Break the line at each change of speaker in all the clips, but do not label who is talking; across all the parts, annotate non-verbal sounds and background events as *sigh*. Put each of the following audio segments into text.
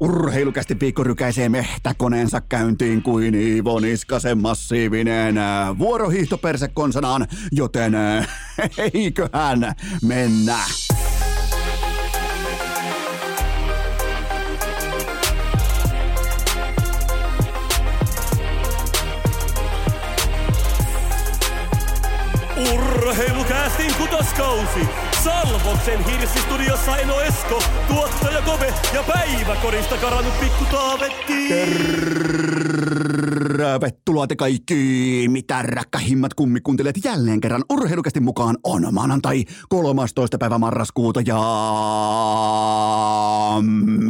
Urheilukästi viikko rykäisee mehtäkoneensa käyntiin kuin Iivo Niskasen massiivinen äh, vuorohiihtoperse konsanaan, joten äh, *laughs* eiköhän mennä.
Urheilukästin kutoskausi. Salvoksen hirsistudiossa Eno Esko, tuottaja Kove ja päiväkorista karannut pikku Taavetti.
Tervetuloa te kaikki, mitä rakkahimmat kummikuuntelijat jälleen kerran urheilukästi mukaan on maanantai 13. päivä marraskuuta ja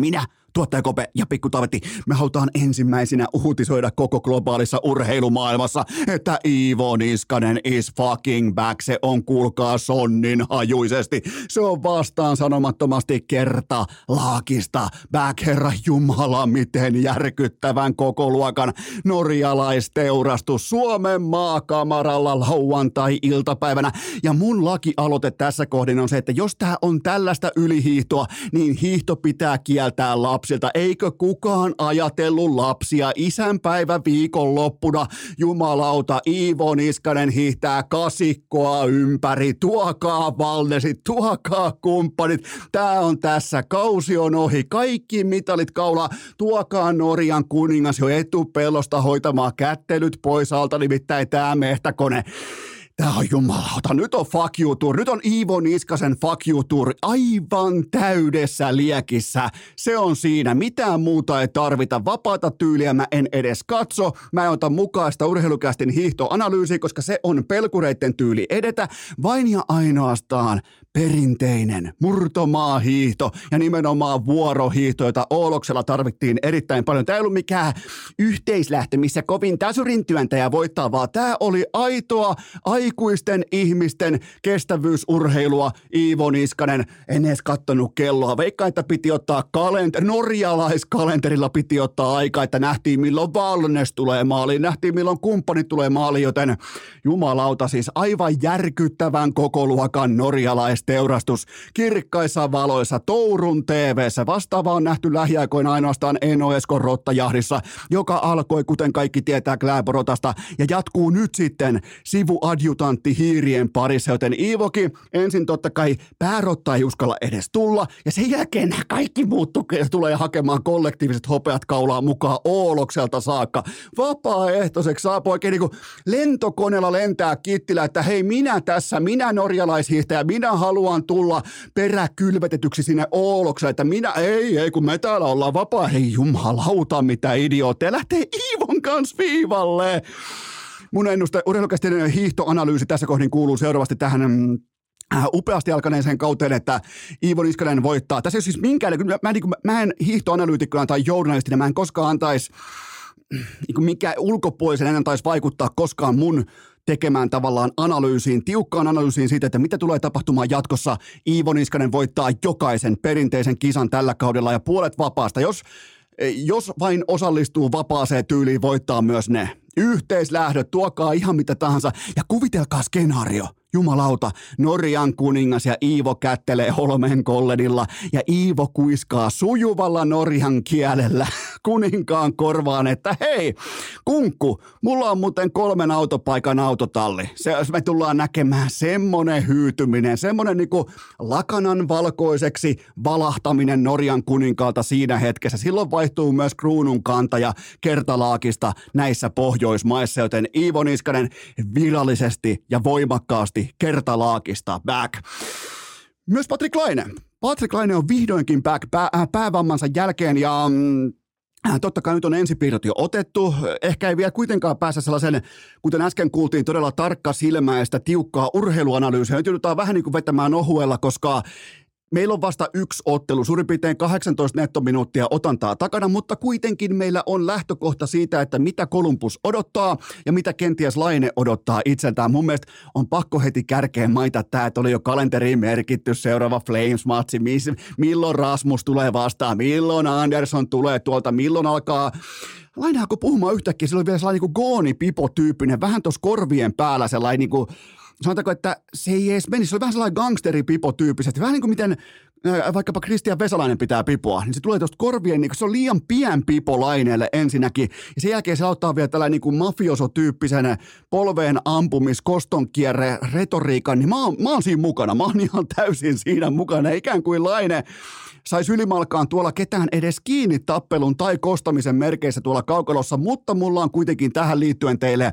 minä tuottaja Kope ja Pikku Taavetti, me halutaan ensimmäisenä uutisoida koko globaalissa urheilumaailmassa, että Iivo Niskanen is fucking back. Se on kuulkaa sonnin hajuisesti. Se on vastaan sanomattomasti kerta laakista. Back herra Jumala, miten järkyttävän koko luokan norjalaisteurastus Suomen maakamaralla lauantai-iltapäivänä. Ja mun lakialoite tässä kohdin on se, että jos tää on tällaista ylihiihtoa, niin hiihto pitää kieltää lapsi lapsilta. Eikö kukaan ajatellut lapsia isänpäivä viikonloppuna? Jumalauta, Iivo Niskanen hiihtää kasikkoa ympäri. Tuokaa valnesit, tuokaa kumppanit. Tää on tässä, kausi on ohi. Kaikki mitalit kaulaa. Tuokaa Norjan kuningas jo etupellosta hoitamaan kättelyt pois alta, nimittäin tää mehtäkone. Tää on jumalauta. Nyt on fuck you tour. Nyt on Iivo Niskasen fuck you tour aivan täydessä liekissä. Se on siinä. Mitään muuta ei tarvita. Vapaata tyyliä mä en edes katso. Mä en ota mukaista urheilukästin hiihtoanalyysiä, koska se on pelkureitten tyyli edetä. Vain ja ainoastaan perinteinen murtomaahiihto ja nimenomaan vuorohiihto, jota Ooloksella tarvittiin erittäin paljon. Tämä ei ollut mikään yhteislähtö, missä kovin täsyrin työntäjä voittaa, vaan tämä oli aitoa aikuisten ihmisten kestävyysurheilua. Iivo Niskanen, en edes kattonut kelloa. Veikka, että piti ottaa kalenteri, norjalaiskalenterilla piti ottaa aika, että nähtiin milloin Valnes tulee maaliin, nähtiin milloin kumppanit tulee maaliin, joten jumalauta siis aivan järkyttävän kokoluokan norjalais teurastus kirkkaissa valoissa Tourun TVssä. Vastaava on nähty lähiaikoina ainoastaan Eno Eskon rottajahdissa, joka alkoi, kuten kaikki tietää, Kläborotasta ja jatkuu nyt sitten sivuadjutantti hiirien parissa, joten Iivoki ensin totta kai päärotta ei uskalla edes tulla ja sen jälkeen nämä kaikki muut tulee hakemaan kollektiiviset hopeat kaulaa mukaan Oolokselta saakka. Vapaaehtoiseksi saapuu oikein niin kuin lentokoneella lentää Kittilä, että hei minä tässä, minä norjalaishiihtäjä, minä haluan haluan tulla peräkylvetetyksi sinne Oolokseen, että minä, ei, ei, kun me täällä ollaan vapaa, hei jumalauta, mitä idiootteja, lähtee Iivon kanssa viivalle. Mun ennuste, urheilukästinen hiihtoanalyysi tässä kohdin kuuluu seuraavasti tähän mm, äh, upeasti alkaneeseen kauteen, että Iivo Niskanen voittaa. Tässä ei siis minkään, mä, niin mä en hiihtoanalyytikkona tai journalistina, mä en koskaan antaisi niin mikä ulkopuolisen en antaisi vaikuttaa koskaan mun tekemään tavallaan analyysiin, tiukkaan analyysiin siitä, että mitä tulee tapahtumaan jatkossa. Iivo Niskanen voittaa jokaisen perinteisen kisan tällä kaudella ja puolet vapaasta. Jos, jos vain osallistuu vapaaseen tyyliin, voittaa myös ne. Yhteislähdöt, tuokaa ihan mitä tahansa ja kuvitelkaa skenaario – Jumalauta, Norjan kuningas ja Iivo kättelee Holmen kolledilla ja Iivo kuiskaa sujuvalla Norjan kielellä *laughs* kuninkaan korvaan, että hei, kunkku, mulla on muuten kolmen autopaikan autotalli. Se, me tullaan näkemään semmonen hyytyminen, semmonen niinku lakanan valkoiseksi valahtaminen Norjan kuninkaalta siinä hetkessä. Silloin vaihtuu myös kruunun kantaja kertalaakista näissä Pohjoismaissa, joten Iivo Niskanen virallisesti ja voimakkaasti kertalaakista back. Myös Patrick Laine. Patrick Laine on vihdoinkin back pää, äh, päävammansa jälkeen ja mm, äh, Totta kai nyt on ensipiirrot jo otettu. Ehkä ei vielä kuitenkaan päässä sellaisen, kuten äsken kuultiin, todella tarkka silmäistä, tiukkaa urheiluanalyysiä. Nyt joudutaan vähän niin kuin vetämään ohuella, koska Meillä on vasta yksi ottelu, suurin piirtein 18 nettominuuttia otantaa takana, mutta kuitenkin meillä on lähtökohta siitä, että mitä Kolumbus odottaa ja mitä kenties Laine odottaa itseltään. Mun mielestä on pakko heti kärkeen maita tämä, että oli jo kalenteriin merkitty seuraava Flames-matsi, milloin Rasmus tulee vastaan, milloin Anderson tulee tuolta, milloin alkaa? Laine puhumaan yhtäkkiä, sillä oli vielä sellainen niin gooni-pipo-tyyppinen, vähän tuossa korvien päällä sellainen niin kuin, sanotaanko, että se ei edes menisi, se oli vähän sellainen gangsteripipo tyyppisesti, vähän niin kuin miten vaikkapa Kristian Vesalainen pitää pipoa, niin se tulee tuosta korvien, niin se on liian pien pipo laineelle ensinnäkin, ja sen jälkeen se auttaa vielä tällainen niin mafiosotyyppisen polveen ampumis, kostonkierre, retoriikan, niin mä oon, mä oon siinä mukana, mä oon ihan täysin siinä mukana, ikään kuin laine saisi ylimalkaan tuolla ketään edes kiinni tappelun tai kostamisen merkeissä tuolla kaukalossa, mutta mulla on kuitenkin tähän liittyen teille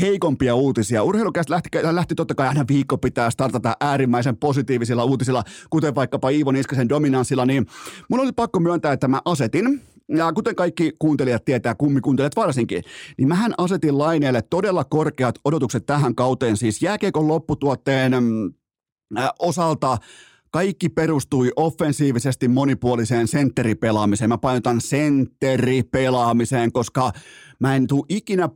heikompia uutisia. Urheilukästä lähti, lähti totta kai aina viikko pitää startata äärimmäisen positiivisilla uutisilla, kuten vaikkapa Iivo Niskasen dominanssilla, niin mun oli pakko myöntää, että mä asetin ja kuten kaikki kuuntelijat tietää, kummikuuntelijat varsinkin, niin mähän asetin laineelle todella korkeat odotukset tähän kauteen, siis jääkiekon lopputuotteen mm, osalta kaikki perustui offensiivisesti monipuoliseen sentteripelaamiseen. Mä painotan sentteripelaamiseen, koska mä en tule ikinä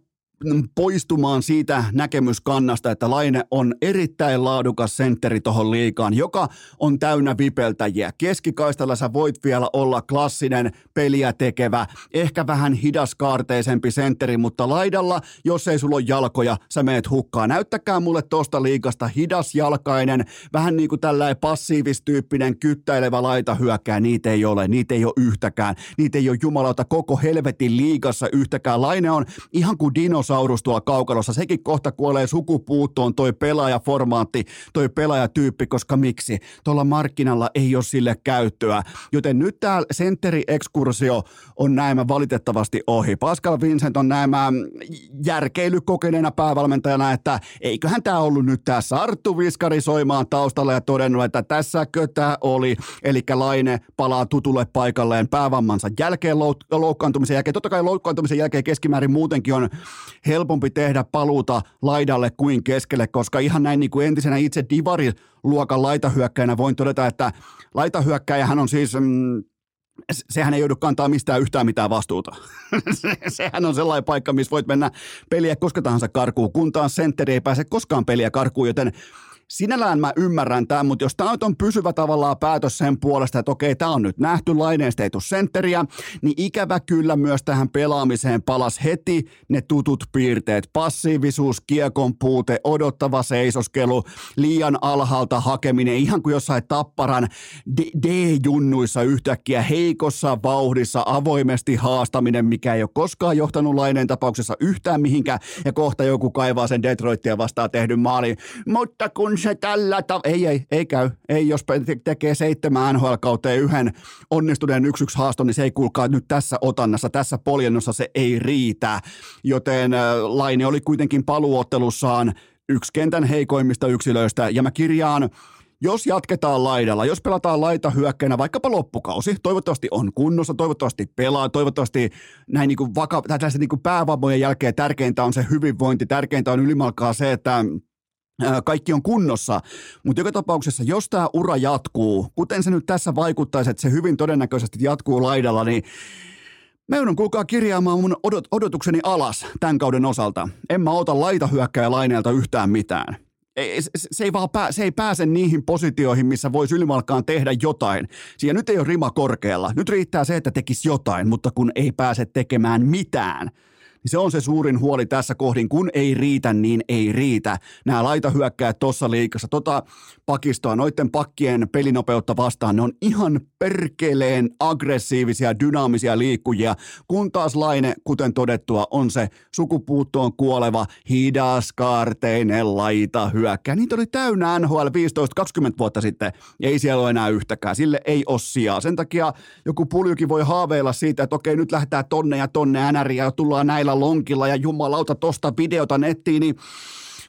poistumaan siitä näkemyskannasta, että Laine on erittäin laadukas sentteri tuohon liikaan, joka on täynnä vipeltäjiä. Keskikaistalla sä voit vielä olla klassinen peliä tekevä, ehkä vähän hidaskaarteisempi sentteri, mutta laidalla, jos ei sulla ole jalkoja, sä meet hukkaan. Näyttäkää mulle tosta liikasta hidasjalkainen, vähän niin kuin tällainen passiivistyyppinen kyttäilevä laita hyökkää. Niitä ei ole, niitä ei ole yhtäkään. Niitä ei ole jumalauta koko helvetin liigassa yhtäkään. Laine on ihan kuin dinos dinosaurus tuolla kaukalossa. Sekin kohta kuolee sukupuuttoon toi pelaajaformaatti, toi pelaajatyyppi, koska miksi? Tuolla markkinalla ei ole sille käyttöä. Joten nyt tämä sentteri-ekskursio on näemä valitettavasti ohi. Pascal Vincent on näemä järkeilykokeneena päävalmentajana, että eiköhän tämä ollut nyt tämä Sarttu Viskari soimaan taustalla ja todennut, että tässä tämä oli. Eli Laine palaa tutulle paikalleen päävammansa jälkeen, loukkaantumisen jälkeen. Totta kai loukkaantumisen jälkeen keskimäärin muutenkin on helpompi tehdä paluuta laidalle kuin keskelle, koska ihan näin niin kuin entisenä itse Divari-luokan laitahyökkäjänä voin todeta, että laitahyökkäjähän on siis mm, sehän ei joudu kantaa mistään yhtään mitään vastuuta. *laughs* sehän on sellainen paikka, missä voit mennä peliä koska tahansa karkuun, kun taas sentteri ei pääse koskaan peliä karkuun, joten sinällään mä ymmärrän tämän, mutta jos tämä on pysyvä tavallaan päätös sen puolesta, että okei, tämä on nyt nähty, laineesta ei sentteriä, niin ikävä kyllä myös tähän pelaamiseen palas heti ne tutut piirteet. Passiivisuus, kiekon puute, odottava seisoskelu, liian alhaalta hakeminen, ihan kuin jossain tapparan D-junnuissa yhtäkkiä heikossa vauhdissa avoimesti haastaminen, mikä ei ole koskaan johtanut laineen tapauksessa yhtään mihinkään, ja kohta joku kaivaa sen Detroitia vastaan tehdyn maalin. Mutta kun se tällä tavalla, ei, ei, ei käy. Ei, jos tekee seitsemän NHL-kauteen yhden onnistuneen yksi yksi haaston, niin se ei kuulkaa nyt tässä otannassa, tässä poljennossa se ei riitä. Joten äh, Laine oli kuitenkin paluottelussaan yksi kentän heikoimmista yksilöistä, ja mä kirjaan jos jatketaan laidalla, jos pelataan laita hyökkäinä vaikkapa loppukausi, toivottavasti on kunnossa, toivottavasti pelaa, toivottavasti näin niin kuin vaka- niin kuin päävammojen jälkeen tärkeintä on se hyvinvointi, tärkeintä on ylimalkaa se, että kaikki on kunnossa, mutta joka tapauksessa, jos tämä ura jatkuu, kuten se nyt tässä vaikuttaisi, että se hyvin todennäköisesti jatkuu laidalla, niin Mä joudun kuulkaa kirjaamaan mun odot- odotukseni alas tämän kauden osalta. En mä ota laitahyökkäjä laineelta yhtään mitään. Ei, se, se, ei vaan pää, se ei pääse niihin positioihin, missä voisi ylimalkaan tehdä jotain. Siinä nyt ei ole rima korkealla. Nyt riittää se, että tekisi jotain, mutta kun ei pääse tekemään mitään – niin se on se suurin huoli tässä kohdin. Kun ei riitä, niin ei riitä. Nämä laitahyökkäät tuossa liikassa, tota pakistoa, noiden pakkien pelinopeutta vastaan, ne on ihan perkeleen aggressiivisia, dynaamisia liikkujia, kun taas Laine, kuten todettua, on se sukupuuttoon kuoleva, hidaskaarteinen laitahyökkäjä. Niitä oli täynnä NHL 15-20 vuotta sitten, ei siellä ole enää yhtäkään. Sille ei ole sijaa. Sen takia joku puljukin voi haaveilla siitä, että okei, nyt lähdetään tonne ja tonne NRiä ja tullaan näillä näillä lonkilla ja jumalauta tosta videota nettiin, niin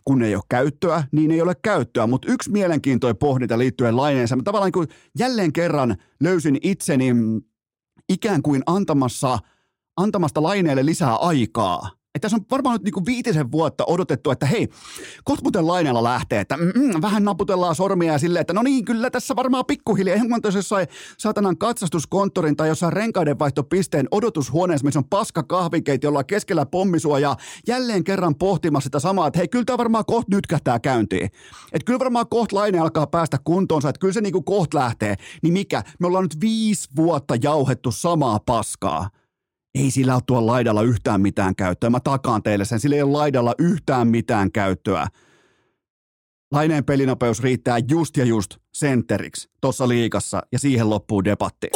kun ei ole käyttöä, niin ei ole käyttöä. Mutta yksi mielenkiintoinen pohdinta liittyen laineeseen. Mä tavallaan kun jälleen kerran löysin itseni ikään kuin antamassa, antamasta laineelle lisää aikaa – että tässä on varmaan nyt niinku viitisen vuotta odotettu, että hei, kohta muuten laineella lähtee, että mm, mm, vähän naputellaan sormia silleen, että no niin, kyllä tässä varmaan pikkuhiljaa, ihan kuin jossain saatanan katsastuskonttorin tai jossain renkaidenvaihtopisteen odotushuoneessa, missä on paska kahvikeiti, jolla keskellä pommisuojaa, jälleen kerran pohtimassa sitä samaa, että hei, kyllä tämä varmaan kohta nytkähtää käyntiin. Että kyllä varmaan kohta laine alkaa päästä kuntoonsa, että kyllä se niinku kohta lähtee. Niin mikä? Me ollaan nyt viisi vuotta jauhettu samaa paskaa ei sillä ole tuolla laidalla yhtään mitään käyttöä. Mä takaan teille sen, sillä ei ole laidalla yhtään mitään käyttöä. Laineen pelinopeus riittää just ja just sentteriksi tuossa liikassa ja siihen loppuu debatti.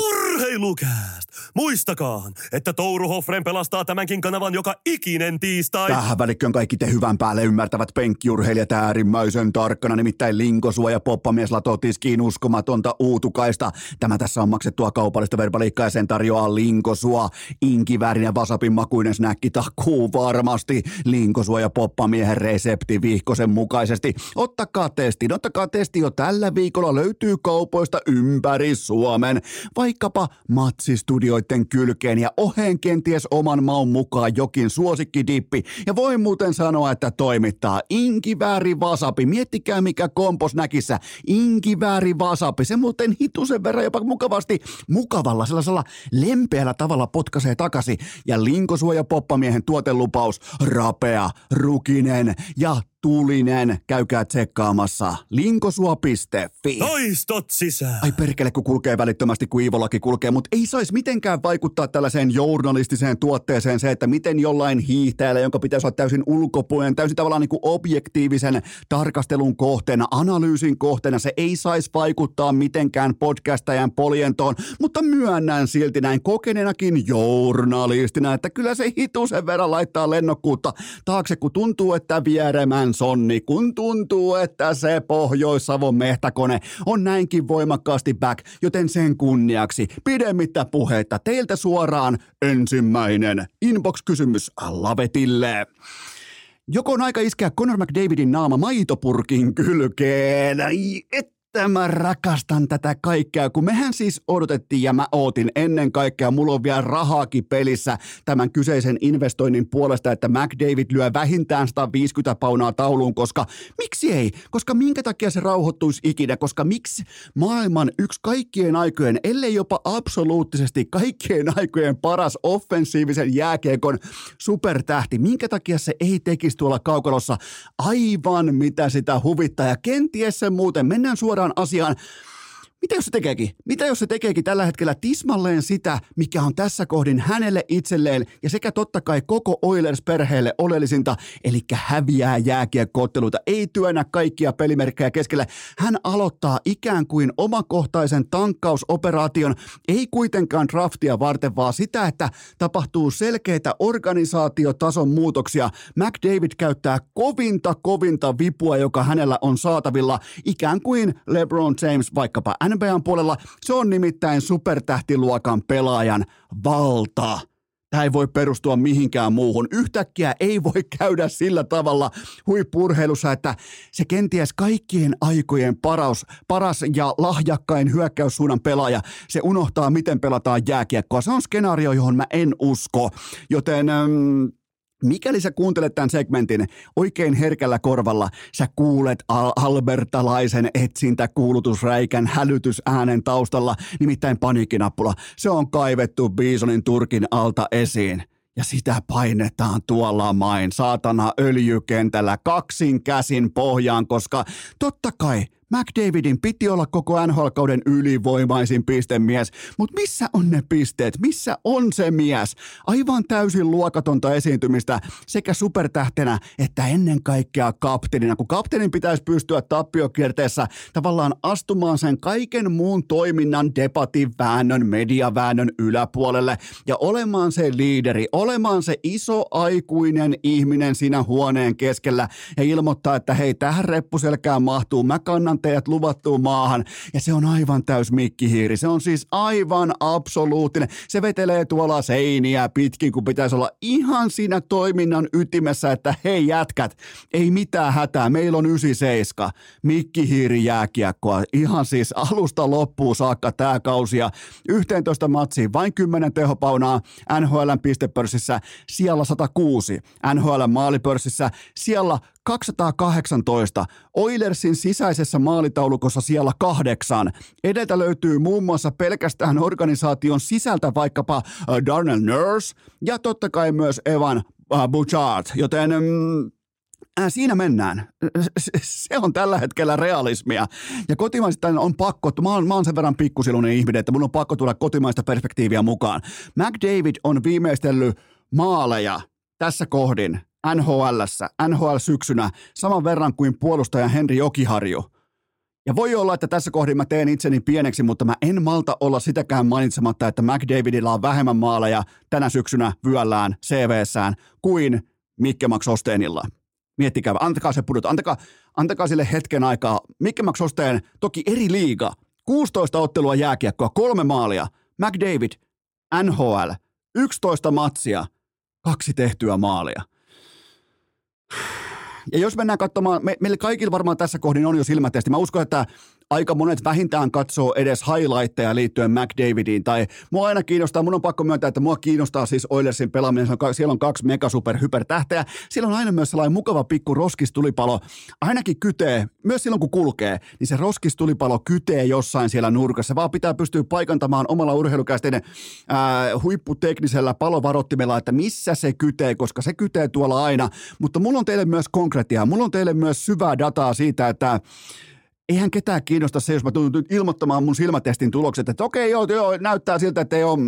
Urheilukääst! Muistakaa, että Touru Hoffren pelastaa tämänkin kanavan joka ikinen tiistai.
Tähän välikköön kaikki te hyvän päälle ymmärtävät penkkiurheilijat äärimmäisen tarkkana, nimittäin Linkosua ja poppamies latotiskiin uskomatonta uutukaista. Tämä tässä on maksettua kaupallista verbaliikkaa ja sen tarjoaa Linkosua. Inkiväärin ja vasapin makuinen snäkki takuu varmasti. Linkosua ja poppamiehen resepti vihkosen mukaisesti. Ottakaa testiin, ottakaa testi jo tällä viikolla löytyy kaupoista ympäri Suomen. Vaikkapa matsistudioiden kylkeen ja oheen kenties oman maun mukaan jokin suosikkidippi. Ja voi muuten sanoa, että toimittaa inkivääri vasapi. Miettikää mikä kompos näkissä. Inkivääri vasapi. Se muuten hitusen verran jopa mukavasti, mukavalla sellaisella lempeällä tavalla potkaisee takaisin. Ja linkosuoja poppamiehen tuotelupaus, rapea, rukinen ja tulinen. Käykää tsekkaamassa linkosua.fi.
Toistot sisään!
Ai perkele, kun kulkee välittömästi, kun Iivolaki kulkee, mutta ei saisi mitenkään vaikuttaa tällaiseen journalistiseen tuotteeseen se, että miten jollain hiihtäjällä, jonka pitäisi olla täysin ulkopuolinen, täysin tavallaan niin kuin objektiivisen tarkastelun kohteena, analyysin kohteena, se ei saisi vaikuttaa mitenkään podcastajan poljentoon, mutta myönnän silti näin kokeneenakin journalistina, että kyllä se hitusen verran laittaa lennokkuutta taakse, kun tuntuu, että vieremän sonni, kun tuntuu, että se Pohjois-Savon mehtäkone on näinkin voimakkaasti back, joten sen kunniaksi pidemmittä puheita teiltä suoraan ensimmäinen inbox-kysymys Lavetille. Joko on aika iskeä Conor McDavidin naama maitopurkin kylkeen? Ai, et että mä rakastan tätä kaikkea, kun mehän siis odotettiin ja mä ootin ennen kaikkea, mulla on vielä rahaakin pelissä tämän kyseisen investoinnin puolesta, että McDavid lyö vähintään 150 paunaa tauluun, koska miksi ei? Koska minkä takia se rauhoittuisi ikinä? Koska miksi maailman yksi kaikkien aikojen, ellei jopa absoluuttisesti kaikkien aikojen paras offensiivisen jääkiekon supertähti, minkä takia se ei tekisi tuolla kaukalossa? Aivan mitä sitä huvittaa. Ja kenties se muuten, mennään suoraan suoraan asiaan. Mitä jos se tekeekin? Mitä jos se tekeekin tällä hetkellä tismalleen sitä, mikä on tässä kohdin hänelle itselleen ja sekä totta kai koko Oilers-perheelle oleellisinta, eli häviää jääkiekkootteluita, ei työnnä kaikkia pelimerkkejä keskelle. Hän aloittaa ikään kuin omakohtaisen tankkausoperaation, ei kuitenkaan draftia varten, vaan sitä, että tapahtuu selkeitä organisaatiotason muutoksia. McDavid käyttää kovinta, kovinta vipua, joka hänellä on saatavilla, ikään kuin LeBron James vaikkapa NBAn puolella. Se on nimittäin supertähtiluokan pelaajan valta. Tämä ei voi perustua mihinkään muuhun. Yhtäkkiä ei voi käydä sillä tavalla huippurheilussa, että se kenties kaikkien aikojen paras, paras ja lahjakkain hyökkäyssuunnan pelaaja, se unohtaa, miten pelataan jääkiekkoa. Se on skenaario, johon mä en usko. Joten... Ähm, Mikäli sä kuuntelet tämän segmentin oikein herkällä korvalla, sä kuulet al- albertalaisen etsintä kuulutusräikän hälytysäänen taustalla, nimittäin paniikkinappula. Se on kaivettu Bisonin turkin alta esiin ja sitä painetaan tuolla main saatana öljykentällä kaksin käsin pohjaan, koska totta kai McDavidin piti olla koko NHL-kauden ylivoimaisin pistemies, mutta missä on ne pisteet? Missä on se mies? Aivan täysin luokatonta esiintymistä sekä supertähtenä että ennen kaikkea kapteenina, kun kapteenin pitäisi pystyä tappiokierteessä tavallaan astumaan sen kaiken muun toiminnan, debatin, väännön, mediaväännön yläpuolelle ja olemaan se liideri, olemaan se iso aikuinen ihminen siinä huoneen keskellä ja ilmoittaa, että hei, tähän reppuselkään mahtuu, mä kannan teidät luvattuun maahan. Ja se on aivan täys mikkihiiri. Se on siis aivan absoluuttinen. Se vetelee tuolla seiniä pitkin, kun pitäisi olla ihan siinä toiminnan ytimessä, että hei jätkät, ei mitään hätää. Meillä on 97. Mikkihiiri jääkiekkoa. Ihan siis alusta loppuun saakka tämä kausi. Ja 11 matsiin vain 10 tehopaunaa NHLn pistepörssissä siellä 106. NHL maalipörssissä siellä 218. Oilersin sisäisessä maalitaulukossa siellä kahdeksan. Edeltä löytyy muun muassa pelkästään organisaation sisältä vaikkapa äh, Darnell Nurse ja totta kai myös Evan äh, Bouchard, joten mm, Äh, siinä mennään. Se on tällä hetkellä realismia. Ja kotimaista on pakko, mä oon, mä oon sen verran pikkusiluinen ihminen, että mun on pakko tulla kotimaista perspektiiviä mukaan. McDavid on viimeistellyt maaleja tässä kohdin NHLssä, NHL-syksynä saman verran kuin puolustaja Henri Jokiharju. Ja voi olla, että tässä kohdin mä teen itseni pieneksi, mutta mä en malta olla sitäkään mainitsematta, että McDavidilla on vähemmän maaleja tänä syksynä vyöllään CVssään kuin Mikke Max Osteenilla. Miettikää, antakaa se pudota, antakaa, antakaa sille hetken aikaa. Mikke Max Osteen, toki eri liiga, 16 ottelua jääkiekkoa, kolme maalia. McDavid, NHL, 11 matsia, kaksi tehtyä maalia. Ja jos mennään katsomaan, me, meillä kaikilla varmaan tässä kohdin on jo silmätesti. Mä uskon, että aika monet vähintään katsoo edes highlightteja liittyen McDavidiin. Tai mua aina kiinnostaa, mun on pakko myöntää, että mua kiinnostaa siis Oilersin pelaaminen. Siellä on kaksi mega super hypertähteä. Siellä on aina myös sellainen mukava pikku roskistulipalo. Ainakin kytee, myös silloin kun kulkee, niin se roskistulipalo kytee jossain siellä nurkassa. Vaan pitää pystyä paikantamaan omalla urheilukästeiden ää, huipputeknisellä palovarottimella, että missä se kytee, koska se kytee tuolla aina. Mutta mulla on teille myös konkretiaa. Mulla on teille myös syvää dataa siitä, että eihän ketään kiinnosta se, jos mä tulen ilmoittamaan mun silmätestin tulokset, että okei, joo, joo näyttää siltä, että ei ole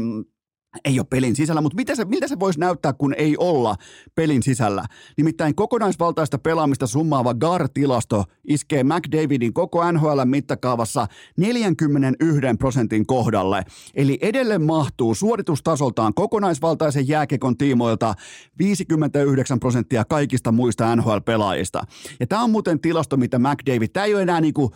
ei ole pelin sisällä, mutta mitä se, miltä se voisi näyttää, kun ei olla pelin sisällä? Nimittäin kokonaisvaltaista pelaamista summaava GAR-tilasto iskee McDavidin koko NHL mittakaavassa 41 prosentin kohdalle. Eli edelleen mahtuu suoritustasoltaan kokonaisvaltaisen jääkekon tiimoilta 59 prosenttia kaikista muista NHL-pelaajista. Ja tämä on muuten tilasto, mitä McDavid, tämä ei ole enää niinku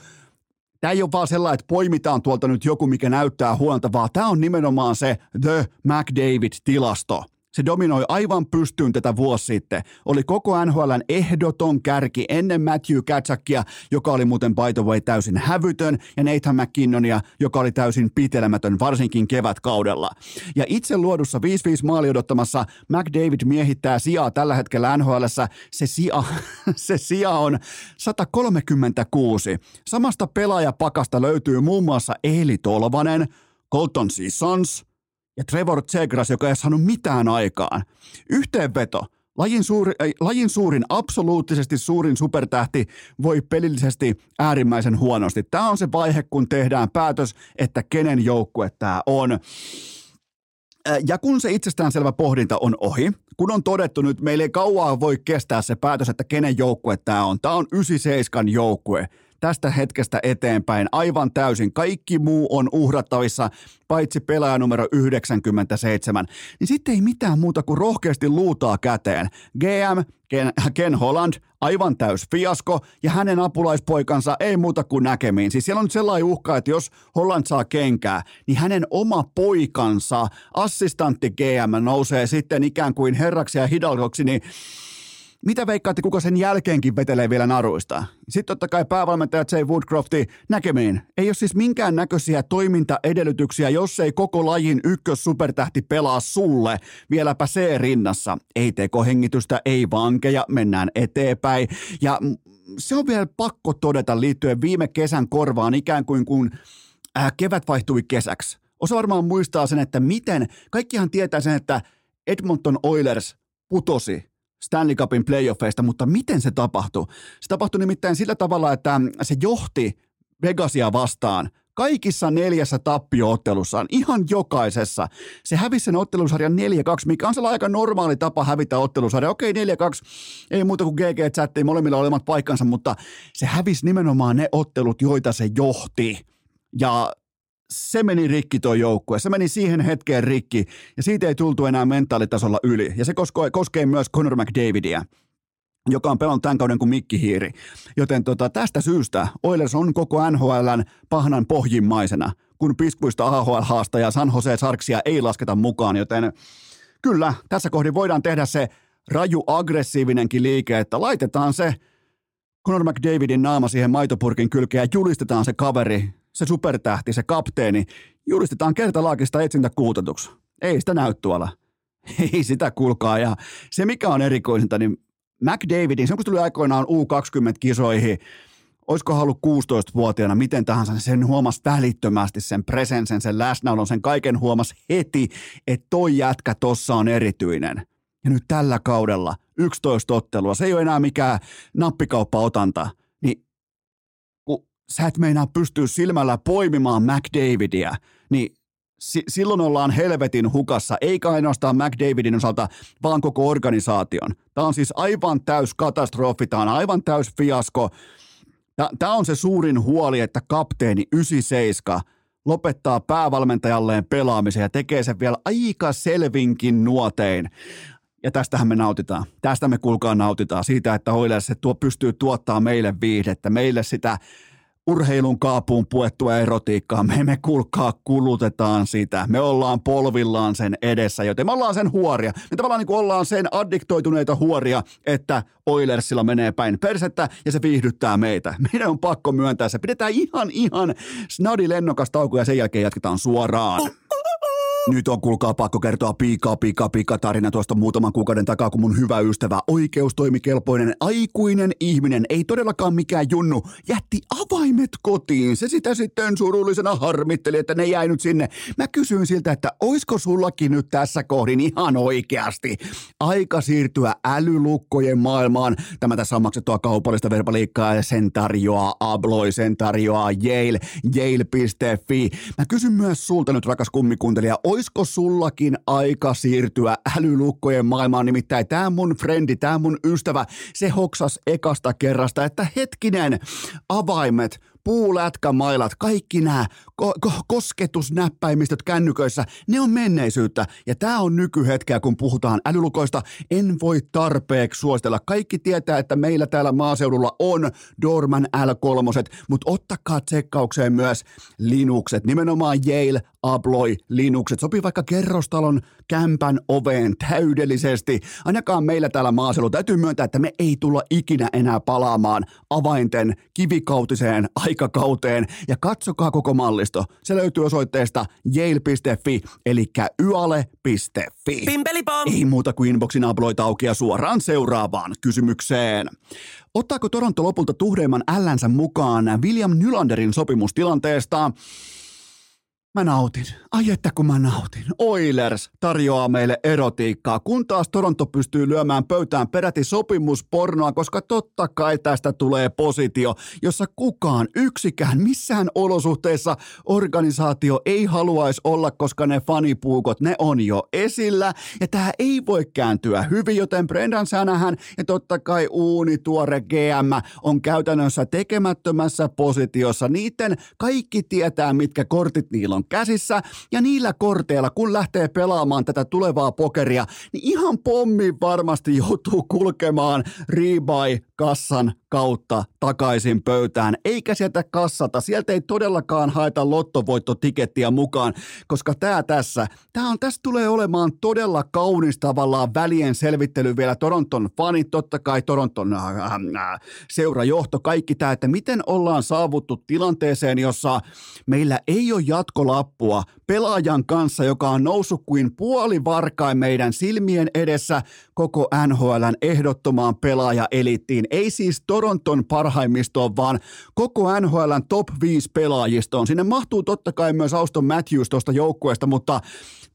Tämä ei ole vaan sellainen, että poimitaan tuolta nyt joku, mikä näyttää huonolta, vaan tämä on nimenomaan se The McDavid-tilasto. Se dominoi aivan pystyyn tätä vuosi sitten. Oli koko NHLn ehdoton kärki ennen Matthew Katsakia, joka oli muuten by the way täysin hävytön, ja Nathan McKinnonia, joka oli täysin pitelemätön, varsinkin kevätkaudella. Ja itse luodussa 5-5 maali odottamassa McDavid miehittää sijaa tällä hetkellä NHLssä. Se sija, *laughs* se sija on 136. Samasta pelaajapakasta löytyy muun muassa Eeli Tolvanen, Colton Sissons – ja Trevor Zegras, joka ei saanut mitään aikaan. Yhteenveto. Lajin, suuri, äh, lajin suurin, absoluuttisesti suurin supertähti voi pelillisesti äärimmäisen huonosti. Tämä on se vaihe, kun tehdään päätös, että kenen joukkue tämä on. Ja kun se itsestäänselvä pohdinta on ohi, kun on todettu nyt, meillä ei kauaa voi kestää se päätös, että kenen joukkue tämä on. Tämä on 97 joukkue tästä hetkestä eteenpäin aivan täysin. Kaikki muu on uhrattavissa, paitsi pelaaja numero 97. Niin sitten ei mitään muuta kuin rohkeasti luutaa käteen. GM Ken, Ken Holland, aivan täys fiasko, ja hänen apulaispoikansa ei muuta kuin näkemiin. Siis siellä on nyt sellainen uhka, että jos Holland saa kenkää, niin hänen oma poikansa, assistantti GM, nousee sitten ikään kuin herraksi ja hidalgoksi, niin mitä veikkaatte, kuka sen jälkeenkin vetelee vielä naruista? Sitten totta kai päävalmentaja Jay Woodcrofti näkemiin. Ei ole siis minkään näköisiä toimintaedellytyksiä, jos ei koko lajin ykkös supertähti pelaa sulle. Vieläpä se rinnassa. Ei tekohengitystä, ei vankeja, mennään eteenpäin. Ja se on vielä pakko todeta liittyen viime kesän korvaan ikään kuin kun äh, kevät vaihtui kesäksi. Osa varmaan muistaa sen, että miten, kaikkihan tietää sen, että Edmonton Oilers putosi Stanley Cupin playoffeista, mutta miten se tapahtui? Se tapahtui nimittäin sillä tavalla, että se johti Vegasia vastaan kaikissa neljässä tappioottelussaan, ihan jokaisessa. Se hävisi sen ottelusarjan 4-2, mikä on sellainen aika normaali tapa hävitä ottelusarja. Okei, 4-2, ei muuta kuin GG chattiin molemmilla olemat paikkansa, mutta se hävisi nimenomaan ne ottelut, joita se johti. Ja se meni rikki tuo joukkue. Se meni siihen hetkeen rikki ja siitä ei tultu enää mentaalitasolla yli. Ja se koskee, koskee myös Conor McDavidia joka on pelannut tämän kauden kuin mikkihiiri. Joten tota, tästä syystä Oilers on koko NHLn pahnan pohjimmaisena, kun piskuista AHL-haastaja San Jose Sarksia ei lasketa mukaan, joten kyllä, tässä kohdin voidaan tehdä se raju aggressiivinenkin liike, että laitetaan se Conor McDavidin naama siihen maitopurkin kylkeen ja julistetaan se kaveri se supertähti, se kapteeni, julistetaan kertalaakista etsintä kuutetuksi. Ei sitä näy tuolla. *laughs* Ei sitä kulkaa. Ja se, mikä on erikoisinta, niin McDavidin, se kun tuli aikoinaan U20-kisoihin, olisiko ollut 16-vuotiaana, miten tahansa, sen huomasi välittömästi sen presensen, sen läsnäolon, sen kaiken huomasi heti, että toi jätkä tossa on erityinen. Ja nyt tällä kaudella 11 ottelua, se ei ole enää mikään nappikauppa-otanta, sä et meinaa pystyä silmällä poimimaan McDavidia, niin si- silloin ollaan helvetin hukassa, eikä ainoastaan McDavidin osalta, vaan koko organisaation. Tämä on siis aivan täys katastrofi, tämä on aivan täys fiasko. Tämä on se suurin huoli, että kapteeni 97 lopettaa päävalmentajalleen pelaamisen ja tekee sen vielä aika selvinkin nuotein. Ja tästähän me nautitaan. Tästä me kuulkaa nautitaan. Siitä, että Oilers se tuo, pystyy tuottaa meille viihdettä, meille sitä urheilun kaapuun puettua erotiikkaa. Me emme kulkaa kulutetaan sitä. Me ollaan polvillaan sen edessä, joten me ollaan sen huoria. Me tavallaan niin kuin ollaan sen addiktoituneita huoria, että Oilersilla menee päin persettä ja se viihdyttää meitä. *laughs* Meidän on pakko myöntää se. Pidetään ihan ihan snadi lennokas tauko ja sen jälkeen jatketaan suoraan. Nyt on kuulkaa pakko kertoa pika, pika, pika tarina tuosta muutaman kuukauden takaa, kun mun hyvä ystävä, oikeustoimikelpoinen, aikuinen ihminen, ei todellakaan mikään junnu, jätti avaimet kotiin. Se sitä sitten surullisena harmitteli, että ne jäi nyt sinne. Mä kysyin siltä, että oisko sullakin nyt tässä kohdin ihan oikeasti aika siirtyä älylukkojen maailmaan. Tämä tässä on maksettua kaupallista verbaliikkaa ja sen tarjoaa Abloy, sen tarjoaa Yale, yale.fi. Mä kysyn myös sulta nyt, rakas kummikuntelija, oisko sullakin aika siirtyä älylukkojen maailmaan? Nimittäin tämä mun frendi, tämä mun ystävä, se hoksas ekasta kerrasta, että hetkinen, avaimet, puulätkämailat, kaikki nämä ko- ko- kosketusnäppäimistöt kännyköissä, ne on menneisyyttä. Ja tämä on nykyhetkeä, kun puhutaan älylukoista. En voi tarpeeksi suositella. Kaikki tietää, että meillä täällä maaseudulla on Dorman L3, mutta ottakaa tsekkaukseen myös Linuxet, nimenomaan Yale, Abloy, Linuxet. Sopii vaikka kerrostalon kämpän oveen täydellisesti. Ainakaan meillä täällä maaseudulla täytyy myöntää, että me ei tulla ikinä enää palaamaan avainten kivikautiseen aikakauteen. Ja katsokaa koko mallisto. Se löytyy osoitteesta yale.fi, eli yale.fi.
Pimpelipom!
Ei muuta kuin inboxin abloita auki ja suoraan seuraavaan kysymykseen. Ottaako Toronto lopulta tuhdeimman ällänsä mukaan William Nylanderin sopimustilanteesta? Mä nautin. Ai että kun mä nautin. Oilers tarjoaa meille erotiikkaa, kun taas Toronto pystyy lyömään pöytään peräti sopimuspornoa, koska totta kai tästä tulee positio, jossa kukaan, yksikään, missään olosuhteessa organisaatio ei haluaisi olla, koska ne fanipuukot, ne on jo esillä. Ja tää ei voi kääntyä hyvin, joten Brendan Sänähän ja totta kai uuni tuore GM on käytännössä tekemättömässä positiossa. Niiden kaikki tietää, mitkä kortit niillä on on käsissä. Ja niillä korteilla, kun lähtee pelaamaan tätä tulevaa pokeria, niin ihan pommi varmasti joutuu kulkemaan rebuy kassan kautta takaisin pöytään, eikä sieltä kassata. Sieltä ei todellakaan haeta lottovoittotikettiä mukaan, koska tämä tässä, tämä on, tässä tulee olemaan todella kaunis tavallaan välien selvittely vielä Toronton fanit, totta kai Toronton äh, äh, seurajohto, kaikki tämä, että miten ollaan saavuttu tilanteeseen, jossa meillä ei ole jatkolappua pelaajan kanssa, joka on noussut kuin puoli varkain meidän silmien edessä koko NHLn ehdottomaan pelaajaelittiin. Ei siis Toronton parhaimmistoon, vaan koko NHLn top 5 pelaajistoon. Sinne mahtuu totta kai myös Auston Matthews tuosta joukkueesta, mutta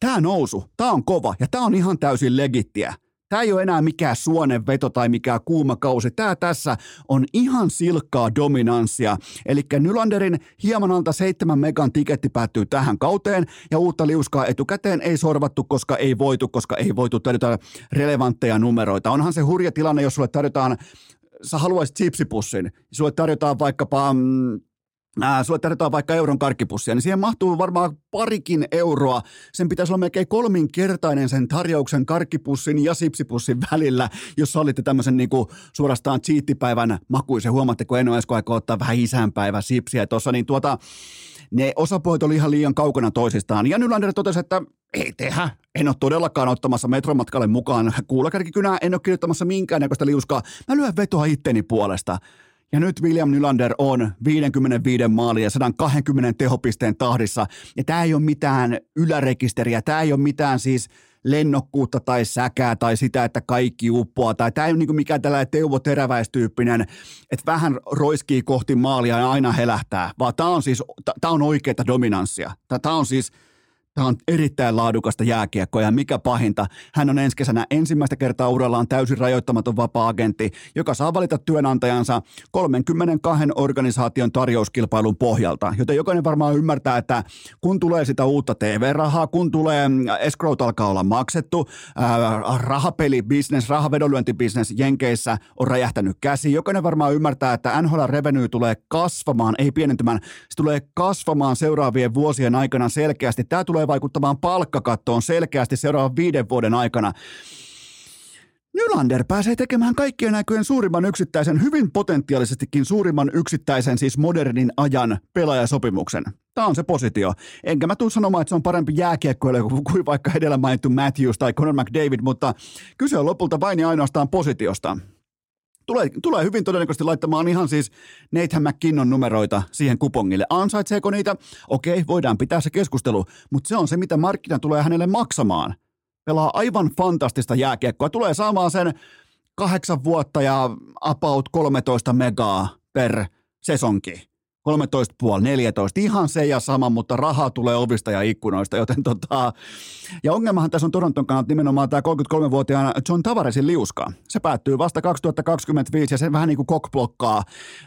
tämä nousu, tämä on kova ja tämä on ihan täysin legittiä. Tämä ei ole enää mikään suonenveto tai mikään kuuma kausi. Tämä tässä on ihan silkkaa dominanssia. Eli Nylanderin hieman alta seitsemän megan tiketti päättyy tähän kauteen ja uutta liuskaa etukäteen ei sorvattu, koska ei voitu, koska ei voitu tarjota relevantteja numeroita. Onhan se hurja tilanne, jos sulle tarjotaan sä haluaisit chipsipussin, sulle tarjotaan vaikkapa mm, Ää, sulle tarjotaan vaikka euron karkkipussia, niin siihen mahtuu varmaan parikin euroa. Sen pitäisi olla melkein kolminkertainen sen tarjouksen karkkipussin ja sipsipussin välillä, jos olitte tämmöisen niinku suorastaan cheattipäivän makuisen. Huomaatteko, en ole edes ottaa vähän isänpäivä sipsiä tuossa, niin tuota, ne osapuolet oli ihan liian kaukana toisistaan. Ja Nylander totesi, että ei tehdä. En ole todellakaan ottamassa metromatkalle mukaan kuulakärkikynää, en ole kirjoittamassa minkäännäköistä liuskaa. Mä lyön vetoa itteni puolesta. Ja nyt William Nylander on 55 maalia ja 120 tehopisteen tahdissa. Ja tämä ei ole mitään ylärekisteriä, tämä ei ole mitään siis lennokkuutta tai säkää tai sitä, että kaikki uppoaa. Tai tämä ei ole niin mikään tällainen Teuvo Teräväistyyppinen, että vähän roiskii kohti maalia ja aina helähtää, vaan tämä on siis, tämä on oikeaa dominanssia. Tämä on siis, Tämä on erittäin laadukasta jääkiekkoa ja mikä pahinta, hän on ensi kesänä ensimmäistä kertaa urallaan täysin rajoittamaton vapaa-agentti, joka saa valita työnantajansa 32 organisaation tarjouskilpailun pohjalta. Joten jokainen varmaan ymmärtää, että kun tulee sitä uutta TV-rahaa, kun tulee mm, escrow alkaa olla maksettu, äh, rahapeli, business, rahavedonlyöntibisnes Jenkeissä on räjähtänyt käsi. Jokainen varmaan ymmärtää, että NHL revenue tulee kasvamaan, ei pienentymään, se tulee kasvamaan seuraavien vuosien aikana selkeästi. Tämä tulee tulee vaikuttamaan palkkakattoon selkeästi seuraavan viiden vuoden aikana. Nylander pääsee tekemään kaikkien näköjen suurimman yksittäisen, hyvin potentiaalisestikin suurimman yksittäisen, siis modernin ajan pelaajasopimuksen. Tämä on se positio. Enkä mä tule sanomaan, että se on parempi jääkiekkoille kuin vaikka edellä mainittu Matthews tai Conor McDavid, mutta kyse on lopulta vain ja ainoastaan positiosta. Tulee, tulee hyvin todennäköisesti laittamaan ihan siis Nathan McKinnon numeroita siihen kupongille. Ansaitseeko niitä? Okei, voidaan pitää se keskustelu, mutta se on se, mitä markkina tulee hänelle maksamaan. Pelaa aivan fantastista jääkiekkoa. Tulee saamaan sen kahdeksan vuotta ja about 13 megaa per sesonki 13,5, 14, ihan se ja sama, mutta rahaa tulee ovista ja ikkunoista, joten tota, ja ongelmahan tässä on Toronton kannalta nimenomaan tämä 33-vuotiaan John Tavaresin liuska. Se päättyy vasta 2025 ja se vähän niin kuin kokblokkaa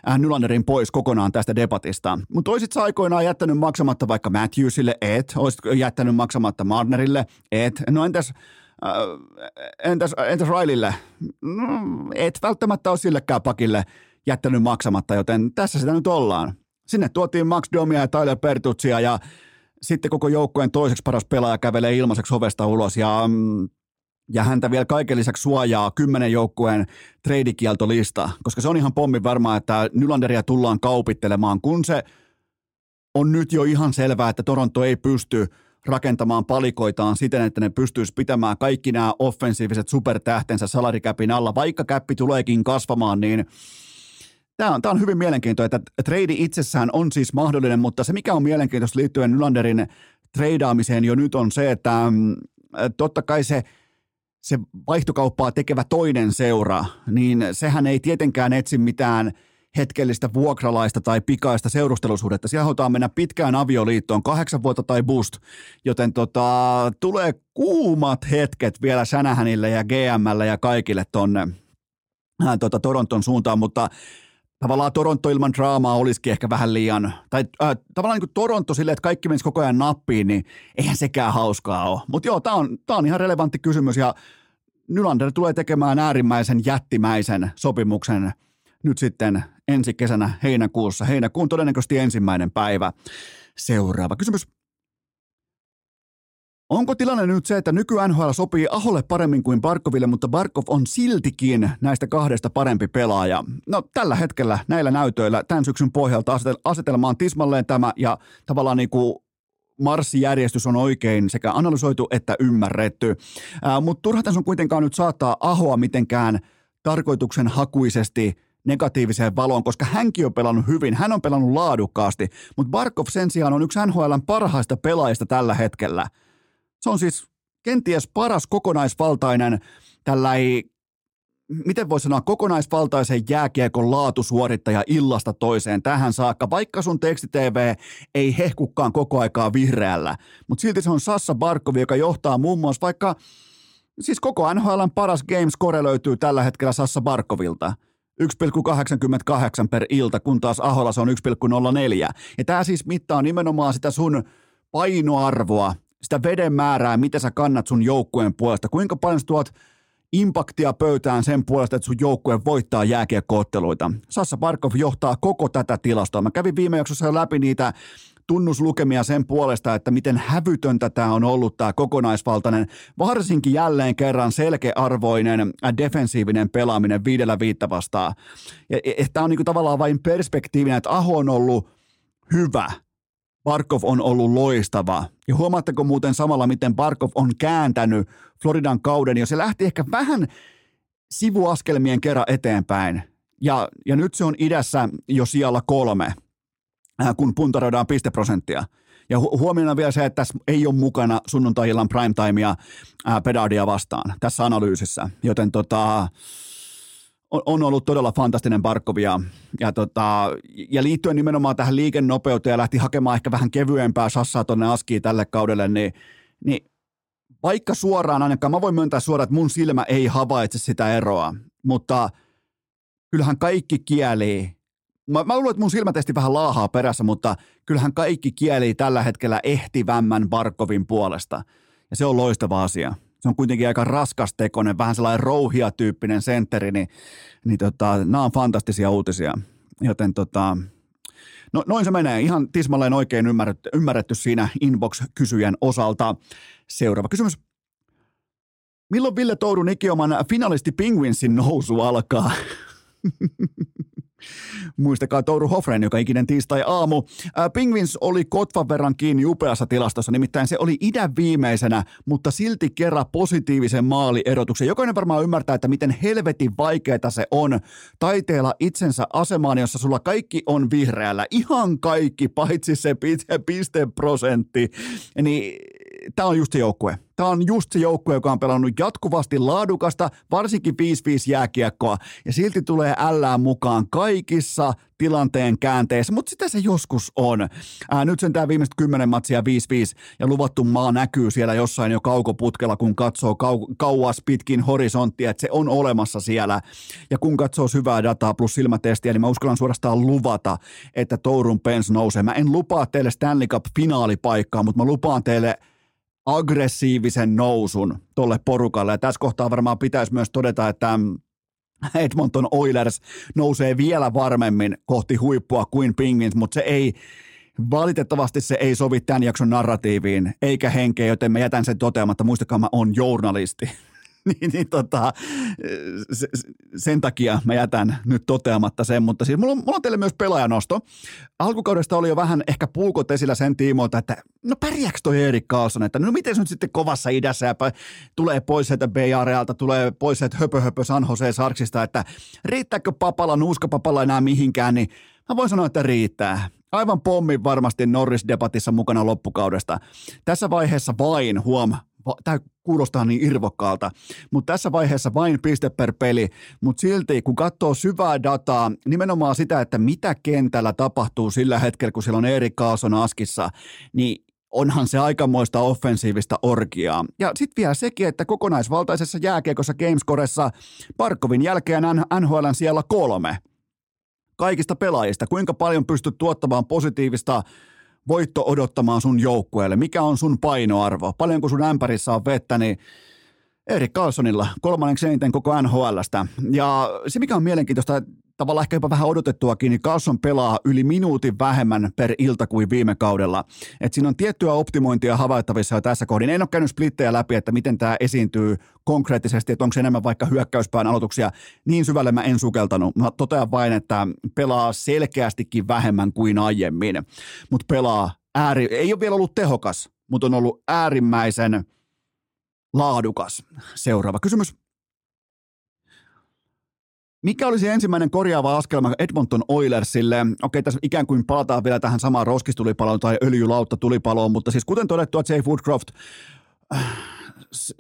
äh, Nylanderin pois kokonaan tästä debatista. Mutta olisit sä aikoinaan jättänyt maksamatta vaikka Matthewsille, et, olisit jättänyt maksamatta Marnerille, et, no entäs äh, entäs, entäs Railille? No, et välttämättä ole sillekään pakille jättänyt maksamatta, joten tässä sitä nyt ollaan. Sinne tuotiin Max Domia ja Tyler Pertutsia ja sitten koko joukkueen toiseksi paras pelaaja kävelee ilmaiseksi ovesta ulos ja, mm, ja häntä vielä kaiken lisäksi suojaa kymmenen joukkueen treidikieltolista, koska se on ihan pommi varmaa, että Nylanderia tullaan kaupittelemaan, kun se on nyt jo ihan selvää, että Toronto ei pysty rakentamaan palikoitaan siten, että ne pystyisi pitämään kaikki nämä offensiiviset supertähtensä salarikäpin alla. Vaikka käppi tuleekin kasvamaan, niin – Tämä on, tämä on hyvin mielenkiintoista, että trade itsessään on siis mahdollinen, mutta se mikä on mielenkiintoista liittyen Nylanderin treidaamiseen jo nyt on se, että mm, totta kai se, se vaihtokauppaa tekevä toinen seura, niin sehän ei tietenkään etsi mitään hetkellistä vuokralaista tai pikaista seurustelusuhdetta. Siellä halutaan mennä pitkään avioliittoon, kahdeksan vuotta tai boost, joten tota, tulee kuumat hetket vielä Sänähänille ja GMlle ja kaikille tonne ää, tota, Toronton suuntaan, mutta tavallaan Toronto ilman draamaa olisikin ehkä vähän liian, tai äh, tavallaan niin kuin Toronto silleen, että kaikki menisi koko ajan nappiin, niin eihän sekään hauskaa ole. Mutta joo, tämä on, on ihan relevantti kysymys, ja Nylander tulee tekemään äärimmäisen jättimäisen sopimuksen nyt sitten ensi kesänä heinäkuussa. Heinäkuun todennäköisesti ensimmäinen päivä. Seuraava kysymys. Onko tilanne nyt se, että nyky NHL sopii Aholle paremmin kuin Barkoville, mutta Barkov on siltikin näistä kahdesta parempi pelaaja? No tällä hetkellä näillä näytöillä tämän syksyn pohjalta asetelma on tismalleen tämä ja tavallaan niin kuin marssijärjestys on oikein sekä analysoitu että ymmärretty. mutta turha tässä on kuitenkaan nyt saattaa Ahoa mitenkään tarkoituksen hakuisesti negatiiviseen valoon, koska hänkin on pelannut hyvin, hän on pelannut laadukkaasti, mutta Barkov sen sijaan on yksi NHLn parhaista pelaajista tällä hetkellä – se on siis kenties paras kokonaisvaltainen tällai, miten voi sanoa, kokonaisvaltaisen jääkiekon laatusuorittaja illasta toiseen tähän saakka, vaikka sun tekstitv ei hehkukaan koko aikaa vihreällä. Mutta silti se on Sassa Barkovi, joka johtaa muun muassa vaikka, siis koko NHLn paras gamescore löytyy tällä hetkellä Sassa Barkovilta. 1,88 per ilta, kun taas Aholla se on 1,04. Ja tämä siis mittaa nimenomaan sitä sun painoarvoa sitä veden määrää, mitä sä kannat sun joukkueen puolesta, kuinka paljon sä tuot impaktia pöytään sen puolesta, että sun joukkue voittaa jääkiekkootteluita. Sassa Barkov johtaa koko tätä tilastoa. Mä kävin viime jaksossa jo läpi niitä tunnuslukemia sen puolesta, että miten hävytöntä tämä on ollut tämä kokonaisvaltainen, varsinkin jälleen kerran selkearvoinen äh, defensiivinen pelaaminen viidellä viittä vastaan. Tämä on niinku tavallaan vain perspektiivinen, että Aho on ollut hyvä – Barkov on ollut loistava. Ja huomaatteko muuten samalla, miten Barkov on kääntänyt Floridan kauden, ja se lähti ehkä vähän sivuaskelmien kerran eteenpäin. Ja, ja nyt se on idässä jo siellä kolme, äh, kun puntaroidaan pisteprosenttia. Ja hu- huomioon vielä se, että tässä ei ole mukana sunnuntai-illan primetimea ää, äh, vastaan tässä analyysissä. Joten tota, on, ollut todella fantastinen Barkov ja, ja, tota, ja liittyen nimenomaan tähän liikennopeuteen ja lähti hakemaan ehkä vähän kevyempää sassaa tuonne askiin tälle kaudelle, niin, niin vaikka suoraan ainakaan, mä voin myöntää suoraan, että mun silmä ei havaitse sitä eroa, mutta kyllähän kaikki kieli, mä, mä luulen, että mun silmätesti vähän laahaa perässä, mutta kyllähän kaikki kieli tällä hetkellä ehtivämmän Barkovin puolesta, ja se on loistava asia se on kuitenkin aika raskas tekonen, vähän sellainen rouhia-tyyppinen sentteri, niin, niin tota, nämä on fantastisia uutisia. Joten tota, no, noin se menee. Ihan tismalleen oikein ymmärretty, ymmärretty siinä inbox-kysyjän osalta. Seuraava kysymys. Milloin Ville Toudun ikioman finalisti Penguinsin nousu alkaa? *laughs* Muistakaa Touru Hofren, joka ikinen tiistai-aamu. Penguins oli kotvan verran kiinni upeassa tilastossa, nimittäin se oli idän viimeisenä, mutta silti kerran positiivisen maalierotuksen. Jokainen varmaan ymmärtää, että miten helvetin vaikeaa se on taiteella itsensä asemaan, jossa sulla kaikki on vihreällä. Ihan kaikki, paitsi se pisteprosentti. Niin tämä on just se joukkue. Tämä on just se joukkue, joka on pelannut jatkuvasti laadukasta, varsinkin 5-5 jääkiekkoa, ja silti tulee ällää mukaan kaikissa tilanteen käänteissä, mutta sitä se joskus on. Ää, nyt sen tämä viimeiset kymmenen matsia 5-5, ja luvattu maa näkyy siellä jossain jo kaukoputkella, kun katsoo kau- kauas pitkin horisonttia, että se on olemassa siellä. Ja kun katsoo syvää dataa plus silmätestiä, niin mä uskallan suorastaan luvata, että Tourun Pens nousee. Mä en lupaa teille Stanley Cup-finaalipaikkaa, mutta mä lupaan teille – aggressiivisen nousun tuolle porukalle. Ja tässä kohtaa varmaan pitäisi myös todeta, että Edmonton Oilers nousee vielä varmemmin kohti huippua kuin Penguins, mutta se ei, valitettavasti se ei sovi tämän jakson narratiiviin eikä henkeä, joten mä jätän sen toteamatta. Muistakaa, mä oon journalisti. *laughs* niin, niin tota, sen takia mä jätän nyt toteamatta sen, mutta siis mulla on, mulla on teille myös pelaajanosto. Alkukaudesta oli jo vähän ehkä puukot esillä sen tiimoilta, että no pärjääkö toi Erik Karlsson, että no miten se nyt sitten kovassa idässä ja tulee pois sieltä BRLta, tulee pois sieltä höpö höpö San Jose Sarksista, että riittääkö papalla, nuuskapapalla enää mihinkään, niin mä voin sanoa, että riittää aivan pommi varmasti Norris-debatissa mukana loppukaudesta. Tässä vaiheessa vain, huom, tämä kuulostaa niin irvokkaalta, mutta tässä vaiheessa vain piste per peli, mutta silti kun katsoo syvää dataa, nimenomaan sitä, että mitä kentällä tapahtuu sillä hetkellä, kun siellä on Erik Kaason askissa, niin onhan se aikamoista offensiivista orgiaa. Ja sitten vielä sekin, että kokonaisvaltaisessa jääkiekossa Gamescoressa Parkovin jälkeen NHLn siellä kolme kaikista pelaajista. Kuinka paljon pystyt tuottamaan positiivista voitto odottamaan sun joukkueelle? Mikä on sun painoarvo? Paljonko sun ämpärissä on vettä, niin Erik Carlsonilla kolmanneksi eniten koko NHLstä. Ja se, mikä on mielenkiintoista, tavallaan ehkä jopa vähän odotettuakin, niin Carlson pelaa yli minuutin vähemmän per ilta kuin viime kaudella. Et siinä on tiettyä optimointia havaittavissa jo tässä kohdin. En ole käynyt splittejä läpi, että miten tämä esiintyy konkreettisesti, että onko se enemmän vaikka hyökkäyspään aloituksia. Niin syvälle mä en sukeltanut. Mä totean vain, että pelaa selkeästikin vähemmän kuin aiemmin, mutta pelaa ääri, ei ole vielä ollut tehokas, mutta on ollut äärimmäisen laadukas. Seuraava kysymys. Mikä olisi ensimmäinen korjaava askelma Edmonton Oilersille? Okei, tässä ikään kuin palataan vielä tähän samaan roskistulipaloon tai öljylautta tulipaloon, mutta siis kuten todettua, Jay Woodcroft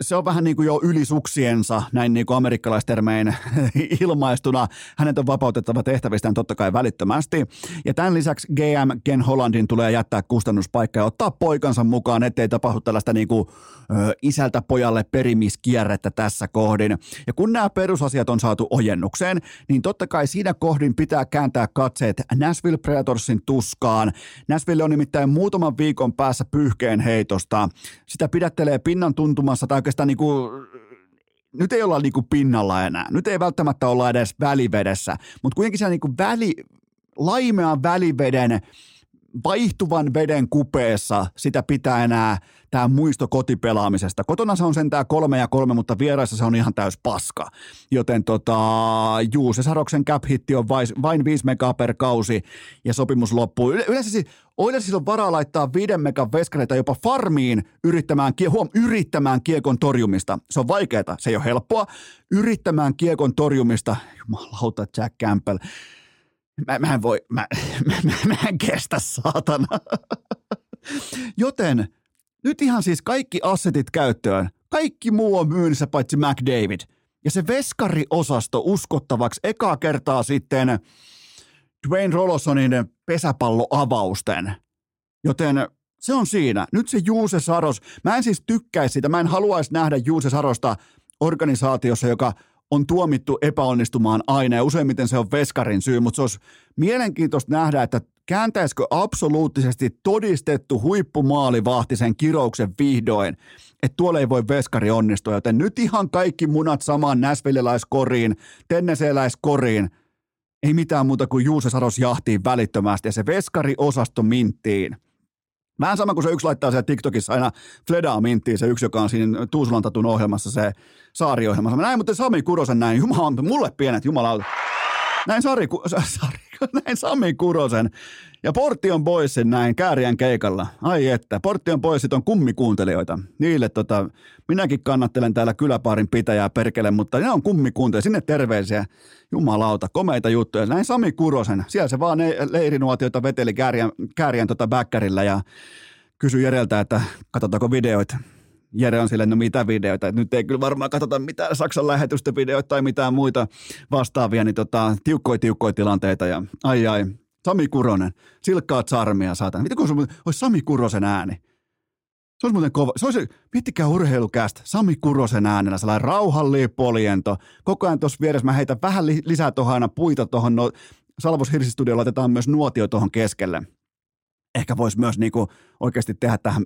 se on vähän niin kuin jo ylisuksiensa, näin niin kuin amerikkalaistermein *laughs* ilmaistuna. Hänet on vapautettava tehtävistään totta kai välittömästi. Ja tämän lisäksi GM Ken Hollandin tulee jättää kustannuspaikka ja ottaa poikansa mukaan, ettei tapahdu tällaista niin kuin, ö, isältä pojalle perimiskierrettä tässä kohdin. Ja kun nämä perusasiat on saatu ojennukseen, niin totta kai siinä kohdin pitää kääntää katseet Nashville Predatorsin tuskaan. Nashville on nimittäin muutaman viikon päässä pyyhkeen heitosta. Sitä pidättelee pinnan tuntumassa maailmassa tai oikeastaan niin kuin, nyt ei olla niin kuin pinnalla enää. Nyt ei välttämättä olla edes välivedessä, mutta kuitenkin siellä niin kuin väli, laimean väliveden vaihtuvan veden kupeessa sitä pitää enää tämä muisto kotipelaamisesta. Kotona se on sentään kolme ja kolme, mutta vieraissa se on ihan täys paska. Joten tota, juu, se Saroksen cap on vain 5 mega per kausi ja sopimus loppuu. Yleensä siis Oilersilla on varaa laittaa 5 megan veskareita jopa farmiin yrittämään, huom, yrittämään kiekon torjumista. Se on vaikeaa, se ei ole helppoa. Yrittämään kiekon torjumista, jumalauta Jack Campbell Mä, mä en voi, mä, *laughs* mä, mä, mä en kestä saatana. Joten nyt ihan siis kaikki assetit käyttöön. Kaikki muu on myynnissä paitsi McDavid. ja se veskariosasto uskottavaksi ekaa kertaa sitten Dwayne Rolosonin pesäpalloavausten. Joten se on siinä. Nyt se Juuse Saros, mä en siis tykkäisi sitä, mä en haluaisi nähdä Juuse Sarosta organisaatiossa, joka on tuomittu epäonnistumaan aina ja useimmiten se on veskarin syy, mutta se olisi mielenkiintoista nähdä, että kääntäisikö absoluuttisesti todistettu huippumaalivahti sen kirouksen vihdoin, että tuolla ei voi veskari onnistua, joten nyt ihan kaikki munat samaan näsviljeläiskoriin, tenneseeläiskoriin, ei mitään muuta kuin Juuse Saros jahtiin välittömästi ja se veskari-osasto minttiin – Vähän sama kuin se yksi laittaa siellä TikTokissa aina Fledaa minttiin, se yksi, joka on siinä Tuusulan ohjelmassa, se saariohjelmassa. Mä näin muuten Sami Kurosen näin, jumala, mulle pienet, jumalauta. Näin, Sari, *laughs* Sari, näin Sami Kurosen ja Portion Boysin näin Kääriän keikalla. Ai että, Portion Boysit on kummikuuntelijoita. Niille tota, minäkin kannattelen täällä kyläpaarin pitäjää perkele, mutta ne on kummikuuntelijoita. Sinne terveisiä. Jumalauta, komeita juttuja. Näin Sami Kurosen. Siellä se vaan leirinuotioita veteli Kääriän, Kääriän tota ja kysyi Jereltä, että katsotaanko videoita. Jere on silleen, no mitä videoita, nyt ei kyllä varmaan katsota mitään Saksan lähetystä videoita tai mitään muita vastaavia, niin tota, tiukkoja tiukkoja tilanteita ja ai ai, Sami Kuronen, silkkaat sarmia saatana. Mitä kun se olisi Sami Kurosen ääni? Se olisi muuten kova. Se olisi, miettikää urheilukästä, Sami Kurosen äänellä, sellainen rauhallinen poljento. Koko ajan tuossa vieressä mä heitän vähän li- lisää tuohon aina puita tuohon. No, Salvos Hirsistudiolla laitetaan myös nuotio tuohon keskelle. Ehkä voisi myös niinku oikeasti tehdä tähän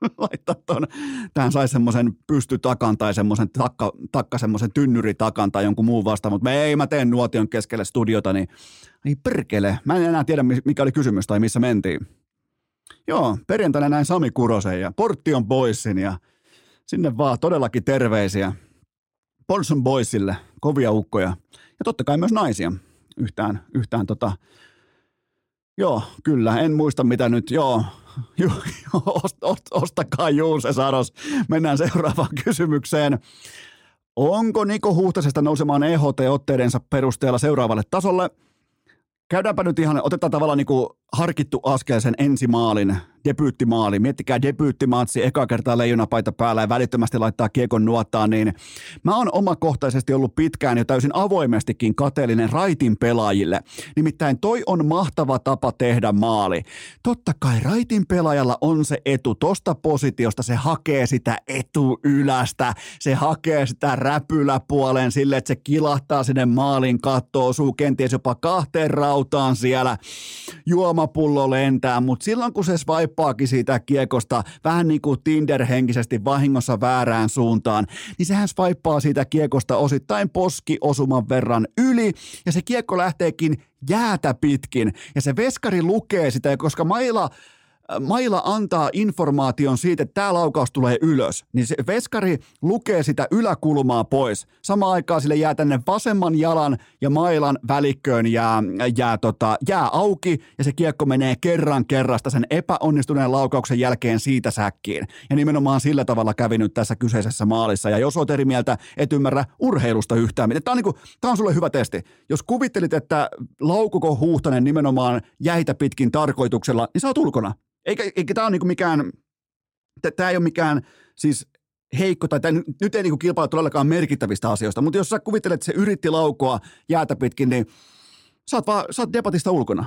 *laughs* laittaa tuon, tähän saisi semmoisen pystytakan tai semmoisen takka, takka semmoisen tynnyritakan tai jonkun muun vastaan, mutta ei, mä teen nuotion keskelle studiota, niin ei perkele, mä en enää tiedä mikä oli kysymys tai missä mentiin. Joo, perjantaina näin Sami Kurosen ja Portion Boysin ja sinne vaan todellakin terveisiä Polson Boysille, kovia ukkoja ja totta kai myös naisia yhtään, yhtään tota, Joo, kyllä. En muista mitä nyt. Joo, Ju, ost, ost, ostakaa Juuse Saros. Mennään seuraavaan kysymykseen. Onko Niko Huhtasesta nousemaan EHT-otteidensa perusteella seuraavalle tasolle? Käydäänpä nyt ihan, otetaan tavallaan niin kuin harkittu askel sen ensimaalin debyyttimaali. Miettikää debyyttimaatsi, eka kertaa leijonapaita päällä ja välittömästi laittaa kiekon nuottaan, niin mä oon omakohtaisesti ollut pitkään jo täysin avoimestikin kateellinen raitin pelaajille. Nimittäin toi on mahtava tapa tehdä maali. Totta kai raitin pelaajalla on se etu tosta positiosta, se hakee sitä etuylästä, se hakee sitä räpyläpuolen sille, että se kilahtaa sinne maalin kattoon, osuu kenties jopa kahteen rautaan siellä, juomapullo lentää, mutta silloin kun se swipe swippaakin siitä kiekosta vähän niin kuin Tinder-henkisesti vahingossa väärään suuntaan, niin sehän swippaa siitä kiekosta osittain poskiosuman verran yli ja se kiekko lähteekin jäätä pitkin ja se veskari lukee sitä, koska maila Maila antaa informaation siitä, että tämä laukaus tulee ylös, niin se veskari lukee sitä yläkulmaa pois. Samaan aikaan sille jää tänne vasemman jalan ja mailan välikköön jää, jää, tota, jää auki ja se kiekko menee kerran kerrasta sen epäonnistuneen laukauksen jälkeen siitä säkkiin. Ja nimenomaan sillä tavalla kävi nyt tässä kyseisessä maalissa. Ja jos olet eri mieltä, et ymmärrä urheilusta yhtään. Tämä on, niin kuin, tämä on sulle hyvä testi. Jos kuvittelit, että laukuko Huhtanen nimenomaan jäitä pitkin tarkoituksella, niin sä oot ulkona. Eikä, eikä tämä ole niinku mikään, tämä ei ole mikään siis heikko, tai tämä nyt ei niinku kilpailu todellakaan merkittävistä asioista, mutta jos sä kuvittelet, että se yritti laukoa jäätä pitkin, niin sä oot, vaan, sä oot debatista ulkona.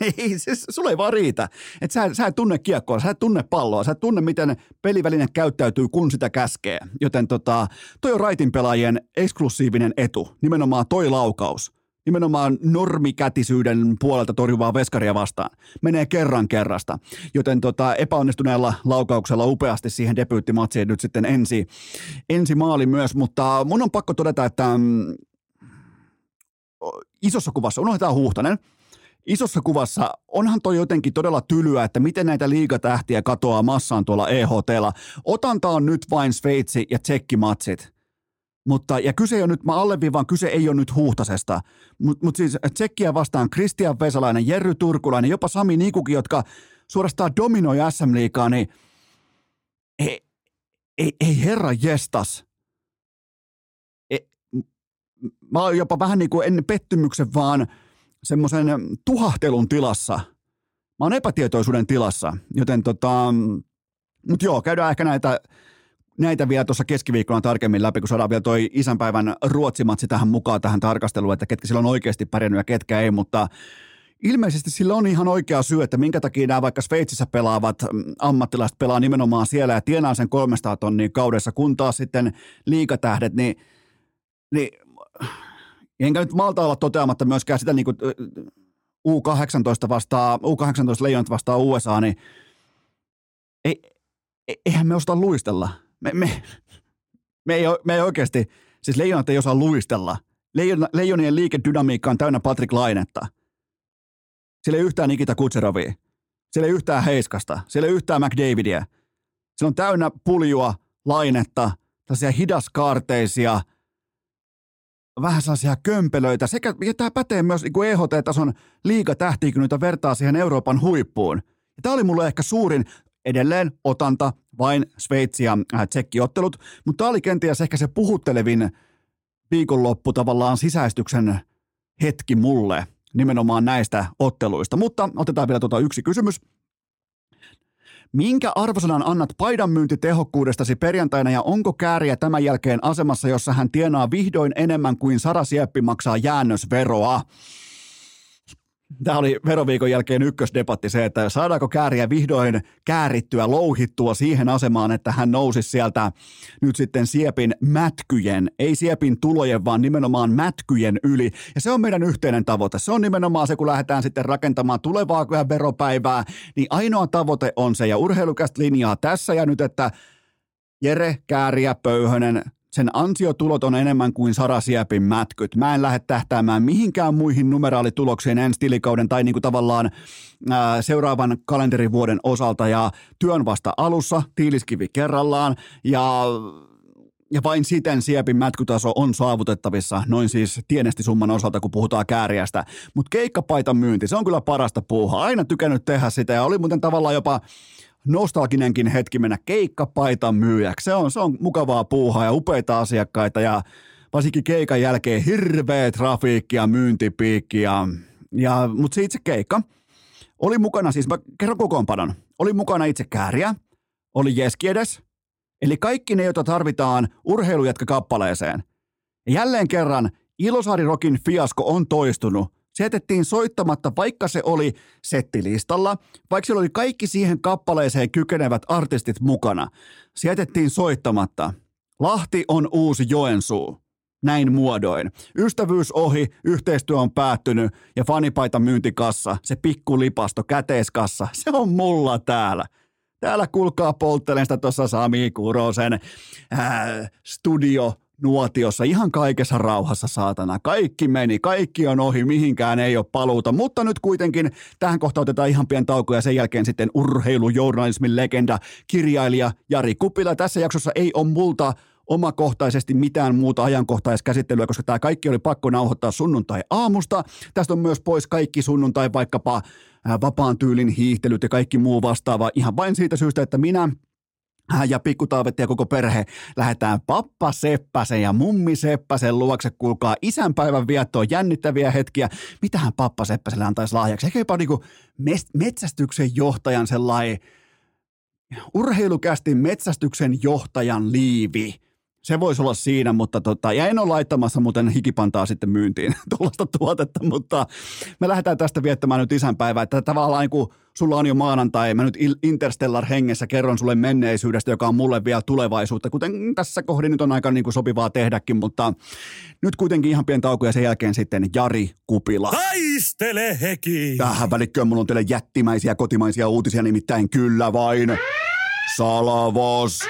*laughs* ei, siis sulle ei vaan riitä. Et sä, sä et tunne kiekkoa, sä et tunne palloa, sä et tunne, miten peliväline käyttäytyy, kun sitä käskee. Joten tota, toi on raitin pelaajien eksklusiivinen etu, nimenomaan toi laukaus nimenomaan normikätisyyden puolelta torjuvaa veskaria vastaan. Menee kerran kerrasta, joten tota, epäonnistuneella laukauksella upeasti siihen debyyttimatsiin nyt sitten ensi, ensi maali myös, mutta mun on pakko todeta, että mm, isossa kuvassa, unohdetaan Huhtanen, isossa kuvassa onhan toi jotenkin todella tylyä, että miten näitä liigatähtiä katoaa massaan tuolla EHTlla. Otanta on nyt vain Sveitsi ja tsekkimatsit. Mutta, ja kyse ei ole nyt, mä alleviivaan, kyse ei ole nyt huhtasesta. Mutta mut siis Tsekkiä vastaan Kristian Vesalainen, Jerry Turkulainen, jopa Sami Nikuki, jotka suorastaan dominoi SM Liigaa, niin ei, ei, ei herra jestas. Ei, mä oon jopa vähän niin kuin en pettymyksen, vaan semmoisen tuhahtelun tilassa. Mä oon epätietoisuuden tilassa, joten tota, mutta joo, käydään ehkä näitä näitä vielä tuossa keskiviikkona tarkemmin läpi, kun saadaan vielä toi isänpäivän ruotsimatsi tähän mukaan tähän tarkasteluun, että ketkä sillä on oikeasti pärjännyt ja ketkä ei, mutta ilmeisesti sillä on ihan oikea syy, että minkä takia nämä vaikka Sveitsissä pelaavat mm, ammattilaiset pelaa nimenomaan siellä ja tienaa sen 300 tonnia kaudessa, kun taas sitten liikatähdet, niin, niin enkä nyt malta olla toteamatta myöskään sitä niin kuin U18 vastaa, U18 leijonat vastaa USA, niin ei, e, eihän me osta luistella. Me, me, me, ei, me ei oikeasti, siis leijonat ei osaa luistella. Leijon, leijonien liikedynamiikka on täynnä Patrick Lainetta. Siellä ei yhtään Nikita Kutserovia. Siellä ei yhtään Heiskasta. Siellä ei yhtään McDavidia. Siellä on täynnä puljua, lainetta, tällaisia hidaskaarteisia, vähän sellaisia kömpelöitä. Sekä, ja tämä pätee myös niin EHT-tason liigatähtiä, kun niitä vertaa siihen Euroopan huippuun. Ja tämä oli mulle ehkä suurin, edelleen otanta vain Sveitsi ja äh, Tsekki-ottelut, mutta tämä oli kenties ehkä se puhuttelevin viikonloppu tavallaan sisäistyksen hetki mulle nimenomaan näistä otteluista. Mutta otetaan vielä tuota yksi kysymys. Minkä arvosanan annat paidan myyntitehokkuudestasi perjantaina ja onko kääriä tämän jälkeen asemassa, jossa hän tienaa vihdoin enemmän kuin Sara Sieppi maksaa jäännösveroa? Tämä oli veroviikon jälkeen ykkösdebatti se, että saadaanko kääriä vihdoin käärittyä, louhittua siihen asemaan, että hän nousisi sieltä nyt sitten Siepin mätkyjen, ei Siepin tulojen, vaan nimenomaan mätkyjen yli. Ja se on meidän yhteinen tavoite. Se on nimenomaan se, kun lähdetään sitten rakentamaan tulevaa veropäivää, niin ainoa tavoite on se, ja urheilukästä linjaa tässä ja nyt, että Jere Kääriä Pöyhönen sen ansiotulot on enemmän kuin Sara Siepin mätkyt. Mä en lähde tähtäämään mihinkään muihin numeraalituloksiin ensi tilikauden tai niinku tavallaan ää, seuraavan kalenterivuoden osalta ja työn vasta alussa, tiiliskivi kerrallaan ja ja vain siten Siepin mätkytaso on saavutettavissa, noin siis tienestisumman osalta, kun puhutaan kääriästä. Mutta keikkapaitan myynti, se on kyllä parasta puuhaa. Aina tykännyt tehdä sitä ja oli muuten tavallaan jopa nostalginenkin hetki mennä keikkapaitan myyjäksi. Se on, se on mukavaa puuhaa ja upeita asiakkaita ja varsinkin keikan jälkeen hirveä trafiikki ja myyntipiikki. Ja, ja, mutta se itse keikka oli mukana, siis mä kerron kokoonpanon, oli mukana itse kääriä, oli Jeskiedes, eli kaikki ne, joita tarvitaan urheilujatka-kappaleeseen. Ja jälleen kerran Ilosaari Rokin fiasko on toistunut se jätettiin soittamatta, vaikka se oli settilistalla, vaikka siellä oli kaikki siihen kappaleeseen kykenevät artistit mukana. Se jätettiin soittamatta. Lahti on uusi Joensuu. Näin muodoin. Ystävyys ohi, yhteistyö on päättynyt ja fanipaita myyntikassa, se pikkulipasto, käteiskassa, se on mulla täällä. Täällä kulkaa polttelen sitä tuossa Sami Kurosen ää, studio nuotiossa ihan kaikessa rauhassa, saatana. Kaikki meni, kaikki on ohi, mihinkään ei ole paluuta, mutta nyt kuitenkin tähän kohtaan otetaan ihan pieni tauko ja sen jälkeen sitten urheilujournalismin legenda, kirjailija Jari Kupila. Tässä jaksossa ei ole multa omakohtaisesti mitään muuta ajankohtaiskäsittelyä, koska tämä kaikki oli pakko nauhoittaa sunnuntai-aamusta. Tästä on myös pois kaikki sunnuntai vaikkapa vapaan tyylin hiihtelyt ja kaikki muu vastaava ihan vain siitä syystä, että minä ja pikkutaavetti ja koko perhe lähdetään pappa Seppäsen ja mummi Seppäsen luokse, kuulkaa isänpäivän viettoon jännittäviä hetkiä. Mitähän pappa Seppäselle antaisi lahjaksi? Ehkä jopa niinku metsästyksen johtajan sellainen urheilukästi metsästyksen johtajan liivi – se voisi olla siinä, mutta tota, ja en ole laittamassa muuten hikipantaa sitten myyntiin *laughs* tuollaista tuotetta, mutta me lähdetään tästä viettämään nyt isänpäivää, että tavallaan kun sulla on jo maanantai, mä nyt Interstellar hengessä kerron sulle menneisyydestä, joka on mulle vielä tulevaisuutta, kuten tässä kohdin nyt on aika niin kuin sopivaa tehdäkin, mutta nyt kuitenkin ihan pieni tauko ja sen jälkeen sitten Jari Kupila.
Taistele heki!
Tähän välikköön mulla on teille jättimäisiä kotimaisia uutisia, nimittäin kyllä vain. Salavos!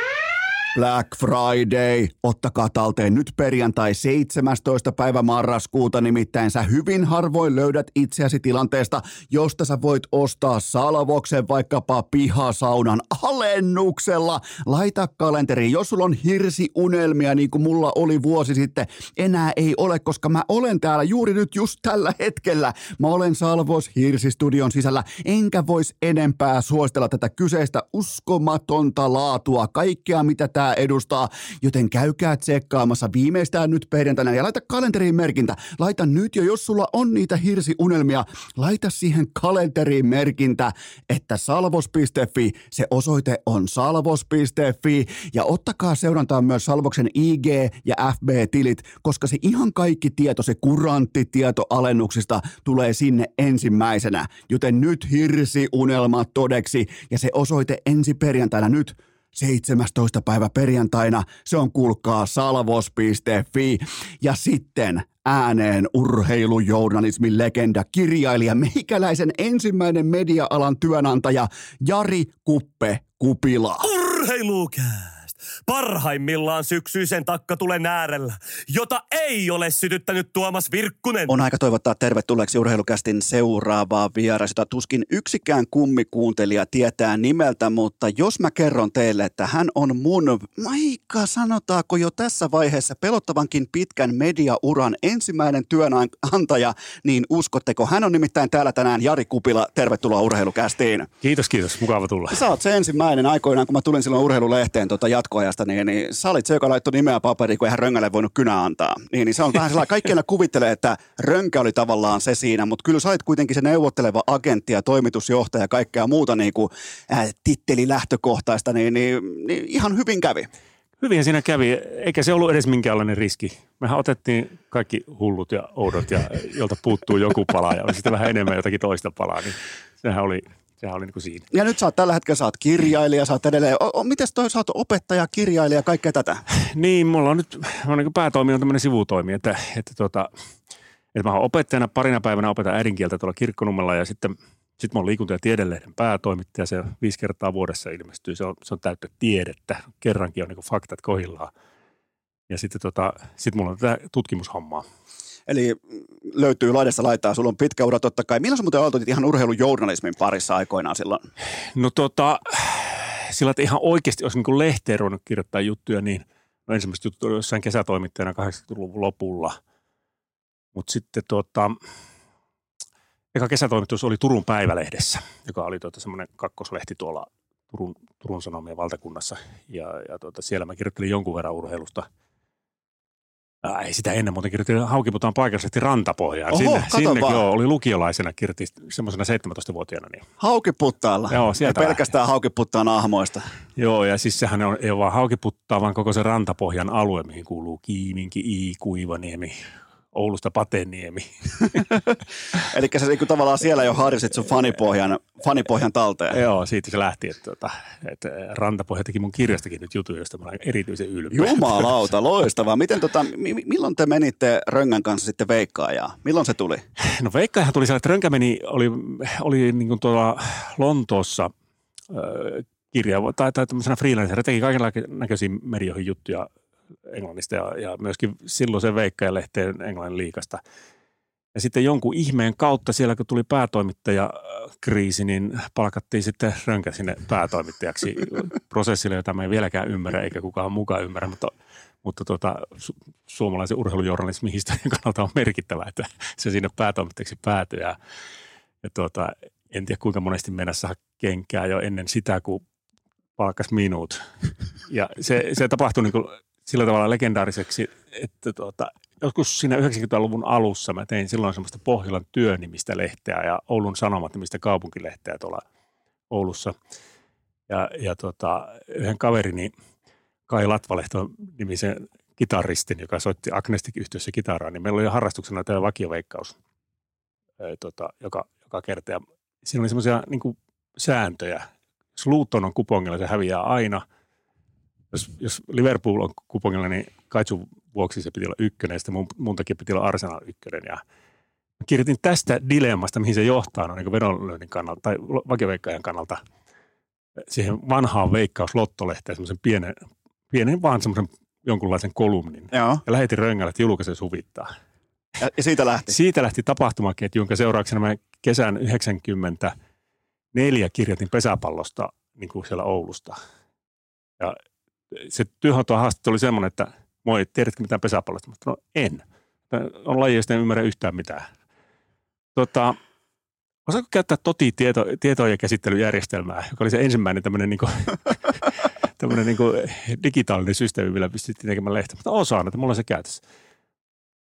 Black Friday. Ottakaa talteen nyt perjantai 17. päivä marraskuuta, nimittäin sä hyvin harvoin löydät itseäsi tilanteesta, josta sä voit ostaa salvoksen vaikkapa pihasaunan alennuksella. Laita kalenteriin, jos sulla on hirsiunelmia niin kuin mulla oli vuosi sitten, enää ei ole, koska mä olen täällä juuri nyt just tällä hetkellä. Mä olen Salvos Hirsistudion sisällä, enkä vois enempää suositella tätä kyseistä uskomatonta laatua, kaikkea mitä tää pitää edustaa, joten käykää tsekkaamassa viimeistään nyt perjantaina ja laita kalenteriin merkintä. Laita nyt jo, jos sulla on niitä hirsiunelmia, laita siihen kalenteriin merkintä, että salvos.fi, se osoite on salvos.fi ja ottakaa seurantaan myös Salvoksen IG ja FB-tilit, koska se ihan kaikki tieto, se kurantti tieto alennuksista tulee sinne ensimmäisenä. Joten nyt hirsi unelma todeksi ja se osoite ensi perjantaina nyt 17. päivä perjantaina. Se on kuulkaa salvos.fi. Ja sitten ääneen urheilujournalismin legenda, kirjailija, meikäläisen ensimmäinen media-alan työnantaja Jari Kuppe Kupila.
Urheilukää! Parhaimmillaan syksyisen takkatulen äärellä, jota ei ole sytyttänyt Tuomas Virkkunen.
On aika toivottaa tervetulleeksi urheilukästin seuraavaa vieras, jota tuskin yksikään kummikuuntelija tietää nimeltä, mutta jos mä kerron teille, että hän on mun, maika sanotaanko jo tässä vaiheessa pelottavankin pitkän mediauran ensimmäinen työnantaja, niin uskotteko? Hän on nimittäin täällä tänään Jari Kupila. Tervetuloa urheilukästiin.
Kiitos, kiitos. Mukava tulla.
Sä oot se ensimmäinen aikoinaan, kun mä tulin silloin urheilulehteen tota jatko jatkoajasta, niin, niin sä olit se, joka laittoi nimeä paperiin, kun eihän Röngälle voinut kynä antaa. Niin, niin se on vähän sellainen, kaikki kuvittelee, että Rönkä oli tavallaan se siinä, mutta kyllä sä olit kuitenkin se neuvotteleva agentti ja toimitusjohtaja ja kaikkea muuta niin kuin, äh, titteli lähtökohtaista, niin, niin, niin ihan hyvin kävi.
Hyvin siinä kävi, eikä se ollut edes minkäänlainen riski. Mehän otettiin kaikki hullut ja oudot, ja jolta puuttuu joku pala ja sitten vähän enemmän jotakin toista palaa, niin sehän oli Sehän oli niin kuin siinä.
Ja nyt sä oot tällä hetkellä, sä oot kirjailija, sä oot edelleen, o, o, miten toi sä oot opettaja, kirjailija, kaikkea tätä?
niin, mulla on nyt, mä on niin päätoimi on tämmöinen sivutoimi, että, että, tota, että mä oon opettajana parina päivänä opetan äidinkieltä tuolla kirkkonummella ja sitten sitten mä oon liikunta- ja tiedelehden päätoimittaja, se viisi kertaa vuodessa ilmestyy, se on, se on täyttä tiedettä, kerrankin on niin faktat kohillaan. Ja sitten tota, sit mulla on tätä tutkimushommaa.
Eli löytyy laidasta laittaa, sulla on pitkä ura totta kai. Milloin sä muuten aloitit ihan urheilujournalismin parissa aikoinaan silloin?
No tota, sillä että ihan oikeasti olisi niin lehteen ruvennut kirjoittaa juttuja, niin no ensimmäiset jutut oli jossain kesätoimittajana 80-luvun lopulla. Mutta sitten tota, eka kesätoimitus oli Turun päivälehdessä, joka oli tuota semmoinen kakkoslehti tuolla Turun, Turun Sanomien valtakunnassa. Ja, ja tuota, siellä mä kirjoittelin jonkun verran urheilusta – ei sitä ennen muuten kirjoitin Haukiputaan paikallisesti rantapohjaan.
Oho,
sinne, sinne
vaan.
joo, oli lukiolaisena, kirjoitin semmoisena 17-vuotiaana. Niin.
Haukiputtaalla?
Joo, sieltä.
Ja pelkästään Haukiputtaan ahmoista.
Joo, ja siis sehän on, ei ole vaan Haukiputtaa, vaan koko se rantapohjan alue, mihin kuuluu Kiiminki, I, Kuivaniemi, Oulusta Pateniemi. *laughs*
Eli sä niin tavallaan siellä jo harjoitit sun fanipohjan, fanipohjan talteen.
Joo, siitä se lähti, että, että, että Rantapohja teki mun kirjastakin nyt jutun, josta mä olen erityisen ylpeä.
Jumalauta, *laughs* loistavaa. Miten tota, milloin te menitte Röngän kanssa sitten veikkaajaa? Milloin se tuli?
No veikkaajahan tuli siellä, että Rönkä meni, oli, oli niin kuin tuolla Lontoossa äh, kirja, tai, tai tämmöisenä freelancerina, teki kaikenlaisia medioihin juttuja Englannista ja, ja myöskin silloisen veikkajalehteen Englannin liikasta. Ja sitten jonkun ihmeen kautta siellä, kun tuli päätoimittajakriisi, niin palkattiin sitten Rönkä sinne päätoimittajaksi *laughs* prosessille, jota mä en vieläkään ymmärrä, eikä kukaan mukaan ymmärrä, mutta, mutta tuota, su- suomalaisen urheilujournalismin historian kannalta on merkittävää, että se sinne päätoimittajaksi päätyi. Ja, ja tuota, en tiedä kuinka monesti mennä saa kenkää jo ennen sitä, kun palkkas minut. Ja se, se tapahtui niin kuin sillä tavalla legendaariseksi, että tuota, joskus siinä 90-luvun alussa mä tein silloin semmoista Pohjolan työnimistä lehteä ja Oulun Sanomat nimistä kaupunkilehteä tuolla Oulussa. Ja, ja tuota, yhden kaverini Kai Latvalehto nimisen kitaristin, joka soitti Agnestik yhtiössä kitaraa, niin meillä oli harrastuksena tämä vakioveikkaus, tota, joka, joka kerta. Ja siinä oli semmoisia niin sääntöjä. Jos on kupongilla, se häviää aina – jos, jos Liverpool on kupongilla, niin Kaitsun vuoksi se piti olla ykkönen, ja sitten mun, mun takia piti olla Arsenal ykkönen. Ja mä kirjoitin tästä dilemmasta, mihin se johtaa no, niin vedonlyönnin kannalta, tai vakioveikkajan kannalta, siihen vanhaan veikkauslottolehteen, semmoisen pienen, pienen vaan semmoisen jonkunlaisen kolumnin.
Joo.
Ja lähetin Röngälle, että julkaisen suvittaa.
Ja, ja siitä lähti?
Siitä lähti tapahtumaketju, jonka seurauksena mä kesän 94 kirjoitin pesäpallosta niin kuin siellä Oulusta. Ja se työhoitohaastattelu oli semmoinen, että moi, tiedätkö mitään pesäpallosta? Mutta no en. On laji, josta en ymmärrä yhtään mitään. Tota, osaako käyttää toti tieto, tietojen käsittelyjärjestelmää, joka oli se ensimmäinen tämmöinen niin *laughs* tämmöinen niin digitaalinen systeemi, millä pystyttiin tekemään lehtiä. Mutta osaan, että mulla on se käytössä.